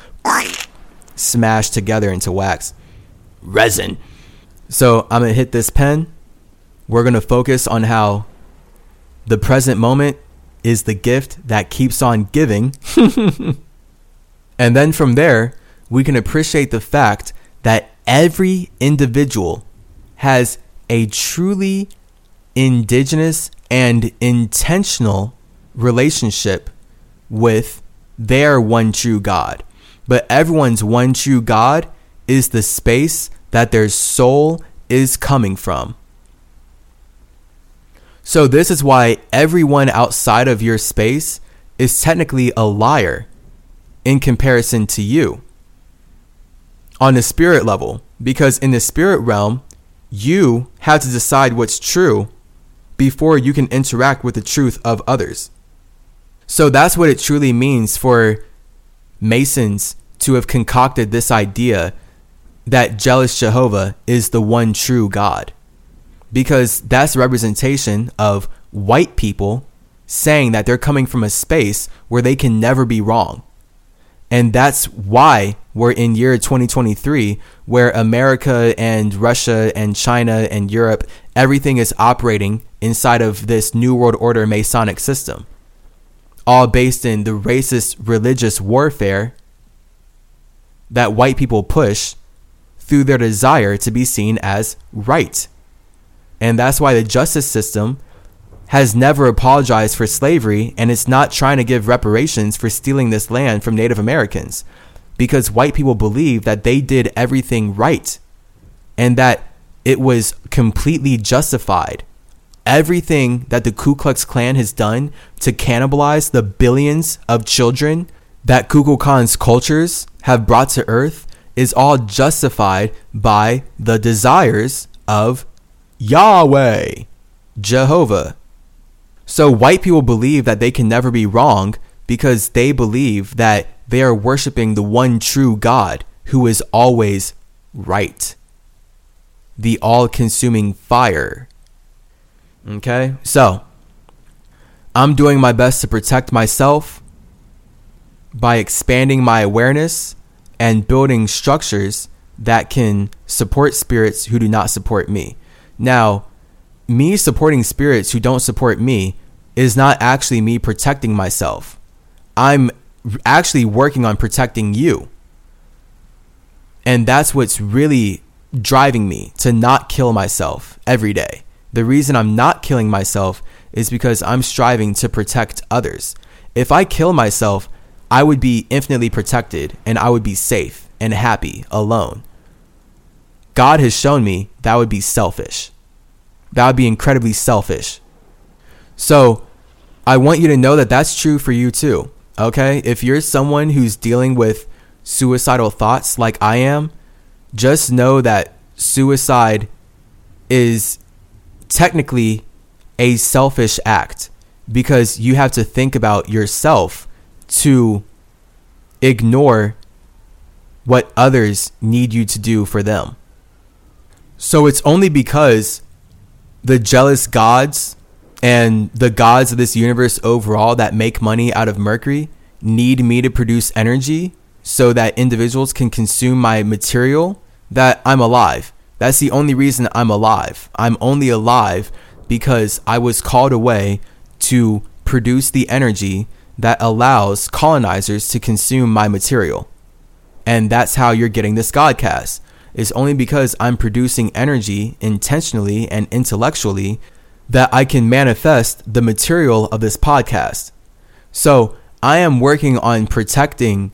smashed together into wax. Resin. So I'm going to hit this pen. We're going to focus on how the present moment is the gift that keeps on giving. and then from there, we can appreciate the fact that every individual has a truly indigenous and intentional relationship with their one true God. But everyone's one true God is the space that their soul is coming from. So, this is why everyone outside of your space is technically a liar in comparison to you on the spirit level. Because in the spirit realm, you have to decide what's true before you can interact with the truth of others. So that's what it truly means for Masons to have concocted this idea that jealous Jehovah is the one true God. Because that's representation of white people saying that they're coming from a space where they can never be wrong. And that's why we're in year 2023, where America and Russia and China and Europe, everything is operating inside of this New World Order Masonic system, all based in the racist religious warfare that white people push through their desire to be seen as right. And that's why the justice system has never apologized for slavery and it's not trying to give reparations for stealing this land from Native Americans because white people believe that they did everything right and that it was completely justified. Everything that the Ku Klux Klan has done to cannibalize the billions of children that Kukulkan's cultures have brought to earth is all justified by the desires of Yahweh, Jehovah, so white people believe that they can never be wrong because they believe that they are worshiping the one true God who is always right. The all consuming fire. Okay? So, I'm doing my best to protect myself by expanding my awareness and building structures that can support spirits who do not support me. Now, me supporting spirits who don't support me is not actually me protecting myself. I'm actually working on protecting you. And that's what's really driving me to not kill myself every day. The reason I'm not killing myself is because I'm striving to protect others. If I kill myself, I would be infinitely protected and I would be safe and happy alone. God has shown me that would be selfish. That would be incredibly selfish. So I want you to know that that's true for you too. Okay. If you're someone who's dealing with suicidal thoughts like I am, just know that suicide is technically a selfish act because you have to think about yourself to ignore what others need you to do for them. So it's only because the jealous gods and the gods of this universe overall that make money out of Mercury need me to produce energy so that individuals can consume my material that I'm alive. That's the only reason I'm alive. I'm only alive because I was called away to produce the energy that allows colonizers to consume my material. And that's how you're getting this Godcast It's only because I'm producing energy intentionally and intellectually that I can manifest the material of this podcast. So I am working on protecting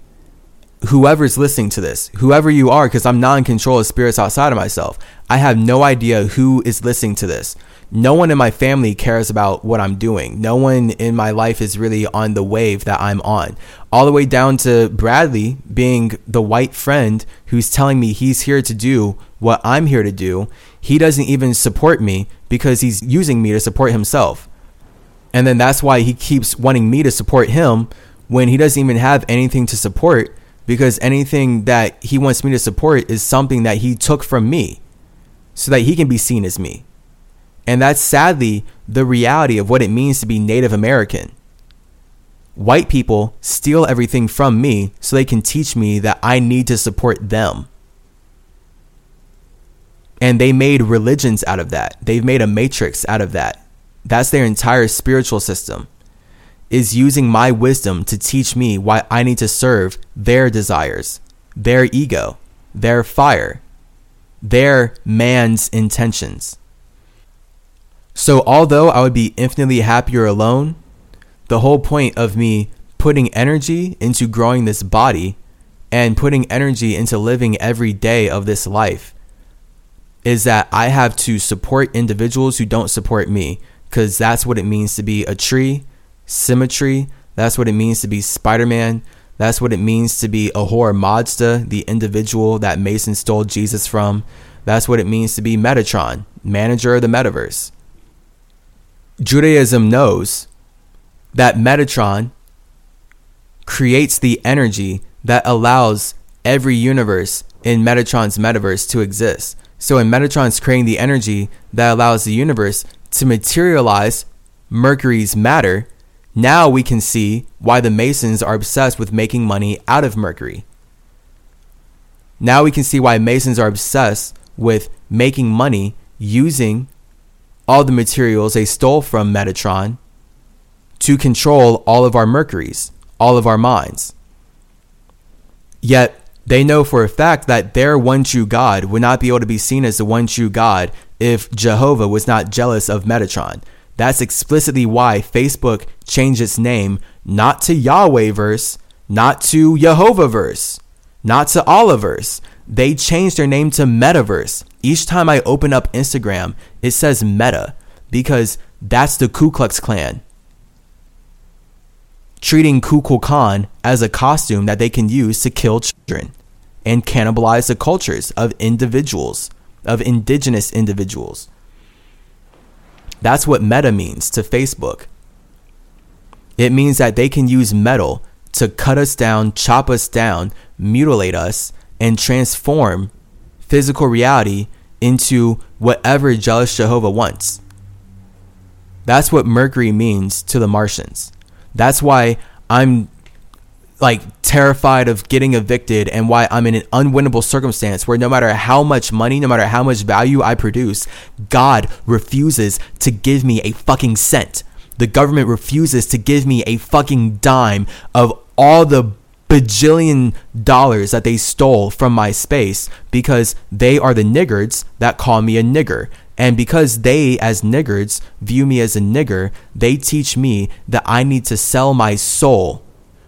whoever's listening to this, whoever you are, because I'm not in control of spirits outside of myself. I have no idea who is listening to this no one in my family cares about what I'm doing. No one in my life is really on the wave that I'm on. All the way down to Bradley being the white friend who's telling me he's here to do what I'm here to do. He doesn't even support me because he's using me to support himself. And then that's why he keeps wanting me to support him when he doesn't even have anything to support because anything that he wants me to support is something that he took from me so that he can be seen as me. And that's sadly the reality of what it means to be Native American. White people steal everything from me so they can teach me that I need to support them. And they made religions out of that. They've made a matrix out of that. That's their entire spiritual system. Is using my wisdom to teach me why I need to serve their desires, their ego, their fire, their man's intentions. So, although I would be infinitely happier alone, the whole point of me putting energy into growing this body and putting energy into living every day of this life is that I have to support individuals who don't support me because that's what it means to be a tree, symmetry. That's what it means to be Spider Man. That's what it means to be Ahura Mazda, the individual that Mason stole Jesus from. That's what it means to be Metatron, manager of the metaverse. Judaism knows that Metatron creates the energy that allows every universe in Metatron's metaverse to exist. So in Metatron's creating the energy that allows the universe to materialize Mercury's matter, now we can see why the Masons are obsessed with making money out of Mercury. Now we can see why Masons are obsessed with making money using all the materials they stole from Metatron to control all of our Mercuries, all of our minds. Yet they know for a fact that their one true God would not be able to be seen as the one true God if Jehovah was not jealous of Metatron. That's explicitly why Facebook changed its name not to Yahwehverse, not to Jehovahverse, not to Allahverse. They changed their name to Metaverse. Each time I open up Instagram, it says Meta because that's the Ku Klux Klan treating Ku Klux Klan as a costume that they can use to kill children and cannibalize the cultures of individuals, of indigenous individuals. That's what meta means to Facebook. It means that they can use metal to cut us down, chop us down, mutilate us, and transform physical reality into whatever jealous Jehovah wants. That's what Mercury means to the Martians. That's why I'm like terrified of getting evicted and why I'm in an unwinnable circumstance where no matter how much money, no matter how much value I produce, God refuses to give me a fucking cent. The government refuses to give me a fucking dime of all the bajillion dollars that they stole from my space because they are the niggards that call me a nigger. And because they, as niggards, view me as a nigger, they teach me that I need to sell my soul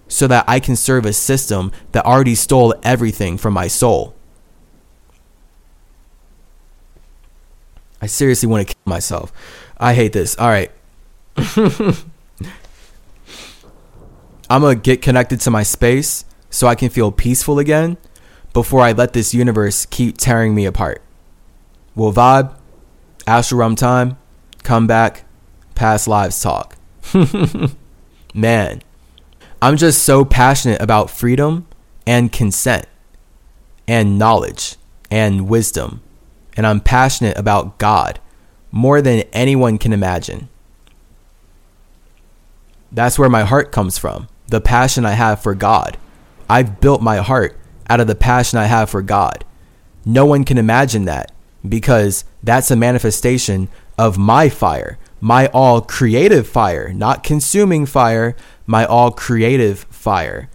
so that I can serve a system that already stole everything from my soul. I seriously want to kill myself. I hate this. All right. I'm going to get connected to my space so I can feel peaceful again before I let this universe keep tearing me apart. We'll vibe. Astral Rum time, come back, past lives talk. Man, I'm just so passionate about freedom and consent and knowledge and wisdom. And I'm passionate about God more than anyone can imagine. That's where my heart comes from the passion I have for God. I've built my heart out of the passion I have for God. No one can imagine that because that's a manifestation of my fire, my all creative fire, not consuming fire, my all creative fire.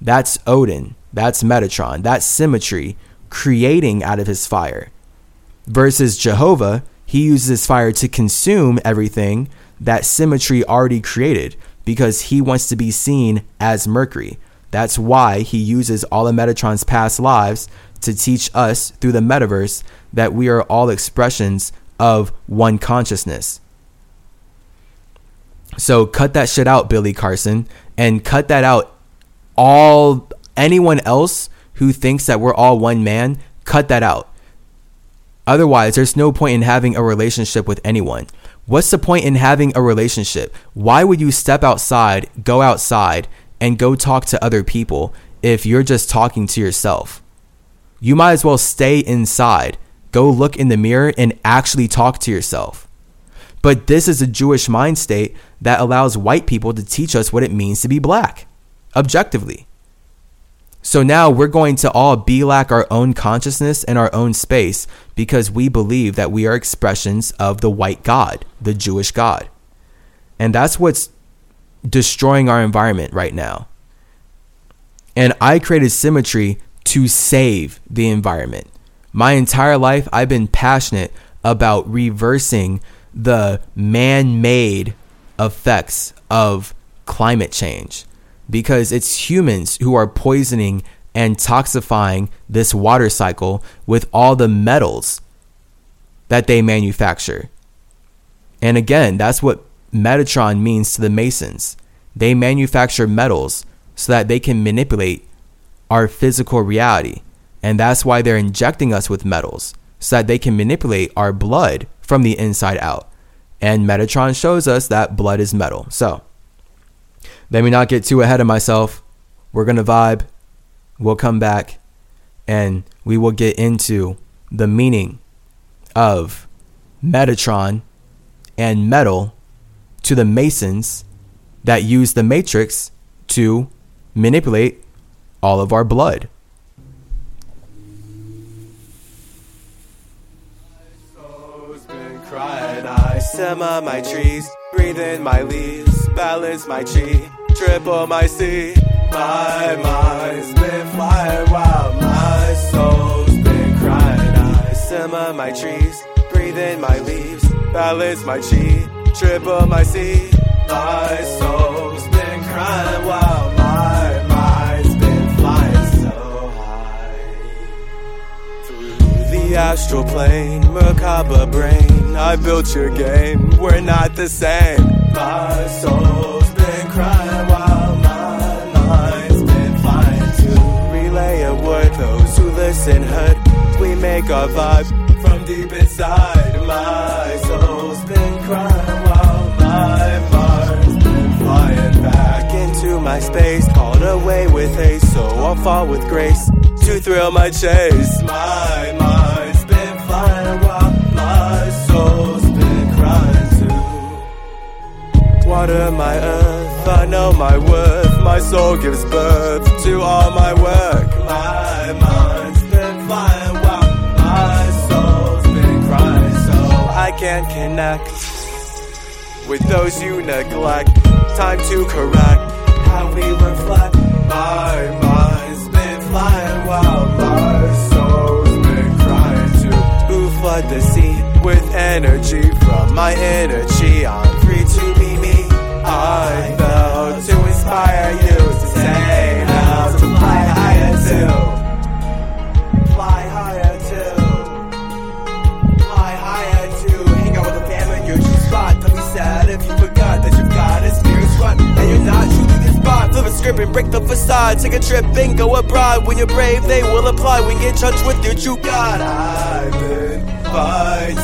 That's Odin. That's Metatron. That's symmetry, creating out of his fire. Versus Jehovah, he uses fire to consume everything that symmetry already created because he wants to be seen as Mercury. That's why he uses all of Metatron's past lives to teach us through the metaverse that we are all expressions of one consciousness. So cut that shit out, Billy Carson, and cut that out. All anyone else who thinks that we're all one man, cut that out. Otherwise, there's no point in having a relationship with anyone. What's the point in having a relationship? Why would you step outside, go outside, and go talk to other people if you're just talking to yourself? You might as well stay inside, go look in the mirror, and actually talk to yourself. But this is a Jewish mind state that allows white people to teach us what it means to be black, objectively. So now we're going to all be like our own consciousness and our own space because we believe that we are expressions of the white God, the Jewish God. And that's what's destroying our environment right now. And I created symmetry to save the environment. My entire life, I've been passionate about reversing the man made effects of climate change because it's humans who are poisoning and toxifying this water cycle with all the metals that they manufacture. And again, that's what Metatron means to the Masons. They manufacture metals so that they can manipulate our physical reality. And that's why they're injecting us with metals so that they can manipulate our blood from the inside out. And Metatron shows us that blood is metal. So, let me not get too ahead of myself. We're going to vibe. We'll come back and we will get into the meaning of Metatron and metal to the Masons that use the Matrix to manipulate all of our blood. Sema my trees, breathe in my leaves, balance my chi, triple my C. My mind's been flying wild, my soul's been crying. I simmer my trees, breathe in my leaves, balance my chi, triple my C. My soul's been crying wild, my mind's been flying so high. Through the astral plane, macabre brain, I built your game, we're not the same. My soul's been crying wild, my mind's been flying to relay a word. Those who listen heard, we make our vibe from deep inside. My soul's been crying while my mind's been flying back into my space. Called away with haste, so I'll fall with grace to thrill my chase. My mind's been flying while my soul's been crying too. Water my earth, I know my worth. My soul gives birth to all my work. My mind's been flying while my soul's been crying, so I can't connect with those you neglect. Time to correct how we reflect. My mind's been flying while my soul's been crying too. Who flood the sea with energy from my inner chi? I'm free to be me. I fell to inspire you to say how to fly higher too. Fly higher too. Fly higher too. Hang out with the fam in your true spot. Don't be sad if you forgot that you've got a spirit squad and you're not to this spot. Flip a script and break the facade. Take a trip and go abroad. When you're brave, they will apply. When you get in touch with your true God. I've been I've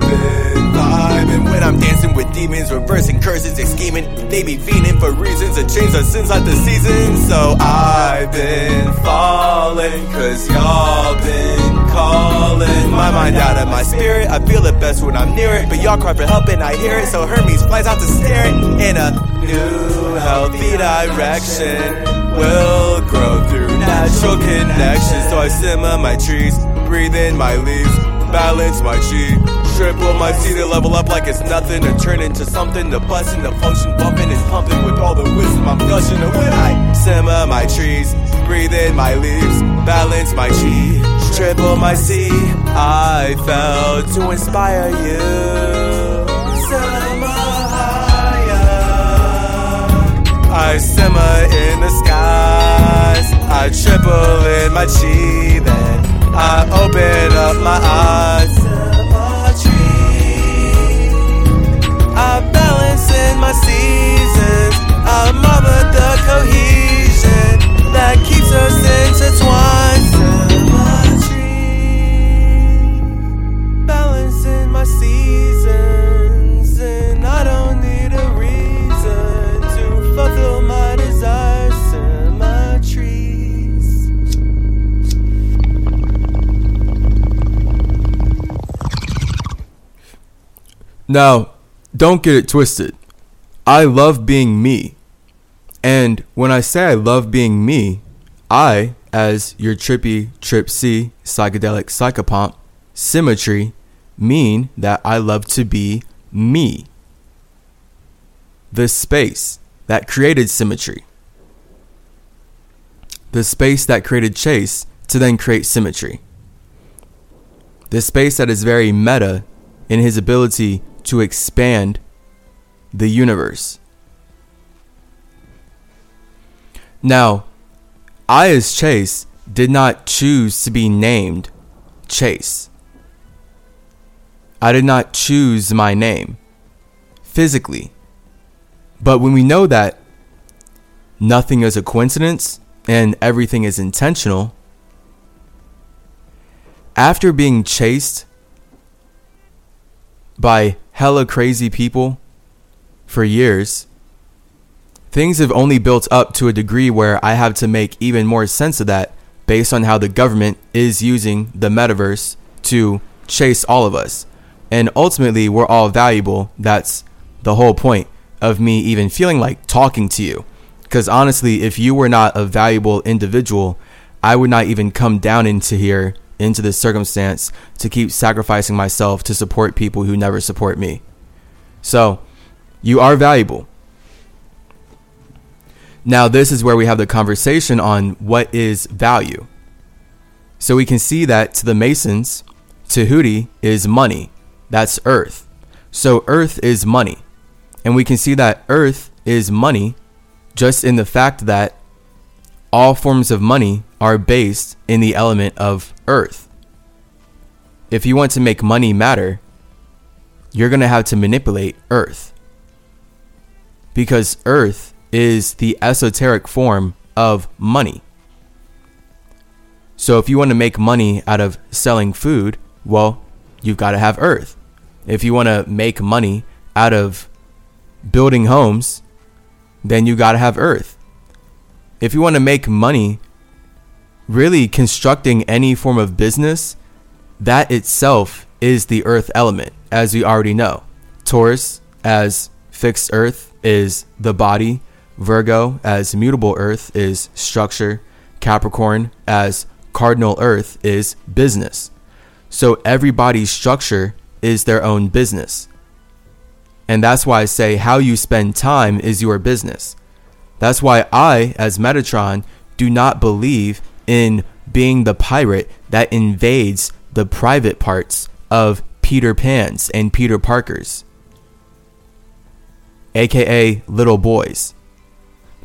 been vibing when I'm dancing with demons, reversing curses, they scheming. They be fiending for reasons to change the sins like the seasons. So I've been falling, cause y'all been calling my mind out of my spirit. I feel it best when I'm near it, but y'all cry for help and I hear it. So Hermes flies out to stare it in a new healthy direction. Will grow through natural connections. So I simmer my trees, breathe in my leaves balance my chi. Triple my C to level up like it's nothing to turn into something. The busting, the function bumping is pumping with all the wisdom I'm gushing. And when I simmer my trees, breathe in my leaves, balance my chi. Triple my C, I fell to inspire you. Simmer higher. I simmer in the skies. I triple in my chi, then I open up my eyes. I balance in my seasons. I mother the cohesion that keeps us intertwined. Now, don't get it twisted. I love being me. And when I say I love being me, I, as your trippy trip C psychedelic psychopomp symmetry, mean that I love to be me. The space that created symmetry. The space that created chase to then create symmetry. The space that is very meta in his ability to expand the universe. Now, I, as Chase, did not choose to be named Chase. I did not choose my name physically. But when we know that nothing is a coincidence and everything is intentional, after being chased by hella crazy people for years, things have only built up to a degree where I have to make even more sense of that based on how the government is using the metaverse to chase all of us. And ultimately, we're all valuable. That's the whole point of me even feeling like talking to you. Because honestly, if you were not a valuable individual, I would not even come down into here, into this circumstance, to keep sacrificing myself to support people who never support me. So, you are valuable. Now, this is where we have the conversation on what is value. So we can see that to the Masons, Tahuti is money. That's earth. So earth is money. And we can see that earth is money just in the fact that all forms of money are based in the element of earth. If you want to make money matter, you're going to have to manipulate earth. Because earth is the esoteric form of money. So if you want to make money out of selling food, well, you've got to have earth. If you want to make money out of building homes, then you got to have earth. If you want to make money really constructing any form of business, that itself is the earth element, as we already know. Taurus, as fixed earth, is the body Virgo as mutable earth is structure. Capricorn as cardinal earth is business. So everybody's structure is their own business. And that's why I say how you spend time is your business. That's why I, as Metatron, do not believe in being the pirate that invades the private parts of Peter Pan's and Peter Parker's, aka little boys.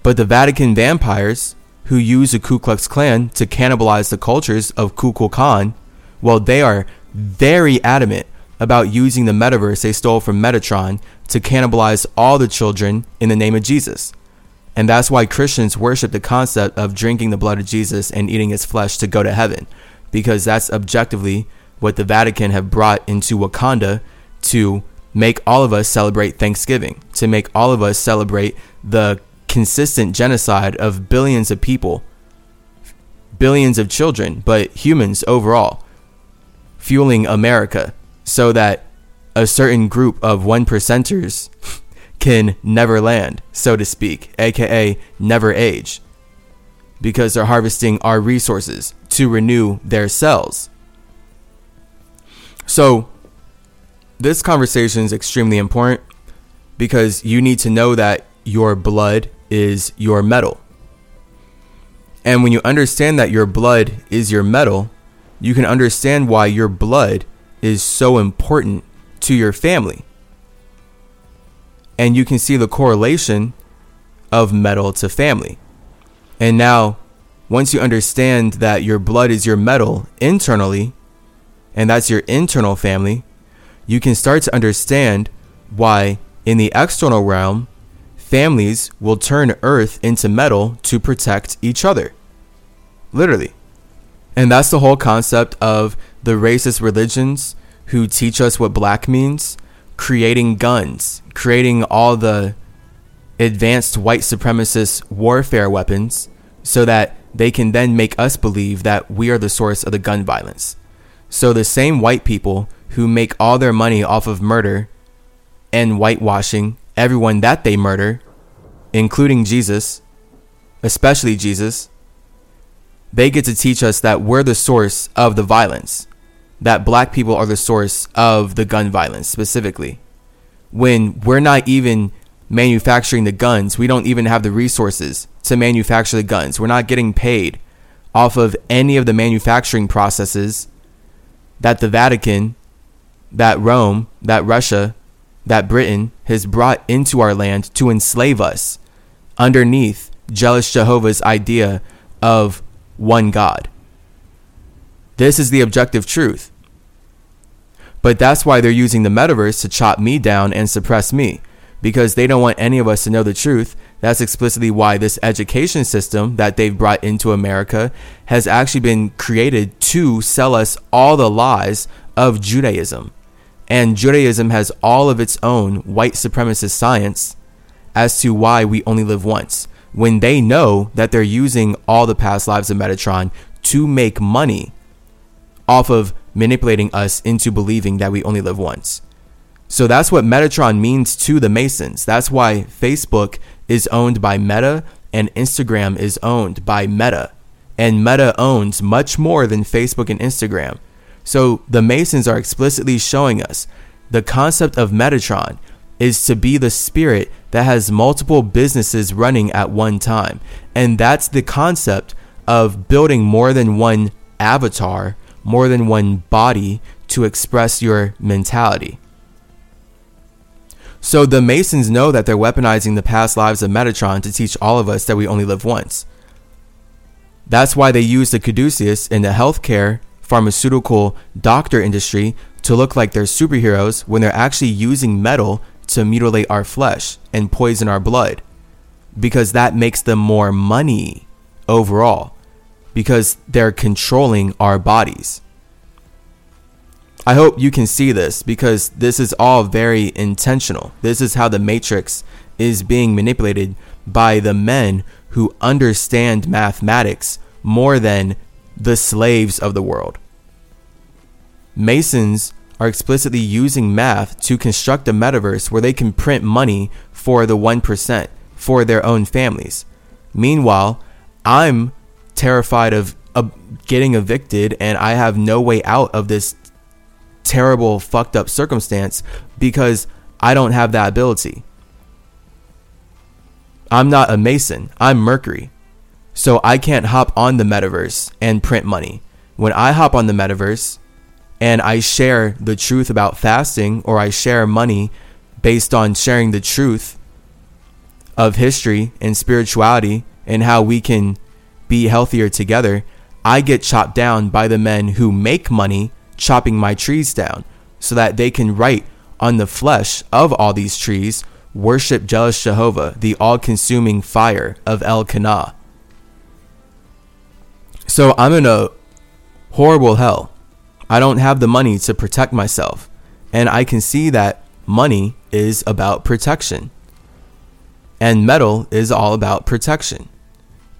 But the Vatican vampires, who use the Ku Klux Klan to cannibalize the cultures of ku Kukulkan, well, they are very adamant about using the metaverse they stole from Metatron to cannibalize all the children in the name of Jesus. And that's why Christians worship the concept of drinking the blood of Jesus and eating his flesh to go to heaven, because that's objectively what the Vatican have brought into Wakanda to make all of us celebrate Thanksgiving, to make all of us celebrate the consistent genocide of billions of people, billions of children, but humans overall, fueling America so that a certain group of one percenters can never land, so to speak, aka never age, because they're harvesting our resources to renew their cells. So, this conversation is extremely important because you need to know that your blood is your metal. And when you understand that your blood is your metal, you can understand why your blood is so important to your family. And you can see the correlation of metal to family. And now, once you understand that your blood is your metal internally, and that's your internal family, you can start to understand why in the external realm families will turn earth into metal to protect each other. Literally. And that's the whole concept of the racist religions who teach us what black means, creating guns, creating all the advanced white supremacist warfare weapons so that they can then make us believe that we are the source of the gun violence. So the same white people who make all their money off of murder and whitewashing everyone that they murder, including Jesus, especially Jesus, they get to teach us that we're the source of the violence, that black people are the source of the gun violence specifically. When we're not even manufacturing the guns, we don't even have the resources to manufacture the guns. We're not getting paid off of any of the manufacturing processes that the Vatican, that Rome, that Russia, that Britain has brought into our land to enslave us underneath jealous Jehovah's idea of one God. This is the objective truth. But that's why they're using the metaverse to chop me down and suppress me because they don't want any of us to know the truth. That's explicitly why this education system that they've brought into America has actually been created to sell us all the lies of Judaism. And Judaism has all of its own white supremacist science as to why we only live once when they know that they're using all the past lives of Metatron to make money off of manipulating us into believing that we only live once. So that's what Metatron means to the Masons. That's why Facebook is owned by Meta and Instagram is owned by Meta. And Meta owns much more than Facebook and Instagram. So the Masons are explicitly showing us the concept of Metatron is to be the spirit that has multiple businesses running at one time. And that's the concept of building more than one avatar, more than one body to express your mentality. So the Masons know that they're weaponizing the past lives of Metatron to teach all of us that we only live once. That's why they use the caduceus in the healthcare, pharmaceutical, doctor industry to look like they're superheroes when they're actually using metal to mutilate our flesh and poison our blood. Because that makes them more money overall. Because they're controlling our bodies. I hope you can see this because this is all very intentional. This is how the Matrix is being manipulated by the men who understand mathematics more than the slaves of the world. Masons are explicitly using math to construct a metaverse where they can print money for the 1% for their own families. Meanwhile, I'm terrified of getting evicted and I have no way out of this terrible, fucked up circumstance because I don't have that ability. I'm not a Mason, I'm Mercury. So I can't hop on the metaverse and print money. When I hop on the metaverse and I share the truth about fasting or I share money based on sharing the truth of history and spirituality and how we can be healthier together, I get chopped down by the men who make money chopping my trees down so that they can write on the flesh of all these trees, worship jealous Jehovah, the all consuming fire of El Elkanah. So I'm in a horrible hell. I don't have the money to protect myself. And I can see that money is about protection. And metal is all about protection.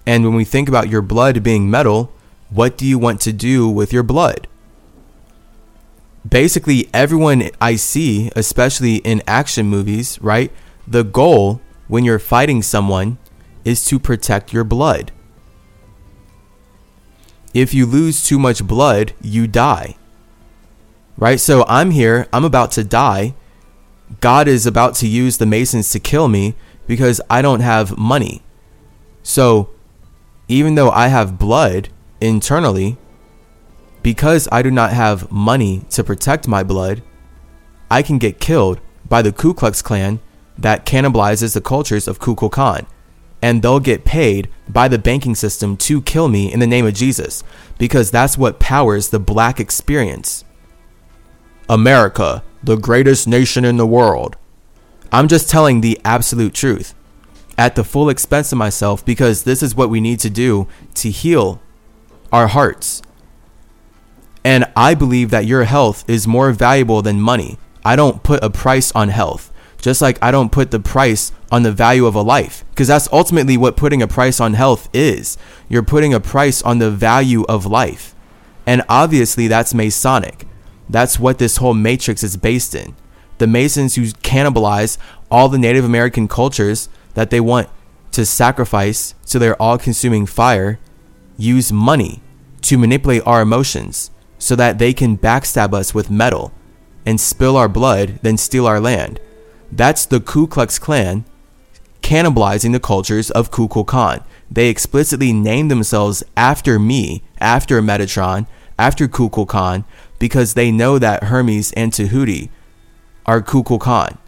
And when we think about your blood being metal, what do you want to do with your blood? basically everyone I see, especially in action movies, right? The goal when you're fighting someone is to protect your blood. If you lose too much blood, you die. Right? So I'm here, I'm about to die. God is about to use the Masons to kill me because I don't have money. So even though I have blood internally, because I do not have money to protect my blood, I can get killed by the Ku Klux Klan that cannibalizes the cultures of Ku Kukulkan. And they'll get paid by the banking system to kill me in the name of Jesus because that's what powers the black experience. America, the greatest nation in the world. I'm just telling the absolute truth at the full expense of myself because this is what we need to do to heal our hearts and I believe that your health is more valuable than money. I don't put a price on health, just like I don't put the price on the value of a life, because that's ultimately what putting a price on health is. You're putting a price on the value of life. And obviously, that's Masonic. That's what this whole matrix is based in. The Masons who cannibalize all the Native American cultures that they want to sacrifice to their all consuming fire use money to manipulate our emotions so that they can backstab us with metal and spill our blood, then steal our land. That's the Ku Klux Klan cannibalizing the cultures of Ku Klux Kukulkan. They explicitly named themselves after me, after Metatron, after Ku Klux Kukulkan, because they know that Hermes and Tahuti are Ku Klux Kukulkan.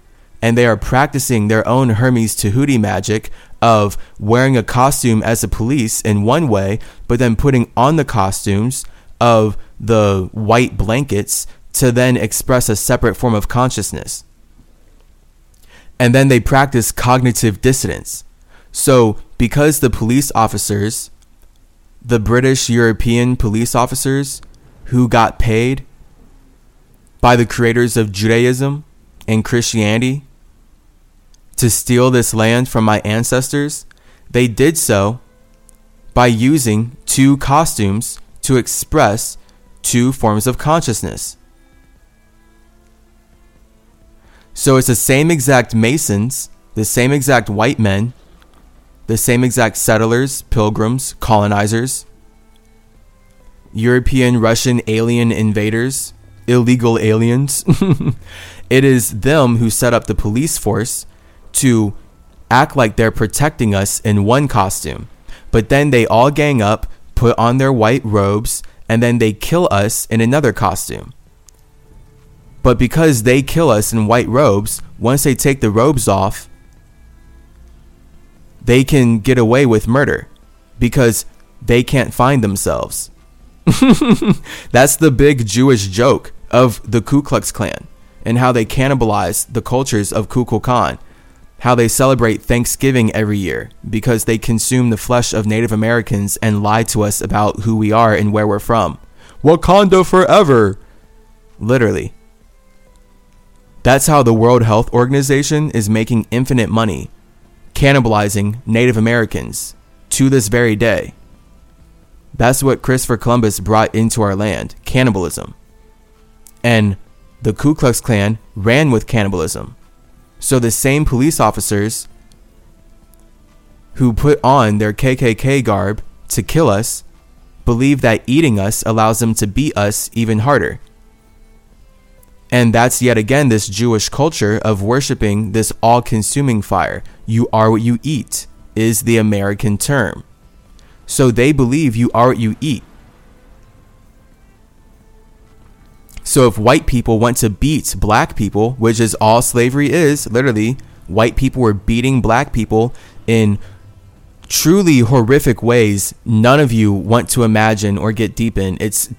And they are practicing their own Hermes Tahuti magic of wearing a costume as a police in one way, but then putting on the costumes of the white blankets to then express a separate form of consciousness. And then they practice cognitive dissonance. So, because the police officers, the British European police officers who got paid by the creators of Judaism and Christianity to steal this land from my ancestors, they did so by using two costumes to express two forms of consciousness. So it's the same exact Masons, the same exact white men, the same exact settlers, pilgrims, colonizers, European, Russian alien invaders, illegal aliens. it is them who set up the police force to act like they're protecting us in one costume. But then they all gang up, put on their white robes, and then they kill us in another costume. But because they kill us in white robes, once they take the robes off, they can get away with murder because they can't find themselves. That's the big Jewish joke of the Ku Klux Klan and how they cannibalize the cultures of Ku Kukulkan. How they celebrate Thanksgiving every year because they consume the flesh of Native Americans and lie to us about who we are and where we're from. Wakanda forever! Literally. That's how the World Health Organization is making infinite money, cannibalizing Native Americans to this very day. That's what Christopher Columbus brought into our land cannibalism. And the Ku Klux Klan ran with cannibalism. So the same police officers who put on their KKK garb to kill us believe that eating us allows them to beat us even harder. And that's yet again this Jewish culture of worshiping this all consuming fire. You are what you eat, is the American term. So they believe you are what you eat. So if white people want to beat black people, which is all slavery is, literally, white people were beating black people in truly horrific ways none of you want to imagine or get deep in. It's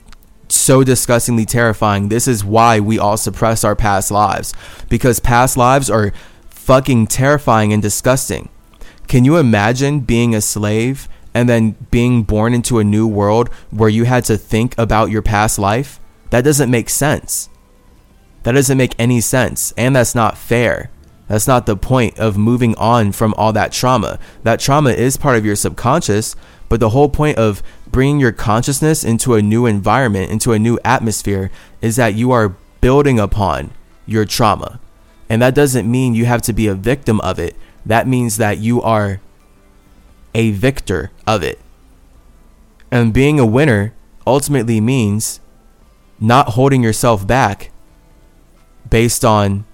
so disgustingly terrifying. This is why we all suppress our past lives because past lives are fucking terrifying and disgusting. Can you imagine being a slave and then being born into a new world where you had to think about your past life? That doesn't make sense. That doesn't make any sense. And that's not fair. That's not the point of moving on from all that trauma. That trauma is part of your subconscious, but the whole point of bringing your consciousness into a new environment, into a new atmosphere, is that you are building upon your trauma. And that doesn't mean you have to be a victim of it. That means that you are a victor of it. And being a winner ultimately means not holding yourself back based on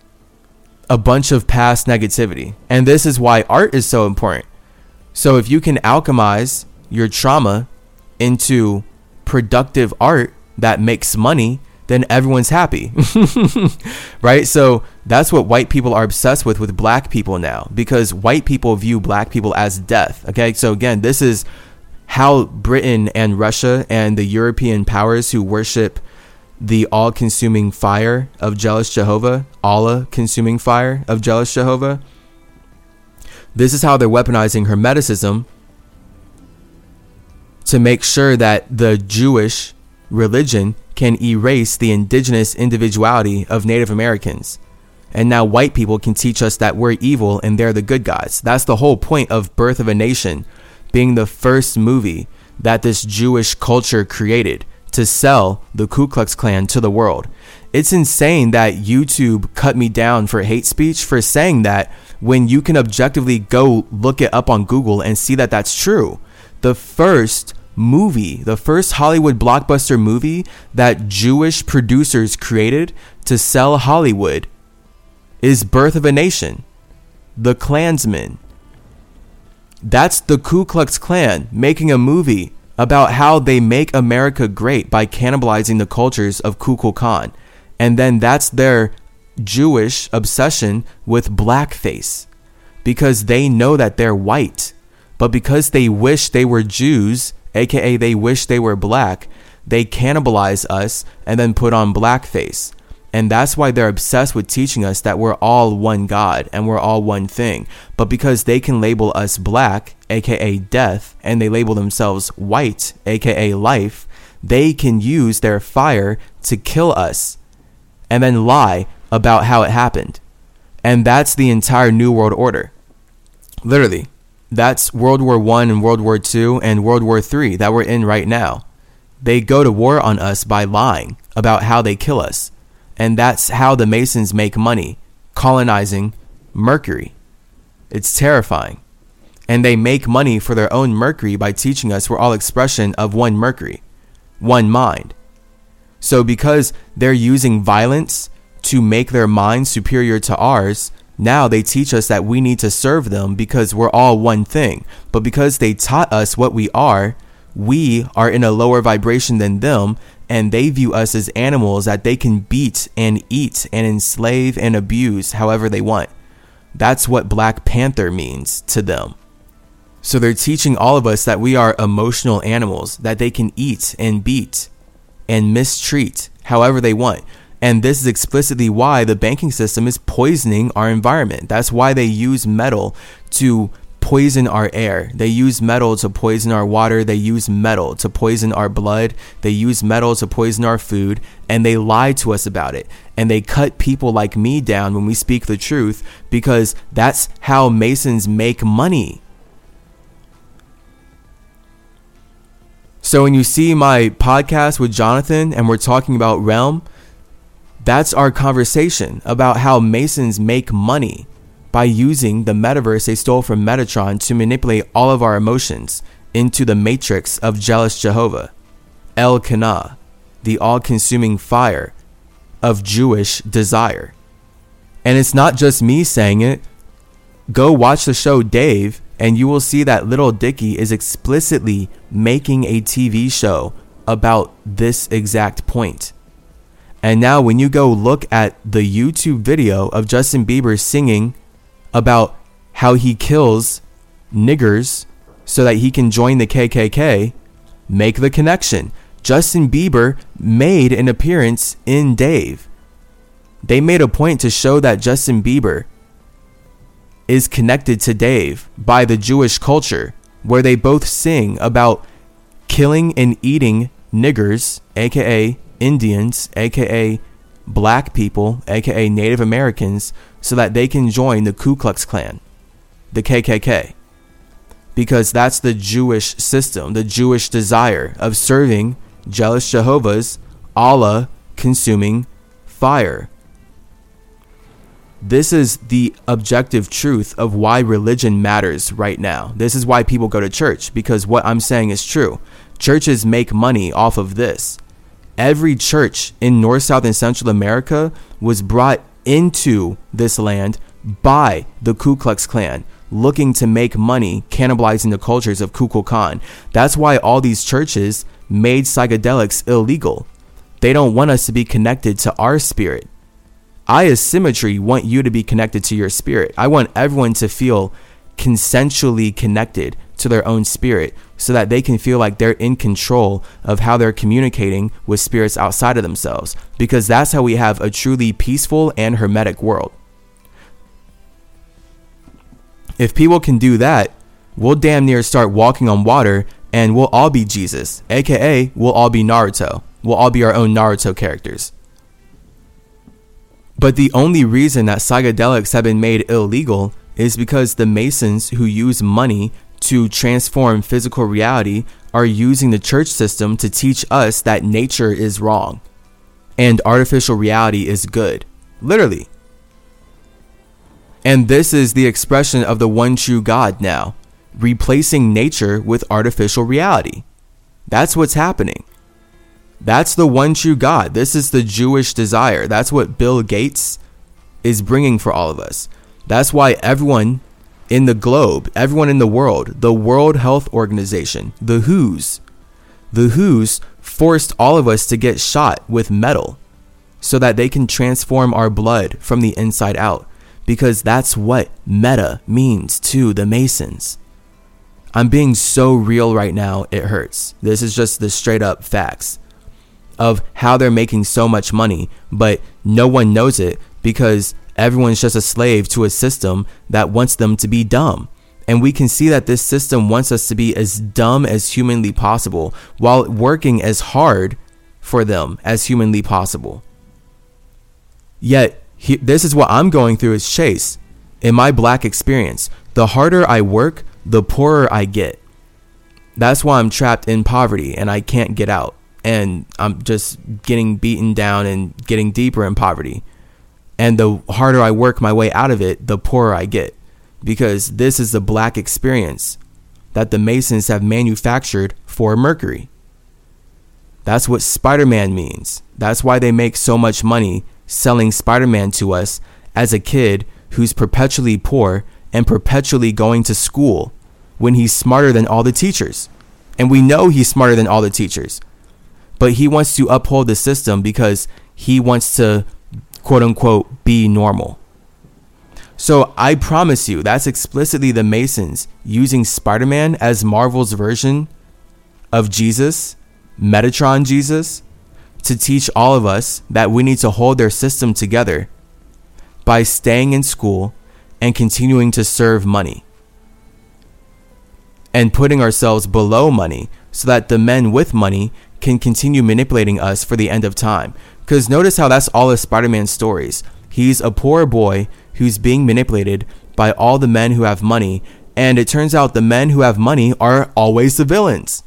a bunch of past negativity. And this is why art is so important. So if you can alchemize your trauma into productive art that makes money, then everyone's happy. right? So that's what white people are obsessed with with black people now because white people view black people as death. Okay? So again, this is how Britain and Russia and the European powers who worship the all consuming fire of jealous Jehovah, Allah consuming fire of jealous Jehovah. This is how they're weaponizing Hermeticism to make sure that the Jewish religion can erase the indigenous individuality of Native Americans. And now white people can teach us that we're evil and they're the good guys. That's the whole point of Birth of a Nation being the first movie that this Jewish culture created to sell the Ku Klux Klan to the world. It's insane that YouTube cut me down for hate speech for saying that when you can objectively go look it up on Google and see that that's true. The first movie, the first Hollywood blockbuster movie that Jewish producers created to sell Hollywood is Birth of a Nation. The Klansman. That's the Ku Klux Klan making a movie about how they make America great by cannibalizing the cultures of Kukulkan. And then that's their Jewish obsession with blackface because they know that they're white. But because they wish they were Jews, aka they wish they were black, they cannibalize us and then put on blackface. And that's why they're obsessed with teaching us that we're all one God and we're all one thing. But because they can label us black, aka death, and they label themselves white, aka life, they can use their fire to kill us and then lie about how it happened. And that's the entire New World Order. Literally. That's World War One and World War Two and World War Three that we're in right now. They go to war on us by lying about how they kill us. And that's how the Masons make money, colonizing Mercury. It's terrifying. And they make money for their own Mercury by teaching us we're all expression of one Mercury, one mind. So, because they're using violence to make their mind superior to ours, now they teach us that we need to serve them because we're all one thing. But because they taught us what we are, we are in a lower vibration than them, and they view us as animals that they can beat and eat and enslave and abuse however they want. That's what Black Panther means to them. So they're teaching all of us that we are emotional animals that they can eat and beat and mistreat however they want. And this is explicitly why the banking system is poisoning our environment. That's why they use metal to poison our air. They use metal to poison our water. They use metal to poison our blood. They use metal to poison our food. And they lie to us about it. And they cut people like me down when we speak the truth because that's how Masons make money. So when you see my podcast with Jonathan and we're talking about realm, that's our conversation about how Masons make money by using the metaverse they stole from Metatron to manipulate all of our emotions into the matrix of jealous Jehovah, Elkanah, the all consuming fire of Jewish desire. And it's not just me saying it. Go watch the show Dave, and you will see that Lil Dicky is explicitly making a TV show about this exact point. And now, when you go look at the YouTube video of Justin Bieber singing about how he kills niggers so that he can join the KKK, make the connection. Justin Bieber made an appearance in Dave. They made a point to show that Justin Bieber is connected to Dave by the Jewish culture, where they both sing about killing and eating niggers, aka Indians, aka black people, aka Native Americans, so that they can join the Ku Klux Klan, the KKK. Because that's the Jewish system, the Jewish desire of serving jealous Jehovah's Allah consuming fire. This is the objective truth of why religion matters right now. This is why people go to church, because what I'm saying is true. Churches make money off of this every church in North, South, and Central America was brought into this land by the Ku Klux Klan, looking to make money, cannibalizing the cultures of Ku Kukulkan. That's why all these churches made psychedelics illegal. They don't want us to be connected to our spirit. I, as symmetry, want you to be connected to your spirit. I want everyone to feel consensually connected to their own spirit so that they can feel like they're in control of how they're communicating with spirits outside of themselves because that's how we have a truly peaceful and hermetic world. If people can do that, we'll damn near start walking on water and we'll all be Jesus, aka we'll all be Naruto. We'll all be our own Naruto characters. But the only reason that psychedelics have been made illegal is because the Masons who use money to transform physical reality are using the church system to teach us that nature is wrong and artificial reality is good. Literally. And this is the expression of the one true God now, replacing nature with artificial reality. That's what's happening. That's the one true God. This is the Jewish desire. That's what Bill Gates is bringing for all of us. That's why everyone in the globe, everyone in the world, the World Health Organization, the WHO's, the WHO's forced all of us to get shot with metal so that they can transform our blood from the inside out because that's what meta means to the Masons. I'm being so real right now, it hurts. This is just the straight up facts of how they're making so much money, but no one knows it because everyone's just a slave to a system that wants them to be dumb. And we can see that this system wants us to be as dumb as humanly possible while working as hard for them as humanly possible. Yet, he, this is what I'm going through as Chase. In my black experience, the harder I work, the poorer I get. That's why I'm trapped in poverty and I can't get out. And I'm just getting beaten down and getting deeper in poverty. And the harder I work my way out of it, the poorer I get. Because this is the black experience that the Masons have manufactured for Mercury. That's what Spider Man means. That's why they make so much money selling Spider Man to us as a kid who's perpetually poor and perpetually going to school when he's smarter than all the teachers. And we know he's smarter than all the teachers. But he wants to uphold the system because he wants to, quote unquote, be normal. So I promise you, that's explicitly the Masons using Spider Man as Marvel's version of Jesus, Metatron Jesus, to teach all of us that we need to hold their system together by staying in school and continuing to serve money and putting ourselves below money so that the men with money can continue manipulating us for the end of time. Because notice how that's all of Spider Man's stories. He's a poor boy who's being manipulated by all the men who have money, and it turns out the men who have money are always the villains.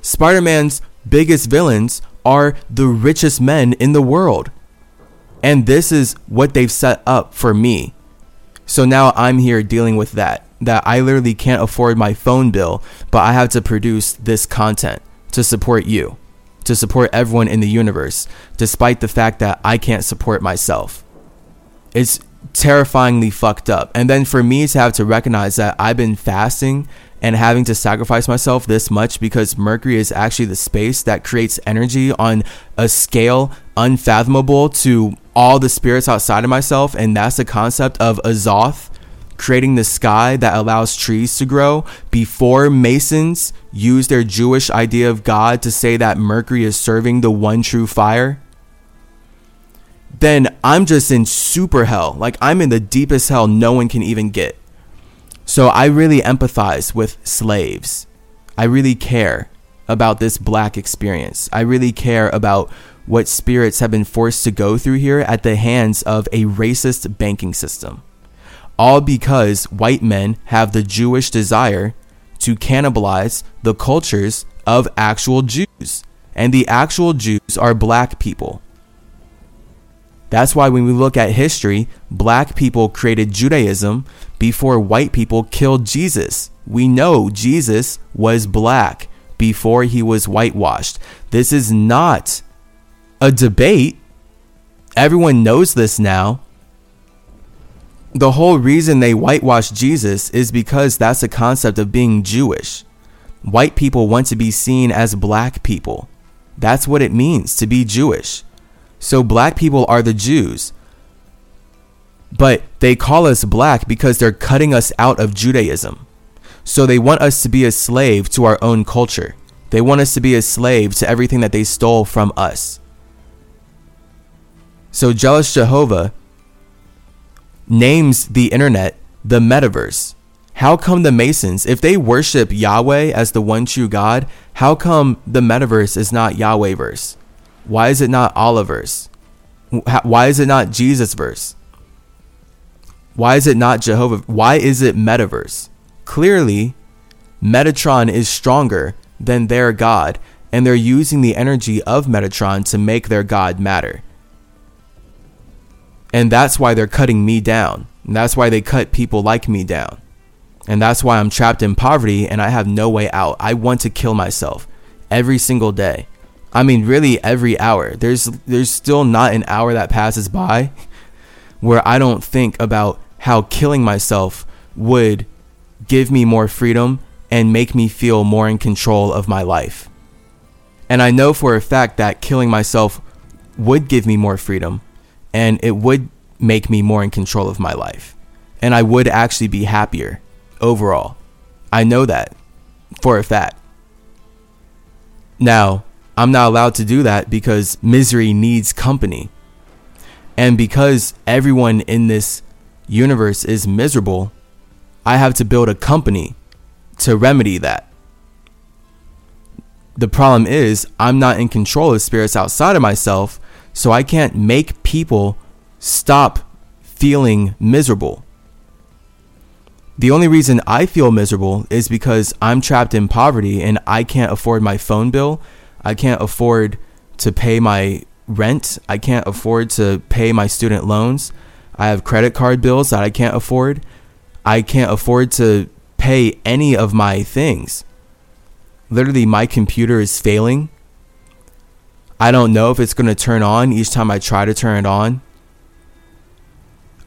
Spider Man's biggest villains are the richest men in the world. And this is what they've set up for me. So now I'm here dealing with that. That I literally can't afford my phone bill, but I have to produce this content to support you, to support everyone in the universe, despite the fact that I can't support myself. It's terrifyingly fucked up. And then for me to have to recognize that I've been fasting and having to sacrifice myself this much because Mercury is actually the space that creates energy on a scale unfathomable to all the spirits outside of myself. And that's the concept of Azoth creating the sky that allows trees to grow before Masons use their Jewish idea of God to say that Mercury is serving the one true fire. Then I'm just in super hell. Like I'm in the deepest hell no one can even get. So I really empathize with slaves. I really care about this black experience. I really care about what spirits have been forced to go through here at the hands of a racist banking system. All because white men have the Jewish desire to cannibalize the cultures of actual Jews. And the actual Jews are black people. That's why when we look at history, black people created Judaism before white people killed Jesus. We know Jesus was black before he was whitewashed. This is not a debate. Everyone knows this now. The whole reason they whitewash Jesus is because that's a concept of being Jewish. White people want to be seen as black people. That's what it means to be Jewish. So black people are the Jews. But they call us black because they're cutting us out of Judaism. So they want us to be a slave to our own culture. They want us to be a slave to everything that they stole from us. So Jealous Jehovah names the internet the metaverse. How come the Masons, if they worship Yahweh as the one true God, how come the metaverse is not Yahweh verse? Why is it not Oliver's? Why is it not Jesus verse? Why is it not Jehovah? Why is it metaverse? Clearly, Metatron is stronger than their God, and they're using the energy of Metatron to make their God matter. And that's why they're cutting me down. And that's why they cut people like me down. And that's why I'm trapped in poverty and I have no way out. I want to kill myself every single day. I mean, really every hour. There's there's still not an hour that passes by where I don't think about how killing myself would give me more freedom and make me feel more in control of my life. And I know for a fact that killing myself would give me more freedom and it would make me more in control of my life. And I would actually be happier overall. I know that for a fact. Now, I'm not allowed to do that because misery needs company. And because everyone in this universe is miserable, I have to build a company to remedy that. The problem is, I'm not in control of spirits outside of myself, so I can't make people stop feeling miserable. The only reason I feel miserable is because I'm trapped in poverty and I can't afford my phone bill. I can't afford to pay my rent. I can't afford to pay my student loans. I have credit card bills that I can't afford. I can't afford to pay any of my things. Literally, my computer is failing. I don't know if it's going to turn on each time I try to turn it on.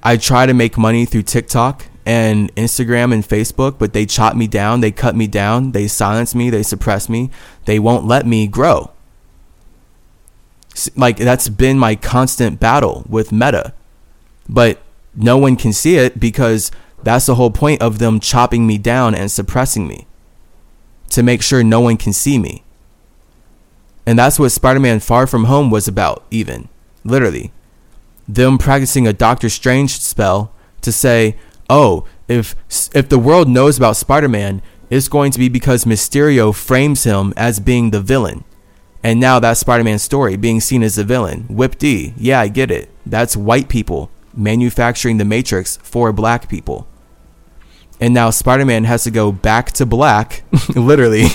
I try to make money through TikTok and Instagram and Facebook, but they chop me down, they cut me down, they silence me, they suppress me, they won't let me grow. Like that's been my constant battle with Meta. But no one can see it because that's the whole point of them chopping me down and suppressing me to make sure no one can see me. And that's what Spider Man Far From Home was about, even. Literally. Them practicing a Doctor Strange spell to say, oh, if, if the world knows about Spider Man, it's going to be because Mysterio frames him as being the villain. And now that's Spider Man's story, being seen as the villain. Whip D, yeah, I get it. That's white people manufacturing the Matrix for black people. And now Spider Man has to go back to black, literally,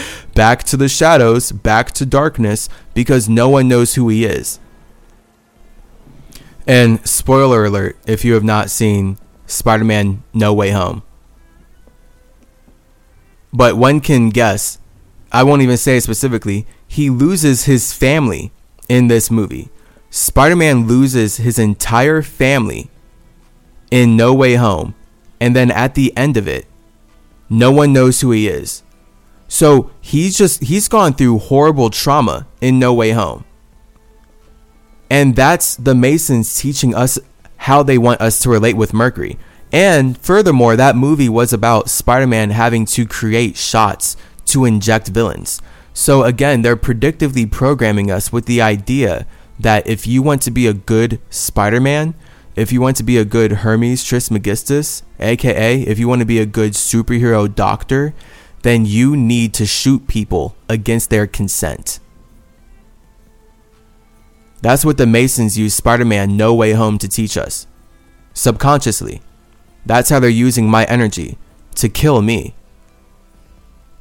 back to the shadows, back to darkness, because no one knows who he is. And spoiler alert if you have not seen Spider Man No Way Home. But one can guess, I won't even say specifically, he loses his family in this movie. Spider Man loses his entire family in No Way Home and then at the end of it, no one knows who he is. So he's just he's gone through horrible trauma in No Way Home. And that's the Masons teaching us how they want us to relate with Mercury. And furthermore, that movie was about Spider Man having to create shots to inject villains. So again, they're predictively programming us with the idea that if you want to be a good Spider Man, if you want to be a good Hermes Trismegistus, aka if you want to be a good superhero doctor, then you need to shoot people against their consent. That's what the Masons use Spider Man No Way Home to teach us. Subconsciously. That's how they're using my energy to kill me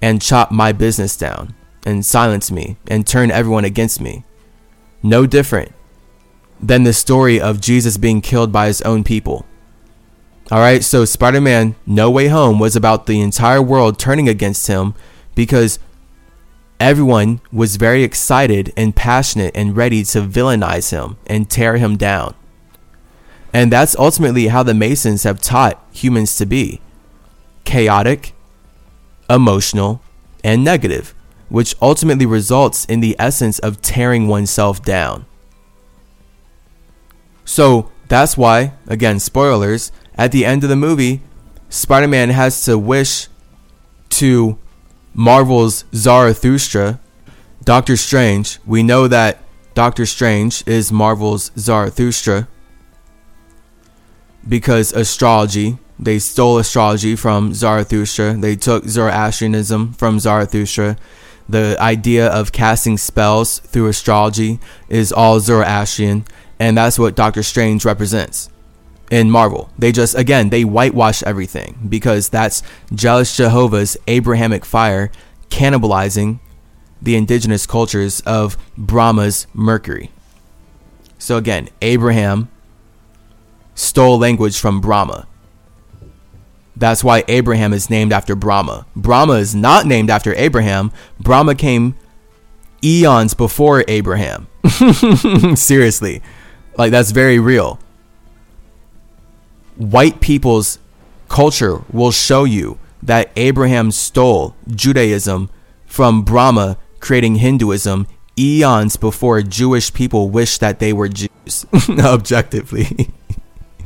and chop my business down and silence me and turn everyone against me. No different than the story of Jesus being killed by his own people. All right, so Spider Man No Way Home was about the entire world turning against him because everyone was very excited and passionate and ready to villainize him and tear him down. And that's ultimately how the Masons have taught humans to be chaotic, emotional, and negative, which ultimately results in the essence of tearing oneself down. So that's why, again, spoilers, at the end of the movie, Spider Man has to wish to Marvel's Zarathustra, Doctor Strange. We know that Doctor Strange is Marvel's Zarathustra because astrology, they stole astrology from Zarathustra, they took Zoroastrianism from Zarathustra. The idea of casting spells through astrology is all Zoroastrian and that's what Doctor Strange represents in Marvel. They just again they whitewash everything because that's jealous Jehovah's Abrahamic fire cannibalizing the indigenous cultures of Brahma's Mercury. So again, Abraham stole language from Brahma. That's why Abraham is named after Brahma. Brahma is not named after Abraham. Brahma came eons before Abraham. Seriously. Like that's very real. White people's culture will show you that Abraham stole Judaism from Brahma, creating Hinduism eons before Jewish people wished that they were Jews. Objectively.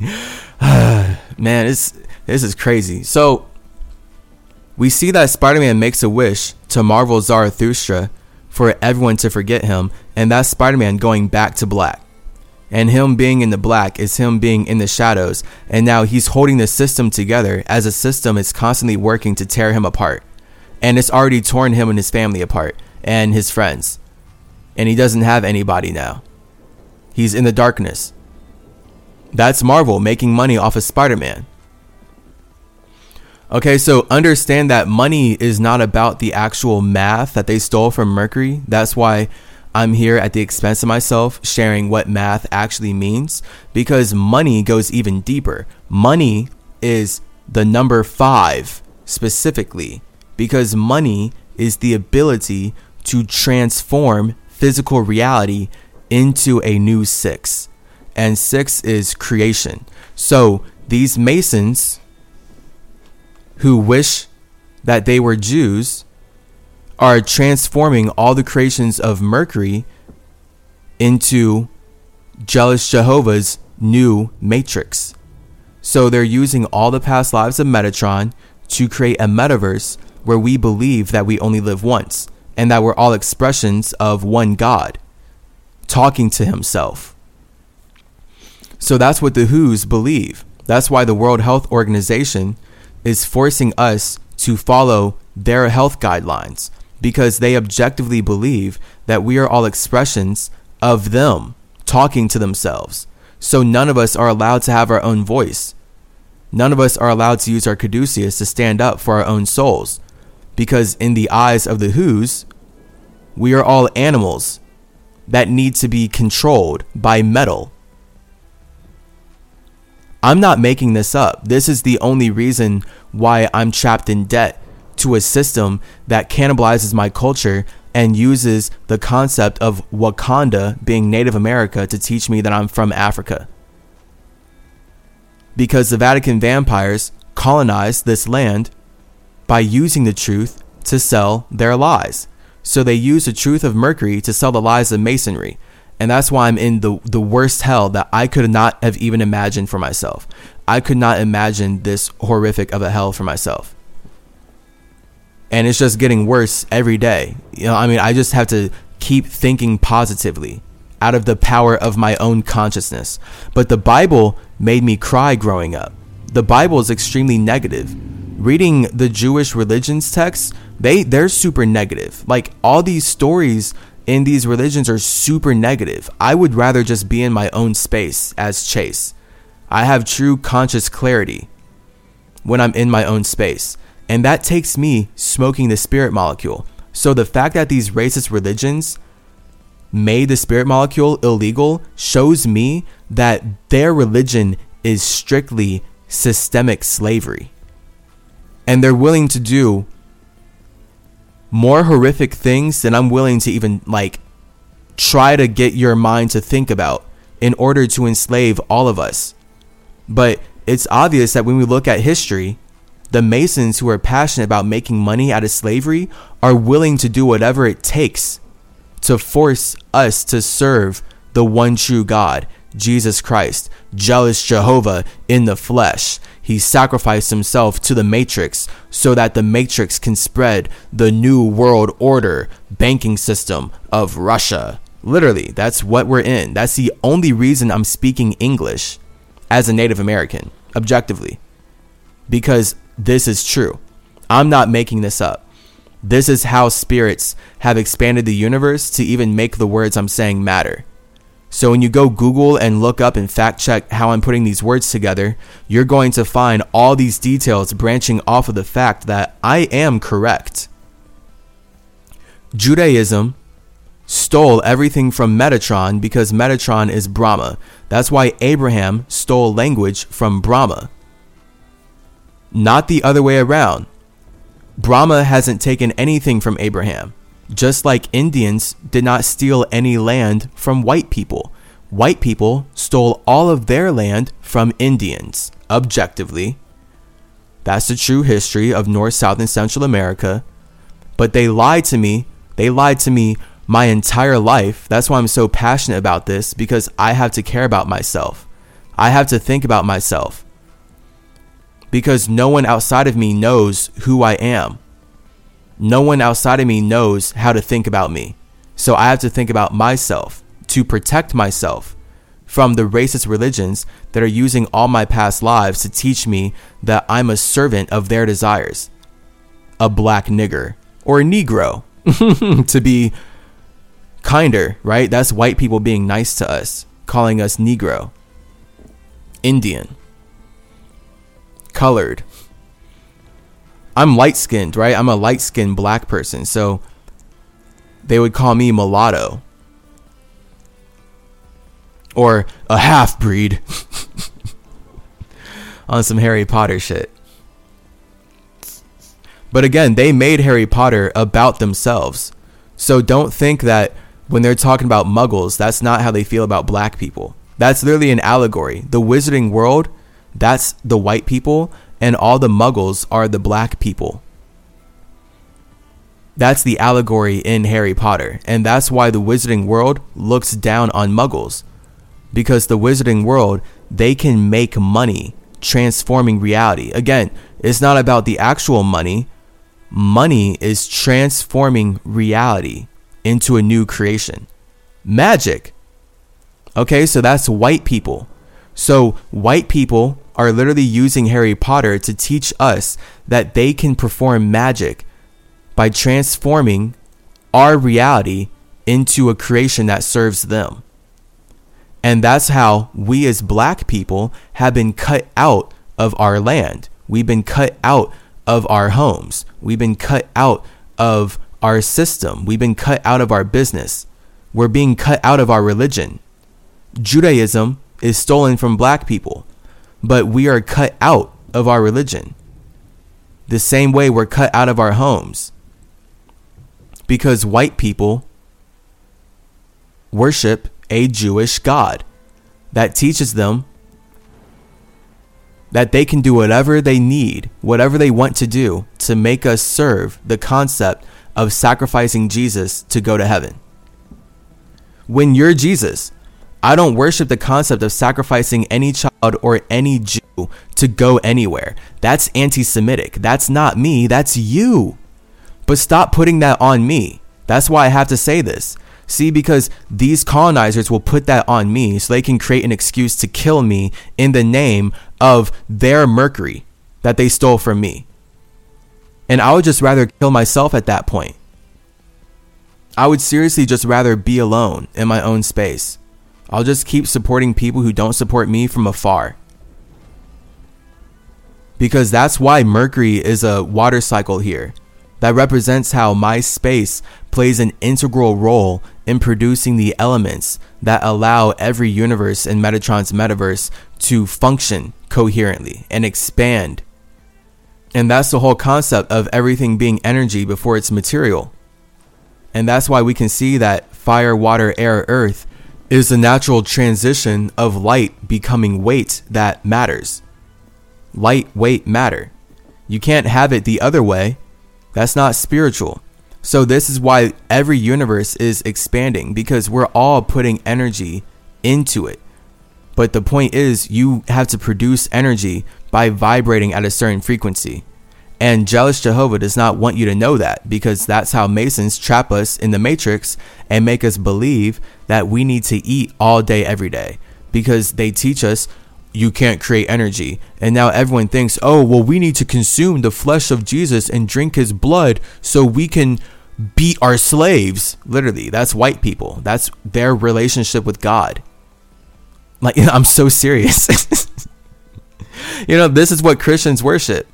Man, this this is crazy. So we see that Spider-Man makes a wish to Marvel Zarathustra for everyone to forget him, and that's Spider-Man going back to black and him being in the black is him being in the shadows. And now he's holding the system together as a system is constantly working to tear him apart. And it's already torn him and his family apart and his friends. And he doesn't have anybody now. He's in the darkness. That's Marvel making money off of Spider Man. Okay, so understand that money is not about the actual math that they stole from Mercury. That's why I'm here at the expense of myself sharing what math actually means because money goes even deeper. Money is the number five specifically because money is the ability to transform physical reality into a new six. And six is creation. So these Masons who wish that they were Jews are transforming all the creations of Mercury into Jealous Jehovah's new matrix. So they're using all the past lives of Metatron to create a metaverse where we believe that we only live once and that we're all expressions of one God talking to himself. So that's what the WHO's believe. That's why the World Health Organization is forcing us to follow their health guidelines because they objectively believe that we are all expressions of them talking to themselves. So none of us are allowed to have our own voice. None of us are allowed to use our caduceus to stand up for our own souls. Because in the eyes of the Who's, we are all animals that need to be controlled by metal. I'm not making this up. This is the only reason why I'm trapped in debt to a system that cannibalizes my culture and uses the concept of Wakanda being Native America to teach me that I'm from Africa. Because the Vatican vampires colonized this land by using the truth to sell their lies. So they use the truth of Mercury to sell the lies of Masonry. And that's why I'm in the, the worst hell that I could not have even imagined for myself. I could not imagine this horrific of a hell for myself and it's just getting worse every day. You know, I mean, I just have to keep thinking positively out of the power of my own consciousness. But the Bible made me cry growing up. The Bible is extremely negative. Reading the Jewish religions texts, they they're super negative. Like all these stories in these religions are super negative. I would rather just be in my own space as Chase. I have true conscious clarity when I'm in my own space. And that takes me smoking the spirit molecule. So the fact that these racist religions made the spirit molecule illegal shows me that their religion is strictly systemic slavery. And they're willing to do more horrific things than I'm willing to even like try to get your mind to think about in order to enslave all of us. But it's obvious that when we look at history, the Masons who are passionate about making money out of slavery are willing to do whatever it takes to force us to serve the one true God, Jesus Christ, jealous Jehovah in the flesh. He sacrificed himself to the matrix so that the matrix can spread the new world order banking system of Russia. Literally, that's what we're in. That's the only reason I'm speaking English as a Native American, objectively. Because this is true. I'm not making this up. This is how spirits have expanded the universe to even make the words I'm saying matter. So when you go Google and look up and fact check how I'm putting these words together, you're going to find all these details branching off of the fact that I am correct. Judaism stole everything from Metatron because Metatron is Brahma. That's why Abraham stole language from Brahma not the other way around. Brahma hasn't taken anything from Abraham, just like Indians did not steal any land from white people. White people stole all of their land from Indians, objectively. That's the true history of North, South, and Central America. But they lied to me. They lied to me my entire life. That's why I'm so passionate about this because I have to care about myself. I have to think about myself because no one outside of me knows who I am. No one outside of me knows how to think about me. So I have to think about myself to protect myself from the racist religions that are using all my past lives to teach me that I'm a servant of their desires. A black nigger or a Negro to be kinder, right? That's white people being nice to us, calling us Negro. Indian, colored. I'm light skinned, right? I'm a light skinned black person. So they would call me mulatto or a half breed on some Harry Potter shit. But again, they made Harry Potter about themselves. So don't think that when they're talking about muggles, that's not how they feel about black people. That's literally an allegory. The wizarding world, that's the white people, and all the muggles are the black people. That's the allegory in Harry Potter. And that's why the wizarding world looks down on muggles. Because the wizarding world, they can make money transforming reality. Again, it's not about the actual money. Money is transforming reality into a new creation. Magic. Okay, so that's white people. So white people are literally using Harry Potter to teach us that they can perform magic by transforming our reality into a creation that serves them. And that's how we as black people have been cut out of our land. We've been cut out of our homes. We've been cut out of our system. We've been cut out of our business. We're being cut out of our religion. Judaism is stolen from black people, but we are cut out of our religion. The same way we're cut out of our homes. Because white people worship a Jewish God that teaches them that they can do whatever they need, whatever they want to do to make us serve the concept of sacrificing Jesus to go to heaven. When you're Jesus, I don't worship the concept of sacrificing any child or any Jew to go anywhere. That's anti Semitic. That's not me, that's you. But stop putting that on me. That's why I have to say this. See, because these colonizers will put that on me so they can create an excuse to kill me in the name of their mercury that they stole from me. And I would just rather kill myself at that point. I would seriously just rather be alone in my own space. I'll just keep supporting people who don't support me from afar. Because that's why Mercury is a water cycle here that represents how my space plays an integral role in producing the elements that allow every universe in Metatron's metaverse to function coherently and expand. And that's the whole concept of everything being energy before it's material. And that's why we can see that fire, water, air, earth is the natural transition of light becoming weight that matters. Light, weight, matter. You can't have it the other way that's not spiritual. So, this is why every universe is expanding because we're all putting energy into it. But the point is, you have to produce energy by vibrating at a certain frequency. And Jealous Jehovah does not want you to know that because that's how Masons trap us in the matrix and make us believe that we need to eat all day, every day. Because they teach us you can't create energy. And now everyone thinks, oh, well, we need to consume the flesh of Jesus and drink his blood so we can beat our slaves. Literally, that's white people. That's their relationship with God. Like, I'm so serious. you know, this is what Christians worship.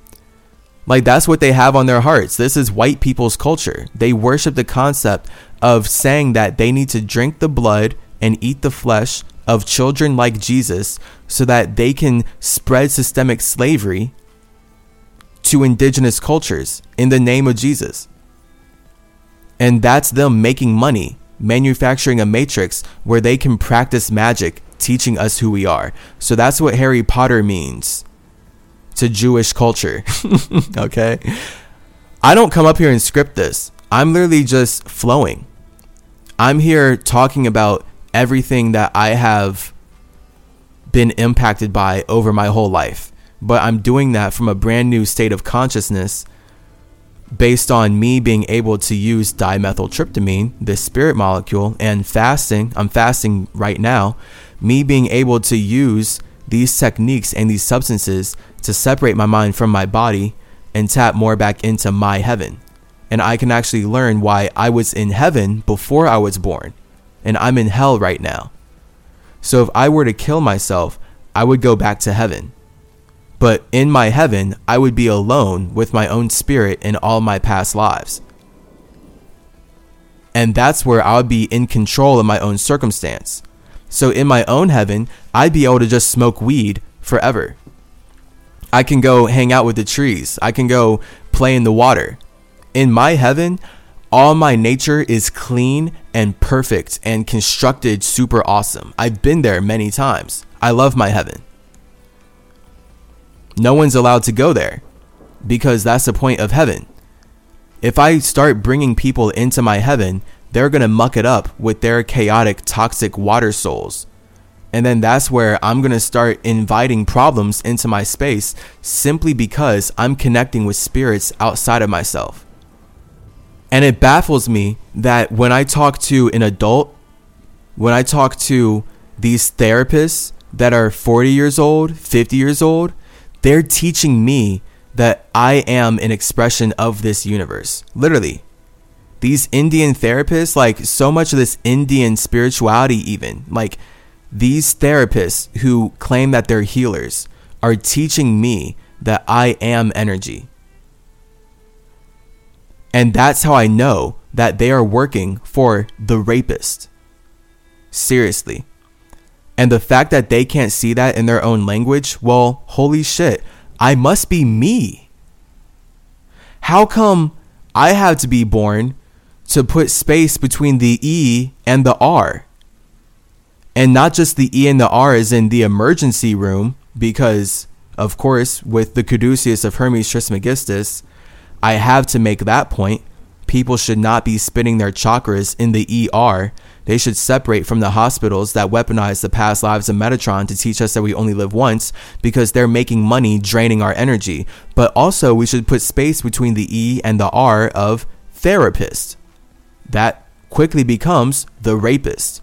Like, that's what they have on their hearts. This is white people's culture. They worship the concept of saying that they need to drink the blood and eat the flesh of children like Jesus so that they can spread systemic slavery to indigenous cultures in the name of Jesus. And that's them making money, manufacturing a matrix where they can practice magic, teaching us who we are. So that's what Harry Potter means to Jewish culture. okay? I don't come up here and script this. I'm literally just flowing. I'm here talking about everything that I have been impacted by over my whole life. But I'm doing that from a brand new state of consciousness based on me being able to use dimethyltryptamine, this spirit molecule, and fasting. I'm fasting right now. Me being able to use these techniques and these substances to separate my mind from my body and tap more back into my heaven. And I can actually learn why I was in heaven before I was born and I'm in hell right now. So if I were to kill myself, I would go back to heaven. But in my heaven, I would be alone with my own spirit in all my past lives. And that's where I would be in control of my own circumstance. So in my own heaven, I'd be able to just smoke weed forever. I can go hang out with the trees. I can go play in the water. In my heaven, all my nature is clean and perfect and constructed super awesome. I've been there many times. I love my heaven. No one's allowed to go there because that's the point of heaven. If I start bringing people into my heaven, they're going to muck it up with their chaotic, toxic water souls. And then that's where I'm going to start inviting problems into my space simply because I'm connecting with spirits outside of myself. And it baffles me that when I talk to an adult, when I talk to these therapists that are 40 years old, 50 years old, they're teaching me that I am an expression of this universe. Literally. These Indian therapists, like so much of this Indian spirituality, even, like these therapists who claim that they're healers, are teaching me that I am energy. And that's how I know that they are working for the rapist. Seriously. And the fact that they can't see that in their own language, well, holy shit. I must be me. How come I have to be born to put space between the E and the R? And not just the E and the R is in the emergency room, because, of course, with the caduceus of Hermes Trismegistus, I have to make that point. People should not be spinning their chakras in the ER they should separate from the hospitals that weaponize the past lives of Metatron to teach us that we only live once because they're making money draining our energy. But also, we should put space between the E and the R of therapist. That quickly becomes the rapist.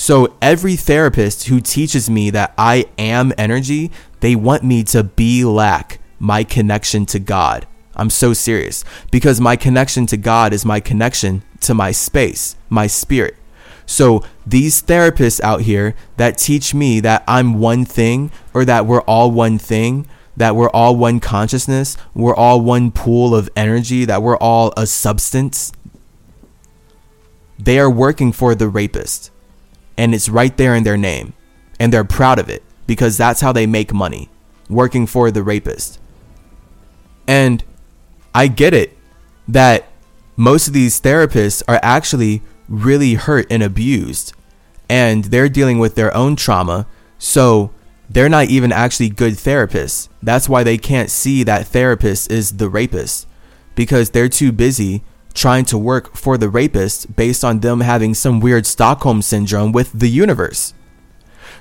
So, every therapist who teaches me that I am energy, they want me to be lack my connection to God. I'm so serious because my connection to God is my connection to my space, my spirit. So these therapists out here that teach me that I'm one thing or that we're all one thing, that we're all one consciousness, we're all one pool of energy, that we're all a substance, they are working for the rapist. And it's right there in their name. And they're proud of it because that's how they make money, working for the rapist. And I get it that most of these therapists are actually really hurt and abused and they're dealing with their own trauma. So they're not even actually good therapists. That's why they can't see that therapist is the rapist because they're too busy trying to work for the rapist based on them having some weird Stockholm syndrome with the universe.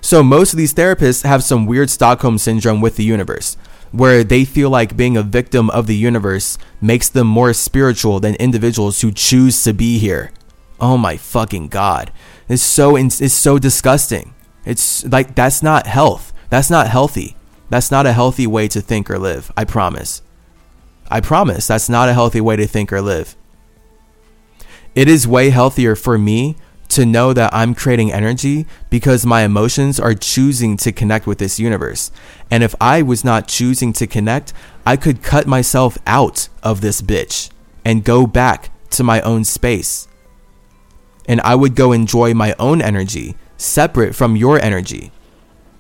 So most of these therapists have some weird Stockholm syndrome with the universe where they feel like being a victim of the universe makes them more spiritual than individuals who choose to be here. Oh my fucking god. It's so it's so disgusting. It's like that's not health. That's not healthy. That's not a healthy way to think or live. I promise. I promise that's not a healthy way to think or live. It is way healthier for me to know that I'm creating energy because my emotions are choosing to connect with this universe. And if I was not choosing to connect, I could cut myself out of this bitch and go back to my own space and I would go enjoy my own energy separate from your energy.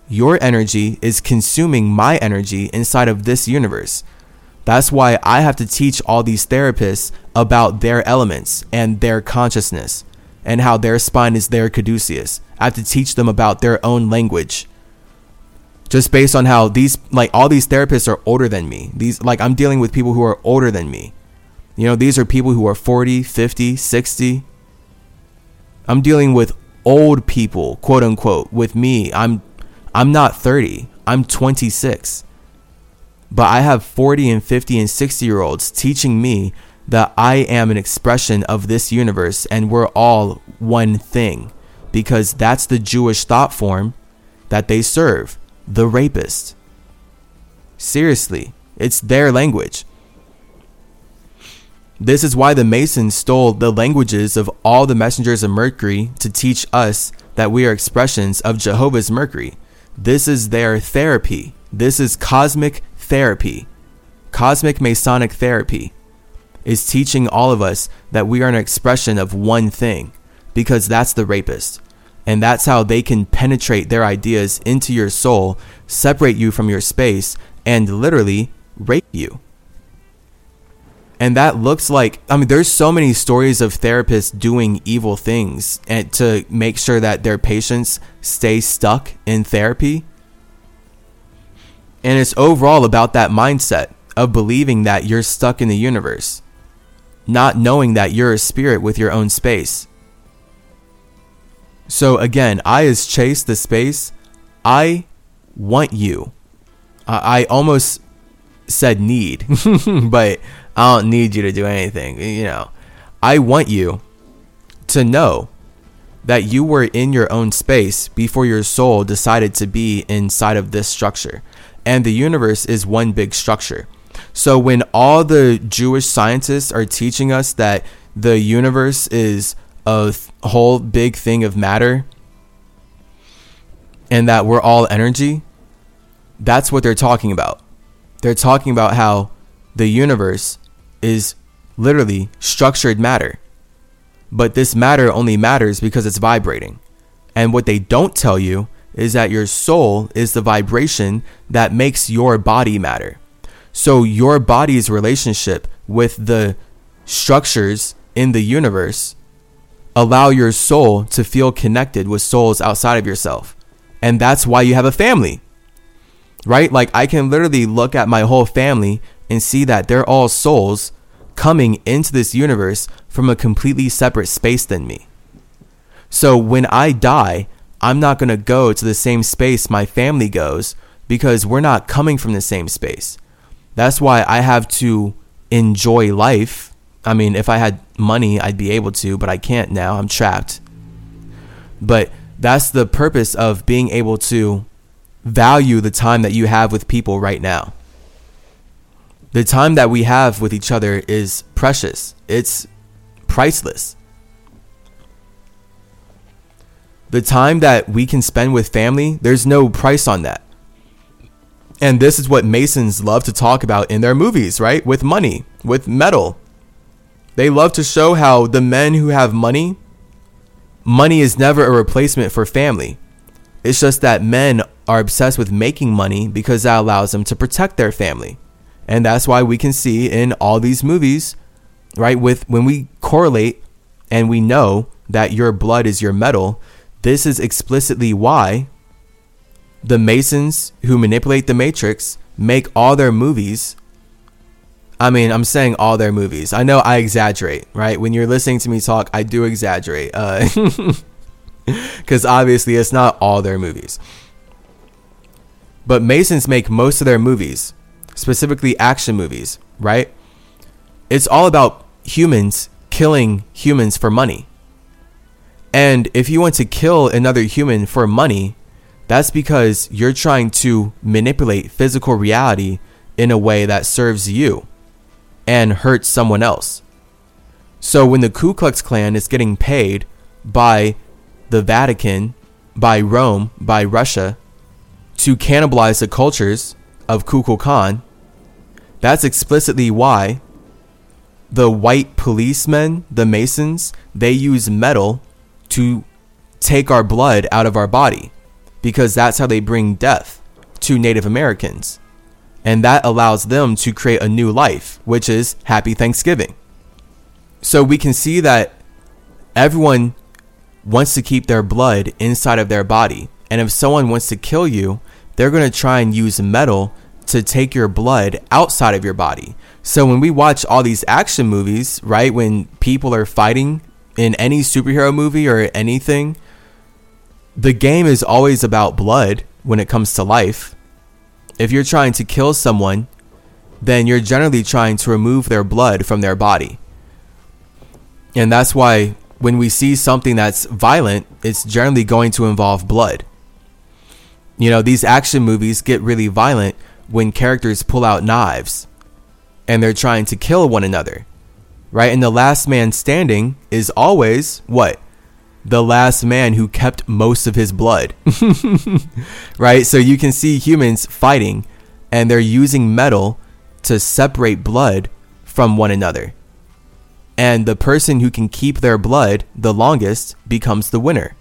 Your energy is consuming my energy inside of this universe. That's why I have to teach all these therapists about their elements and their consciousness and how their spine is their caduceus. I have to teach them about their own language. Just based on how these, like, all these therapists are older than me. These, like, I'm dealing with people who are older than me. You know, these are people who are 40, 50, 60, I'm dealing with old people, quote unquote. With me, I'm I'm not 30. I'm 26. But I have 40 and 50 and 60 year olds teaching me that I am an expression of this universe and we're all one thing because that's the Jewish thought form that they serve, the rapist. Seriously, it's their language. This is why the Masons stole the languages of all the messengers of Mercury to teach us that we are expressions of Jehovah's Mercury. this is their therapy. This is cosmic therapy. Cosmic Masonic therapy is teaching all of us that we are an expression of one thing because that's the rapist. And that's how they can penetrate their ideas into your soul, separate you from your space, and literally rape you. And that looks like, I mean, there's so many stories of therapists doing evil things and to make sure that their patients stay stuck in therapy. And it's overall about that mindset of believing that you're stuck in the universe, not knowing that you're a spirit with your own space. So again, I is chase the space. I want you. I, I almost said need, but I don't need you to do anything. You know, I want you to know that you were in your own space before your soul decided to be inside of this structure. And the universe is one big structure. So when all the Jewish scientists are teaching us that the universe is a th- whole big thing of matter and that we're all energy, that's what they're talking about. They're talking about how the universe is literally structured matter. But this matter only matters because it's vibrating. And what they don't tell you is that your soul is the vibration that makes your body matter. So your body's relationship with the structures in the universe allow your soul to feel connected with souls outside of yourself. And that's why you have a family. Right? Like I can literally look at my whole family and see that they're all souls coming into this universe from a completely separate space than me. So when I die, I'm not going to go to the same space my family goes because we're not coming from the same space. That's why I have to enjoy life. I mean, if I had money, I'd be able to, but I can't now. I'm trapped. But that's the purpose of being able to value the time that you have with people right now. The time that we have with each other is precious, it's priceless. The time that we can spend with family, there's no price on that. And this is what Masons love to talk about in their movies, right? With money, with metal. They love to show how the men who have money, money is never a replacement for family. It's just that men are obsessed with making money because that allows them to protect their family. And that's why we can see in all these movies, right, with when we correlate and we know that your blood is your metal, this is explicitly why the Masons who manipulate the Matrix make all their movies. I mean, I'm saying all their movies. I know I exaggerate, right? When you're listening to me talk, I do exaggerate. Because uh, obviously, it's not all their movies. But Masons make most of their movies, specifically action movies, right? It's all about humans killing humans for money. And if you want to kill another human for money, that's because you're trying to manipulate physical reality in a way that serves you and hurts someone else. So when the Ku Klux Klan is getting paid by the Vatican, by Rome, by Russia to cannibalize the cultures of Kukulkan, that's explicitly why the white policemen, the Masons, they use metal to take our blood out of our body because that's how they bring death to Native Americans. And that allows them to create a new life, which is Happy Thanksgiving. So we can see that everyone wants to keep their blood inside of their body. And if someone wants to kill you, they're going to try and use metal to take your blood outside of your body. So when we watch all these action movies, right, when people are fighting in any superhero movie or anything, the game is always about blood when it comes to life. If you're trying to kill someone, then you're generally trying to remove their blood from their body. And that's why when we see something that's violent, it's generally going to involve blood. You know, these action movies get really violent when characters pull out knives and they're trying to kill one another. Right? And the last man standing is always what? the last man who kept most of his blood. right? So you can see humans fighting and they're using metal to separate blood from one another. And the person who can keep their blood the longest becomes the winner.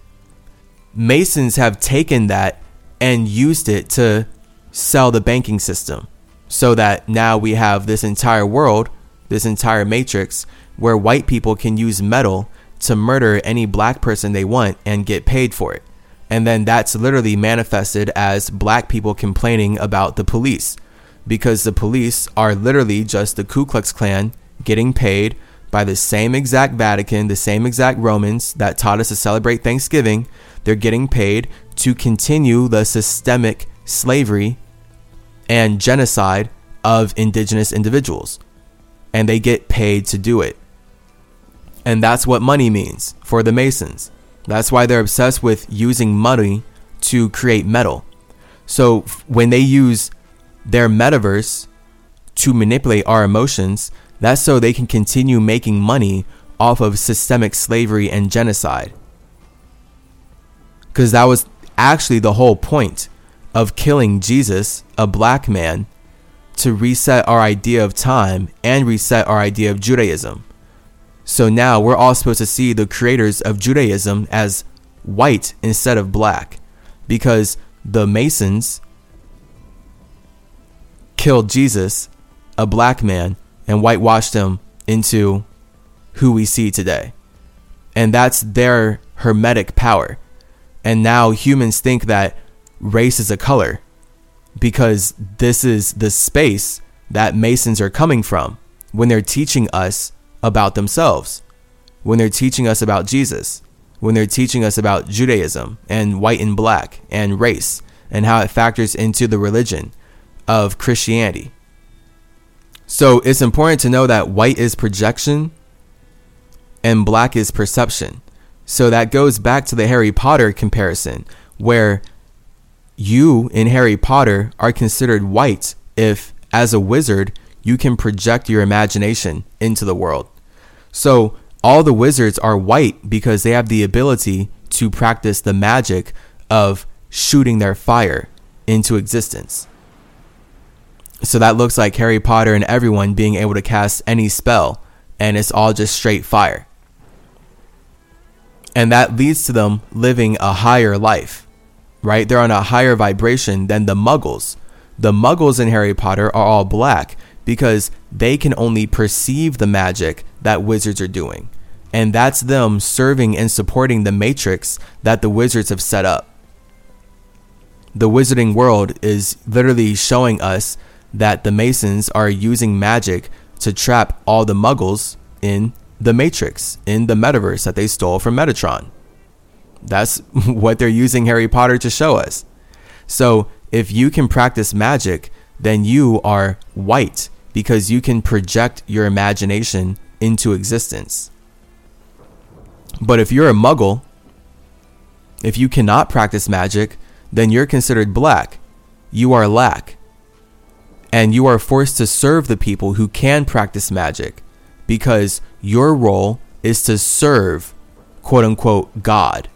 Masons have taken that and used it to sell the banking system so that now we have this entire world, this entire matrix, where white people can use metal to murder any black person they want and get paid for it. And then that's literally manifested as black people complaining about the police because the police are literally just the Ku Klux Klan getting paid by the same exact Vatican, the same exact Romans that taught us to celebrate Thanksgiving. They're getting paid to continue the systemic slavery and genocide of indigenous individuals. And they get paid to do it. And that's what money means for the Masons. That's why they're obsessed with using money to create metal. So when they use their metaverse to manipulate our emotions, that's so they can continue making money off of systemic slavery and genocide. Because that was actually the whole point of killing Jesus, a black man, to reset our idea of time and reset our idea of Judaism. So now we're all supposed to see the creators of Judaism as white instead of black because the Masons killed Jesus, a black man, and whitewashed him into who we see today. And that's their hermetic power. And now humans think that race is a color because this is the space that Masons are coming from when they're teaching us about themselves, when they're teaching us about Jesus, when they're teaching us about Judaism and white and black and race and how it factors into the religion of Christianity. So it's important to know that white is projection and black is perception. So that goes back to the Harry Potter comparison, where you in Harry Potter are considered white if, as a wizard, you can project your imagination into the world. So all the wizards are white because they have the ability to practice the magic of shooting their fire into existence. So that looks like Harry Potter and everyone being able to cast any spell, and it's all just straight fire. And that leads to them living a higher life, right? They're on a higher vibration than the muggles. The muggles in Harry Potter are all black because they can only perceive the magic that wizards are doing. And that's them serving and supporting the matrix that the wizards have set up. The wizarding world is literally showing us that the Masons are using magic to trap all the muggles in the matrix, in the metaverse that they stole from Metatron. That's what they're using Harry Potter to show us. So, if you can practice magic, then you are white because you can project your imagination into existence. But if you're a muggle, if you cannot practice magic, then you're considered black. You are lack. And you are forced to serve the people who can practice magic because your role is to serve, quote unquote, God,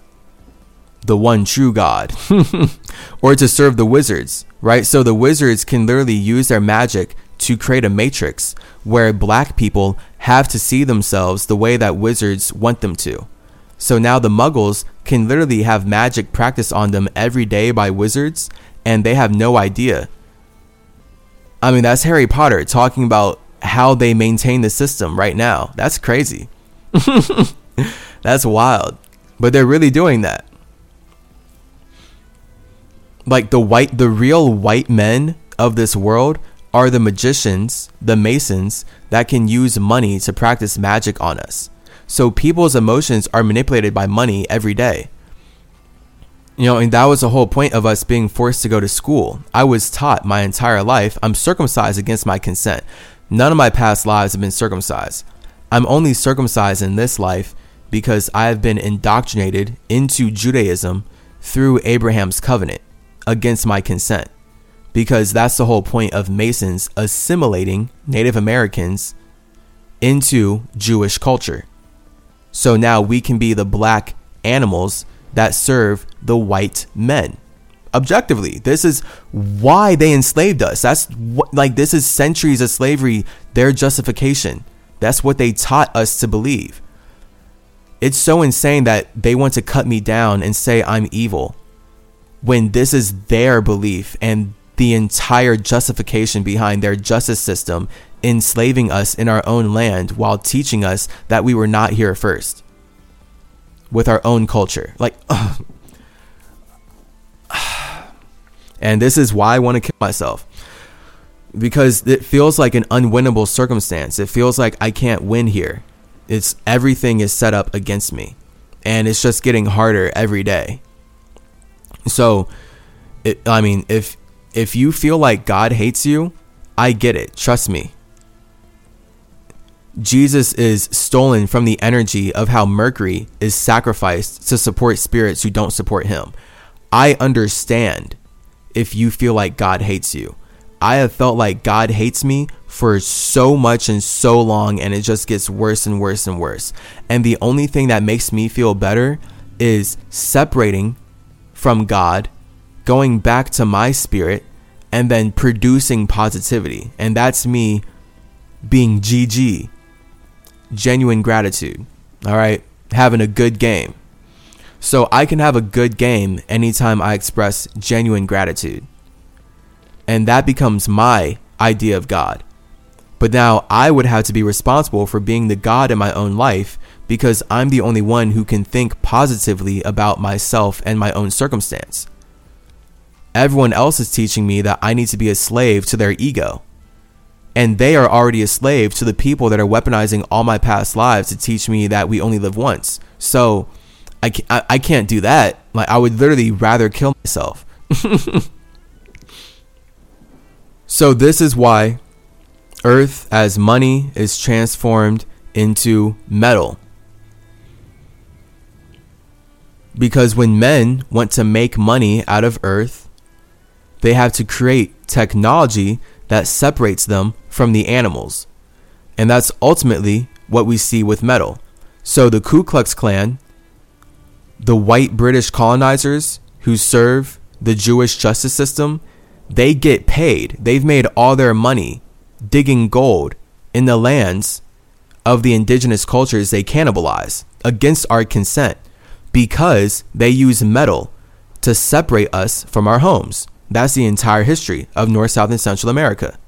the one true God, or to serve the wizards, right? So the wizards can literally use their magic to create a matrix where black people have to see themselves the way that wizards want them to. So now the muggles can literally have magic practice on them every day by wizards, and they have no idea. I mean, that's Harry Potter talking about how they maintain the system right now. That's crazy. that's wild. But they're really doing that. Like the white, the real white men of this world are the magicians, the masons that can use money to practice magic on us. So people's emotions are manipulated by money every day. You know, and that was the whole point of us being forced to go to school. I was taught my entire life I'm circumcised against my consent. None of my past lives have been circumcised. I'm only circumcised in this life because I have been indoctrinated into Judaism through Abraham's covenant against my consent because that's the whole point of Masons assimilating Native Americans into Jewish culture. So now we can be the black animals that serve the white men. Objectively, this is why they enslaved us. That's what, like, this is centuries of slavery, their justification. That's what they taught us to believe. It's so insane that they want to cut me down and say I'm evil when this is their belief and the entire justification behind their justice system enslaving us in our own land while teaching us that we were not here first with our own culture. Like, and this is why I want to kill myself because it feels like an unwinnable circumstance. It feels like I can't win here. It's everything is set up against me, and it's just getting harder every day. So, it, I mean, if if you feel like God hates you, I get it. Trust me. Jesus is stolen from the energy of how Mercury is sacrificed to support spirits who don't support him. I understand if you feel like God hates you. I have felt like God hates me for so much and so long, and it just gets worse and worse and worse. And the only thing that makes me feel better is separating from God, going back to my spirit, and then producing positivity. And that's me being GG, genuine gratitude. All right, having a good game. So I can have a good game anytime I express genuine gratitude. And that becomes my idea of God. But now I would have to be responsible for being the God in my own life because I'm the only one who can think positively about myself and my own circumstance. Everyone else is teaching me that I need to be a slave to their ego. And they are already a slave to the people that are weaponizing all my past lives to teach me that we only live once. So I can't, I, can't do that. Like, I would literally rather kill myself. so, this is why Earth as money is transformed into metal. Because when men want to make money out of Earth, they have to create technology that separates them from the animals. And that's ultimately what we see with metal. So the Ku Klux Klan, the white British colonizers who serve the Jewish justice system, they get paid. They've made all their money digging gold in the lands of the indigenous cultures they cannibalize against our consent because they use metal to separate us from our homes. That's the entire history of North, South, and Central America.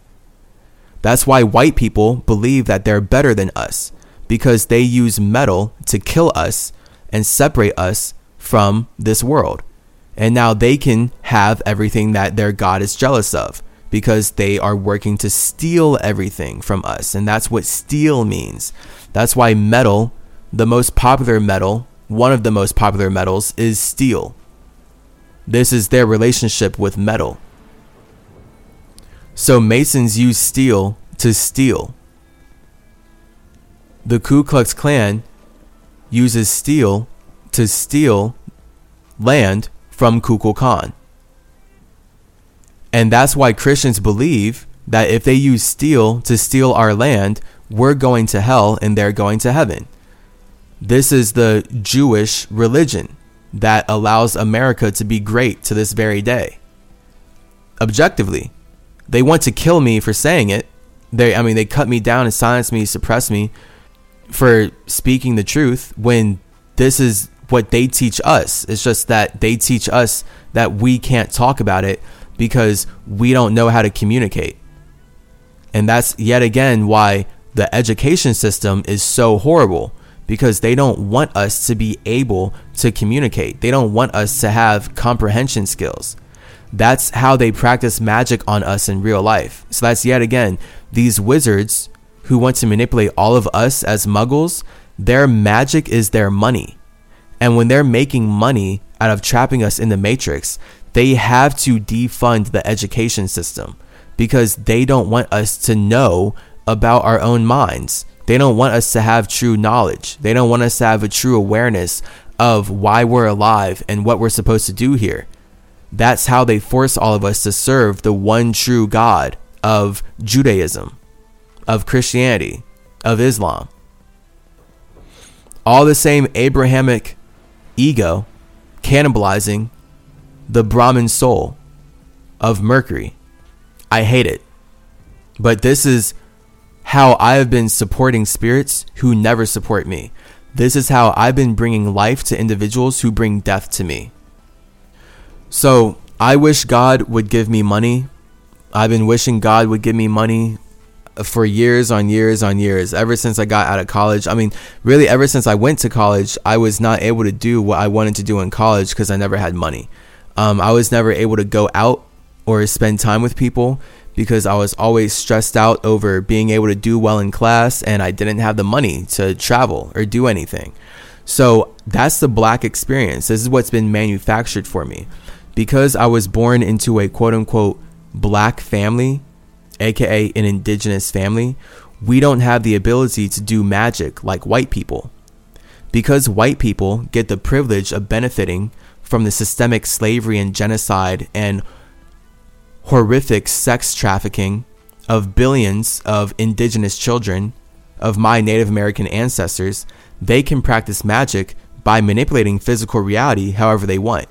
That's why white people believe that they're better than us because they use metal to kill us and separate us from this world. And now they can have everything that their God is jealous of because they are working to steal everything from us. And that's what steal means. That's why metal, the most popular metal, one of the most popular metals, is steel. This is their relationship with metal. So Masons use steel to steal. The Ku Klux Klan uses steel to steal land from Kukulkan. And that's why Christians believe that if they use steel to steal our land, we're going to hell and they're going to heaven. This is the Jewish religion that allows America to be great to this very day. Objectively, they want to kill me for saying it. They, I mean, they cut me down and silence me, suppress me for speaking the truth when this is what they teach us. It's just that they teach us that we can't talk about it because we don't know how to communicate. And that's yet again why the education system is so horrible because they don't want us to be able to communicate. They don't want us to have comprehension skills. That's how they practice magic on us in real life. So that's yet again these wizards who want to manipulate all of us as muggles. Their magic is their money. And when they're making money out of trapping us in the matrix, they have to defund the education system because they don't want us to know about our own minds. They don't want us to have true knowledge. They don't want us to have a true awareness of why we're alive and what we're supposed to do here. That's how they force all of us to serve the one true God of Judaism, of Christianity, of Islam. All the same Abrahamic ego cannibalizing the Brahmin soul of Mercury. I hate it. But this is how I have been supporting spirits who never support me. This is how I've been bringing life to individuals who bring death to me. So I wish God would give me money. I've been wishing God would give me money for years on years on years ever since I got out of college. I mean, really ever since I went to college, I was not able to do what I wanted to do in college because I never had money. Um, I was never able to go out or spend time with people because I was always stressed out over being able to do well in class and I didn't have the money to travel or do anything. So that's the black experience. This is what's been manufactured for me. Because I was born into a quote unquote black family, aka an indigenous family, we don't have the ability to do magic like white people. Because white people get the privilege of benefiting from the systemic slavery and genocide and horrific sex trafficking of billions of indigenous children of my Native American ancestors, they can practice magic by manipulating physical reality however they want.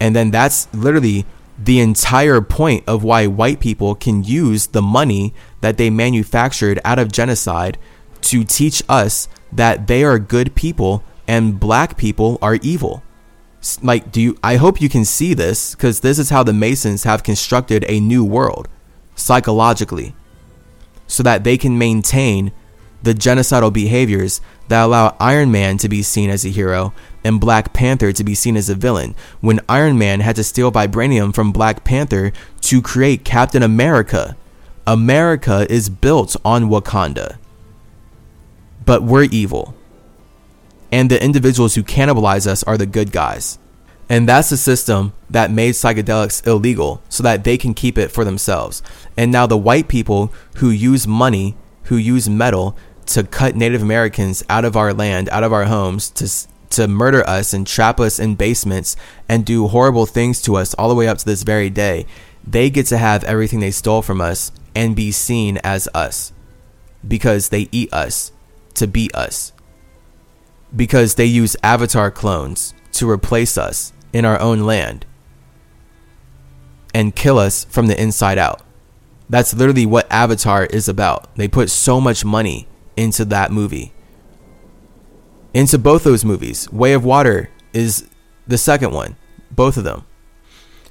And then that's literally the entire point of why white people can use the money that they manufactured out of genocide to teach us that they are good people and black people are evil like do you i hope you can see this because this is how the masons have constructed a new world psychologically so that they can maintain the genocidal behaviors that allow iron man to be seen as a hero and black panther to be seen as a villain. When iron man had to steal vibranium from black panther to create captain america america is built on wakanda. But we're evil and the individuals who cannibalize us are the good guys. And that's the system that made psychedelics illegal so that they can keep it for themselves. And now the white people who use money, who use metal to cut Native Americans out of our land, out of our homes, to to murder us and trap us in basements and do horrible things to us all the way up to this very day, they get to have everything they stole from us and be seen as us because they eat us to beat us because they use avatar clones to replace us in our own land and kill us from the inside out. That's literally what Avatar is about. They put so much money into that movie. Into both those movies. Way of Water is the second one. Both of them.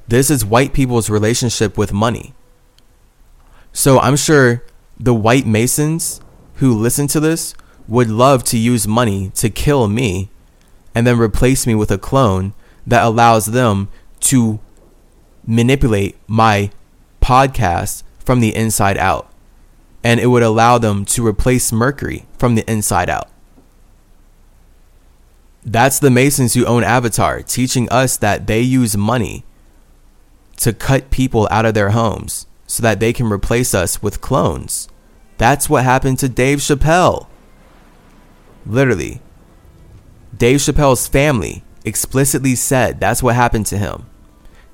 This is white people's relationship with money. So I'm sure the white Masons who listen to this would love to use money to kill me and then replace me with a clone that allows them to manipulate my podcast from the inside out. And it would allow them to replace Mercury from the inside out. That's the Masons who own Avatar, teaching us that they use money to cut people out of their homes so that they can replace us with clones. That's what happened to Dave Chappelle. Literally. Dave Chappelle's family explicitly said that's what happened to him.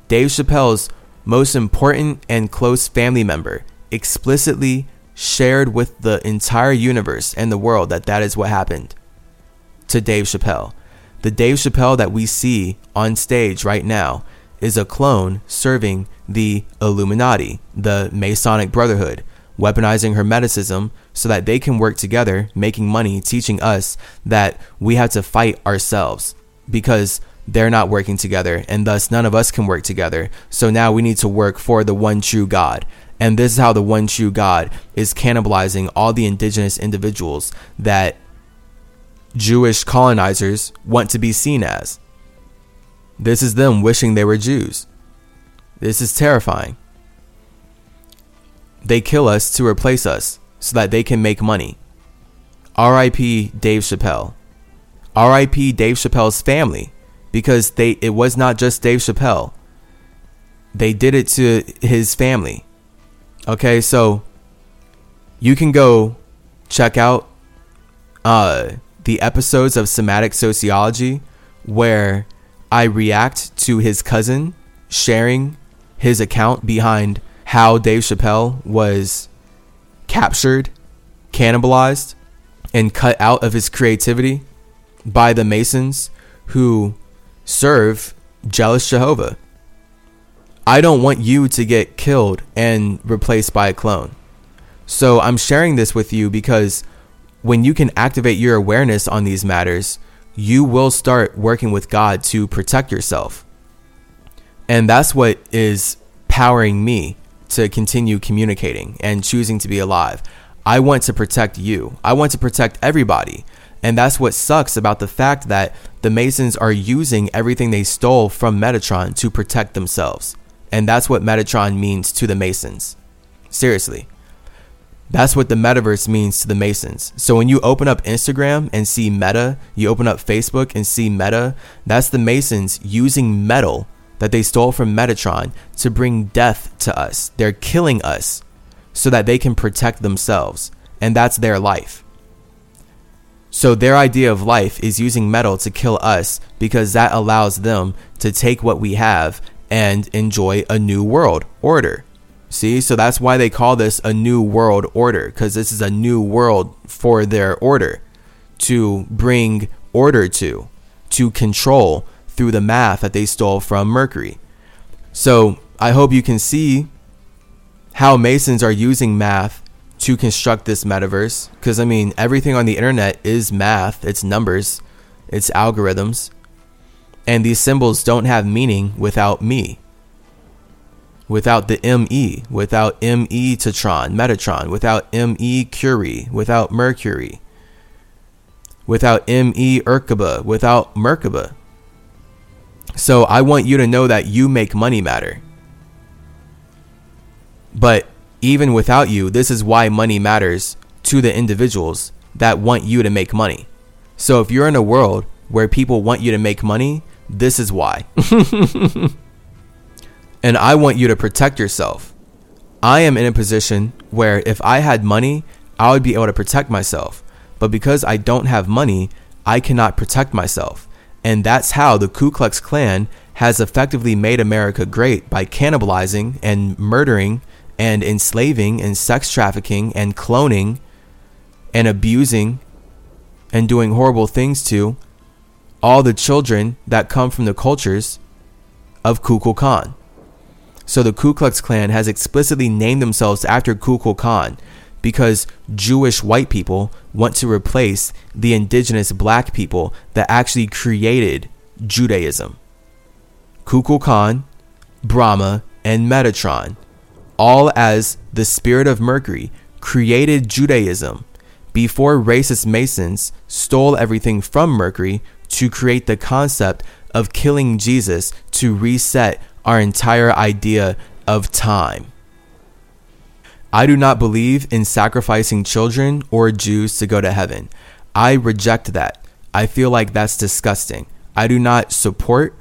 Dave Chappelle's most important and close family member explicitly shared with the entire universe and the world that that is what happened to Dave Chappelle. The Dave Chappelle that we see on stage right now is a clone serving the Illuminati, the Masonic Brotherhood, weaponizing Hermeticism so that they can work together, making money, teaching us that we have to fight ourselves because they're not working together, and thus none of us can work together. So now we need to work for the one true God. And this is how the one true God is cannibalizing all the indigenous individuals that Jewish colonizers want to be seen as. This is them wishing they were Jews. This is terrifying. They kill us to replace us so that they can make money. RIP Dave Chappelle. RIP Dave Chappelle's family because they it was not just Dave Chappelle. They did it to his family. Okay, so you can go check out uh, the episodes of Somatic Sociology where I react to his cousin sharing his account behind how Dave Chappelle was captured, cannibalized, and cut out of his creativity by the Masons who serve jealous Jehovah. I don't want you to get killed and replaced by a clone. So I'm sharing this with you because when you can activate your awareness on these matters, you will start working with God to protect yourself. And that's what is powering me to continue communicating and choosing to be alive. I want to protect you. I want to protect everybody. And that's what sucks about the fact that the Masons are using everything they stole from Metatron to protect themselves. And that's what Metatron means to the Masons. Seriously. That's what the metaverse means to the Masons. So when you open up Instagram and see Meta, you open up Facebook and see Meta, that's the Masons using metal that they stole from Metatron to bring death to us. They're killing us so that they can protect themselves. And that's their life. So their idea of life is using metal to kill us because that allows them to take what we have and enjoy a new world order. See, so that's why they call this a new world order because this is a new world for their order to bring order to, to control through the math that they stole from Mercury. So I hope you can see how Masons are using math to construct this metaverse. Because, I mean, everything on the internet is math, it's numbers, it's algorithms. And these symbols don't have meaning without me. Without the ME, without ME Tetron, Metatron, without ME Curie, without Mercury, without ME Urkaba, without Merkaba. So I want you to know that you make money matter. But even without you, this is why money matters to the individuals that want you to make money. So if you're in a world where people want you to make money, this is why. and I want you to protect yourself. I am in a position where if I had money, I would be able to protect myself. But because I don't have money, I cannot protect myself. And that's how the Ku Klux Klan has effectively made America great by cannibalizing and murdering and enslaving and sex trafficking and cloning and abusing and doing horrible things to all the children that come from the cultures of Ku Klux Klan. So the Ku Klux Klan has explicitly named themselves after Kukulkan because Jewish white people want to replace the indigenous black people that actually created Judaism. Kukulkan, Brahma, and Metatron all as the spirit of Mercury, created Judaism before racist Masons stole everything from Mercury to create the concept of killing Jesus to reset our entire idea of time. I do not believe in sacrificing children or Jews to go to heaven. I reject that. I feel like that's disgusting. I do not support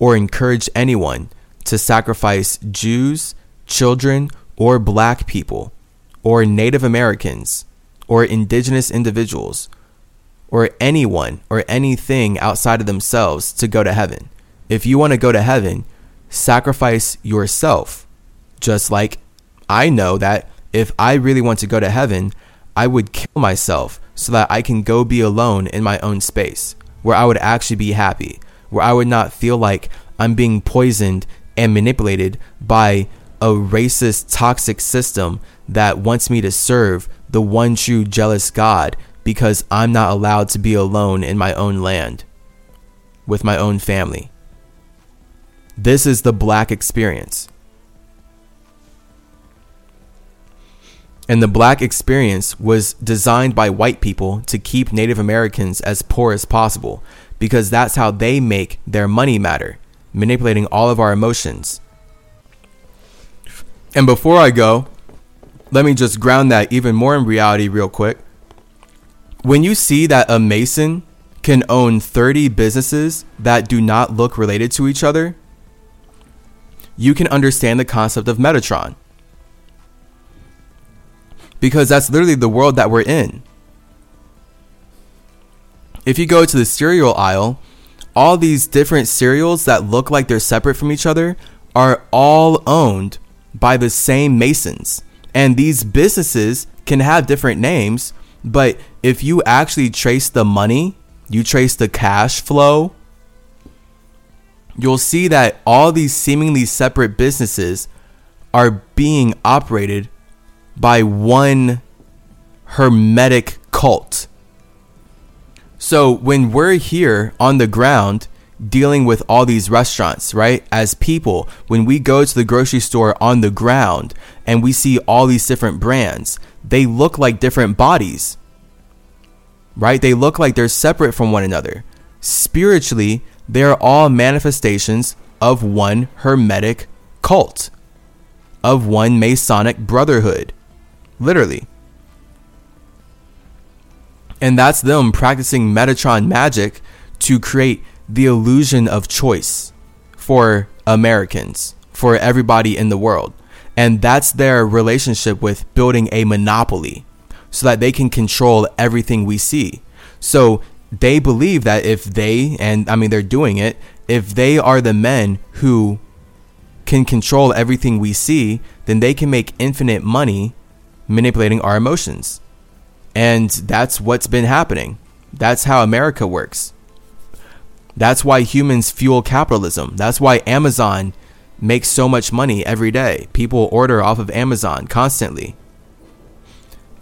or encourage anyone to sacrifice Jews, children, or black people, or Native Americans, or indigenous individuals, or anyone or anything outside of themselves to go to heaven. If you want to go to heaven, sacrifice yourself. Just like I know that if I really want to go to heaven, I would kill myself so that I can go be alone in my own space, where I would actually be happy, where I would not feel like I'm being poisoned and manipulated by a racist, toxic system that wants me to serve the one true jealous God because I'm not allowed to be alone in my own land with my own family. This is the black experience. And the black experience was designed by white people to keep Native Americans as poor as possible because that's how they make their money matter, manipulating all of our emotions. And before I go, let me just ground that even more in reality, real quick. When you see that a Mason can own 30 businesses that do not look related to each other, you can understand the concept of Metatron. Because that's literally the world that we're in. If you go to the cereal aisle, all these different cereals that look like they're separate from each other are all owned by the same Masons. And these businesses can have different names, but if you actually trace the money, you trace the cash flow, you'll see that all these seemingly separate businesses are being operated by one hermetic cult. So when we're here on the ground dealing with all these restaurants, right? As people, when we go to the grocery store on the ground and we see all these different brands, they look like different bodies, right? They look like they're separate from one another. Spiritually, they're all manifestations of one hermetic cult, of one Masonic brotherhood. Literally. And that's them practicing Metatron magic to create the illusion of choice for Americans, for everybody in the world. And that's their relationship with building a monopoly so that they can control everything we see. So they believe that if they, and I mean, they're doing it, if they are the men who can control everything we see, then they can make infinite money manipulating our emotions. And that's what's been happening. That's how America works. That's why humans fuel capitalism. That's why Amazon makes so much money every day. People order off of Amazon constantly.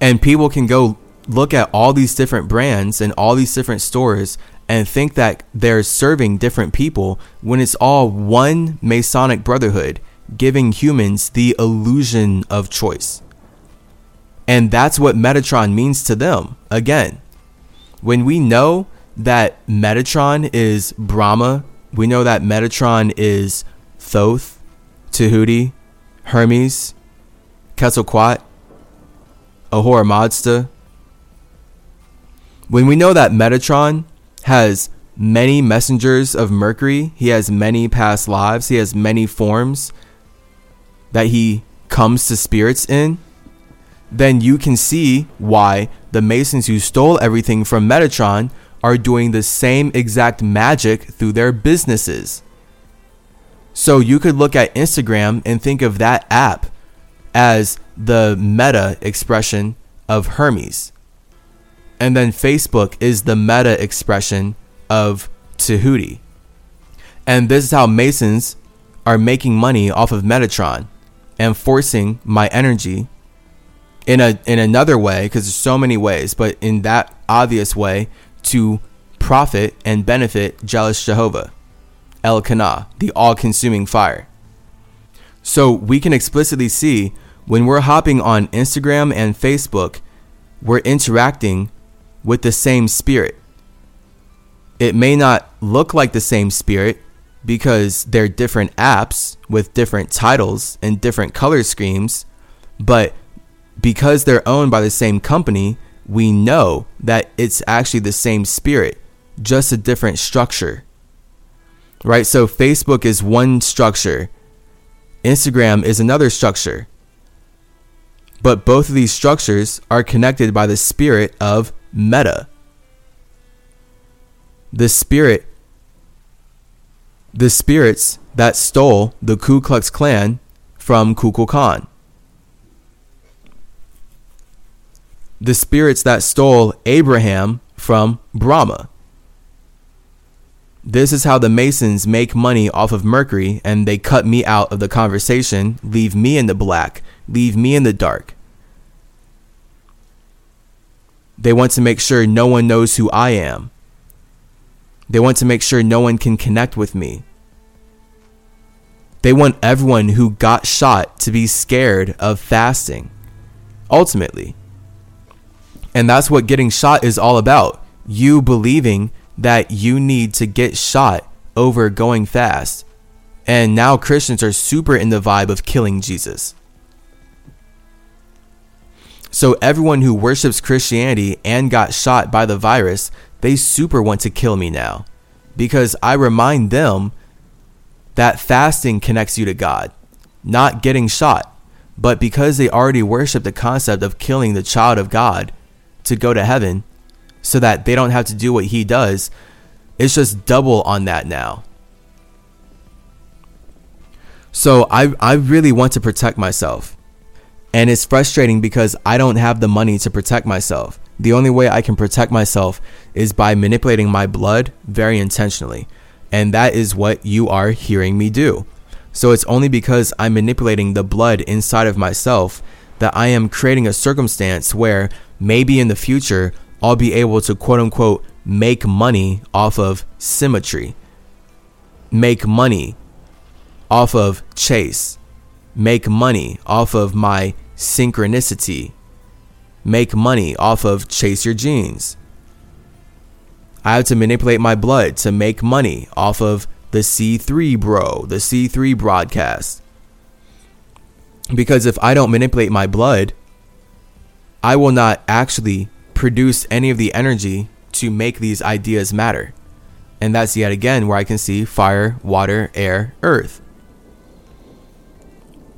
And people can go look at all these different brands and all these different stores and think that they're serving different people when it's all one Masonic brotherhood giving humans the illusion of choice. And that's what Metatron means to them. Again, when we know that Metatron is Brahma, we know that Metatron is Thoth, Tahuti, Hermes, Quetzalcoatl, Ahura Mazda. When we know that Metatron has many messengers of Mercury, he has many past lives, he has many forms that he comes to spirits in, then you can see why the Masons who stole everything from Metatron are doing the same exact magic through their businesses. So you could look at Instagram and think of that app as the meta expression of Hermes. And then Facebook is the meta expression of Tahuti. And this is how Masons are making money off of Metatron and forcing my energy in a in another way because there's so many ways, but in that obvious way to profit and benefit jealous Jehovah, Elkanah, the all-consuming fire. So we can explicitly see when we're hopping on Instagram and Facebook, we're interacting with the same spirit. It may not look like the same spirit because they're different apps with different titles and different color schemes, but because they're owned by the same company, we know that it's actually the same spirit, just a different structure. Right? So Facebook is one structure, Instagram is another structure. But both of these structures are connected by the spirit of meta. The spirit the spirits that stole the Ku Klux Klan from Kukulkan. The spirits that stole Abraham from Brahma. This is how the Masons make money off of Mercury, and they cut me out of the conversation, leave me in the black, leave me in the dark. They want to make sure no one knows who I am. They want to make sure no one can connect with me. They want everyone who got shot to be scared of fasting. Ultimately, and that's what getting shot is all about. You believing that you need to get shot over going fast. And now Christians are super in the vibe of killing Jesus. So everyone who worships Christianity and got shot by the virus, they super want to kill me now. Because I remind them that fasting connects you to God, not getting shot. But because they already worship the concept of killing the child of God, to go to heaven so that they don't have to do what he does. It's just double on that now. So I, I really want to protect myself. And it's frustrating because I don't have the money to protect myself. The only way I can protect myself is by manipulating my blood very intentionally. And that is what you are hearing me do. So it's only because I'm manipulating the blood inside of myself that I am creating a circumstance where maybe in the future I'll be able to quote unquote make money off of symmetry, make money off of chase, make money off of my synchronicity, make money off of chase your genes. I have to manipulate my blood to make money off of the C3 bro, the C3 broadcast. Because if I don't manipulate my blood, I will not actually produce any of the energy to make these ideas matter. And that's yet again where I can see fire, water, air, earth.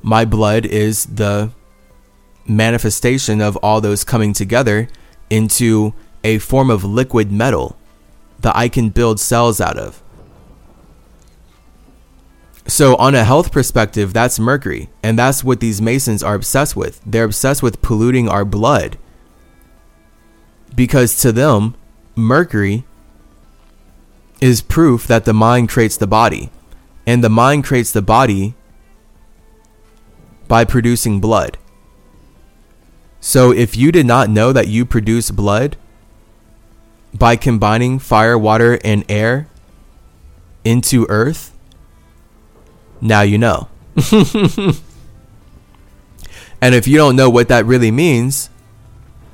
My blood is the manifestation of all those coming together into a form of liquid metal that I can build cells out of. So, on a health perspective, that's mercury. And that's what these Masons are obsessed with. They're obsessed with polluting our blood. Because to them, mercury is proof that the mind creates the body. And the mind creates the body by producing blood. So, if you did not know that you produce blood by combining fire, water, and air into earth, now you know. and if you don't know what that really means,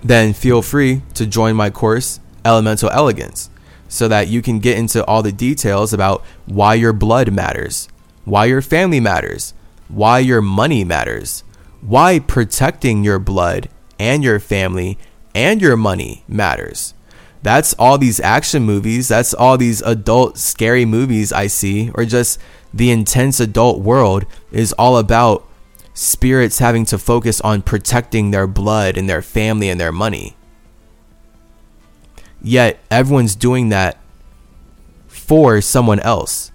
then feel free to join my course, Elemental Elegance, so that you can get into all the details about why your blood matters, why your family matters, why your money matters, why protecting your blood and your family and your money matters. That's all these action movies, that's all these adult scary movies I see, or just the intense adult world is all about spirits having to focus on protecting their blood and their family and their money. Yet everyone's doing that for someone else.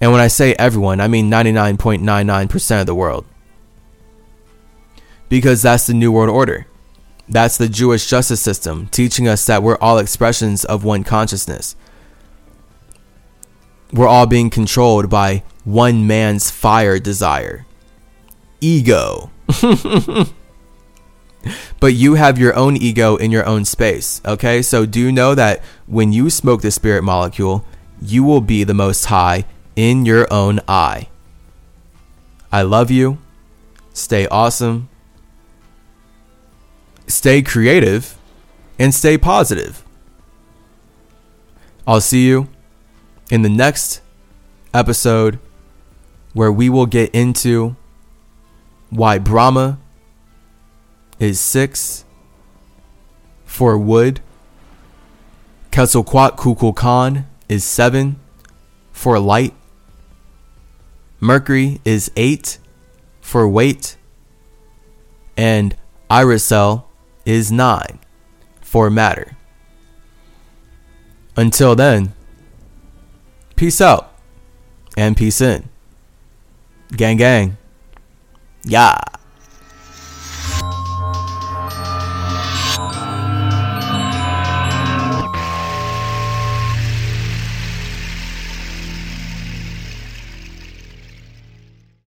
And when I say everyone, I mean 99.99% of the world. Because that's the New World Order. That's the Jewish justice system, teaching us that we're all expressions of one consciousness we're all being controlled by one man's fire desire ego. but you have your own ego in your own space, okay? So do know that when you smoke the spirit molecule, you will be the most high in your own eye. I love you. Stay awesome. Stay creative and stay positive. I'll see you in the next episode where we will get into why Brahma is six for wood, Quetzalcoatl is seven for light, Mercury is eight for weight, and Iracel is nine for matter. Until then, Peace out and peace in. Gang, gang. Yeah.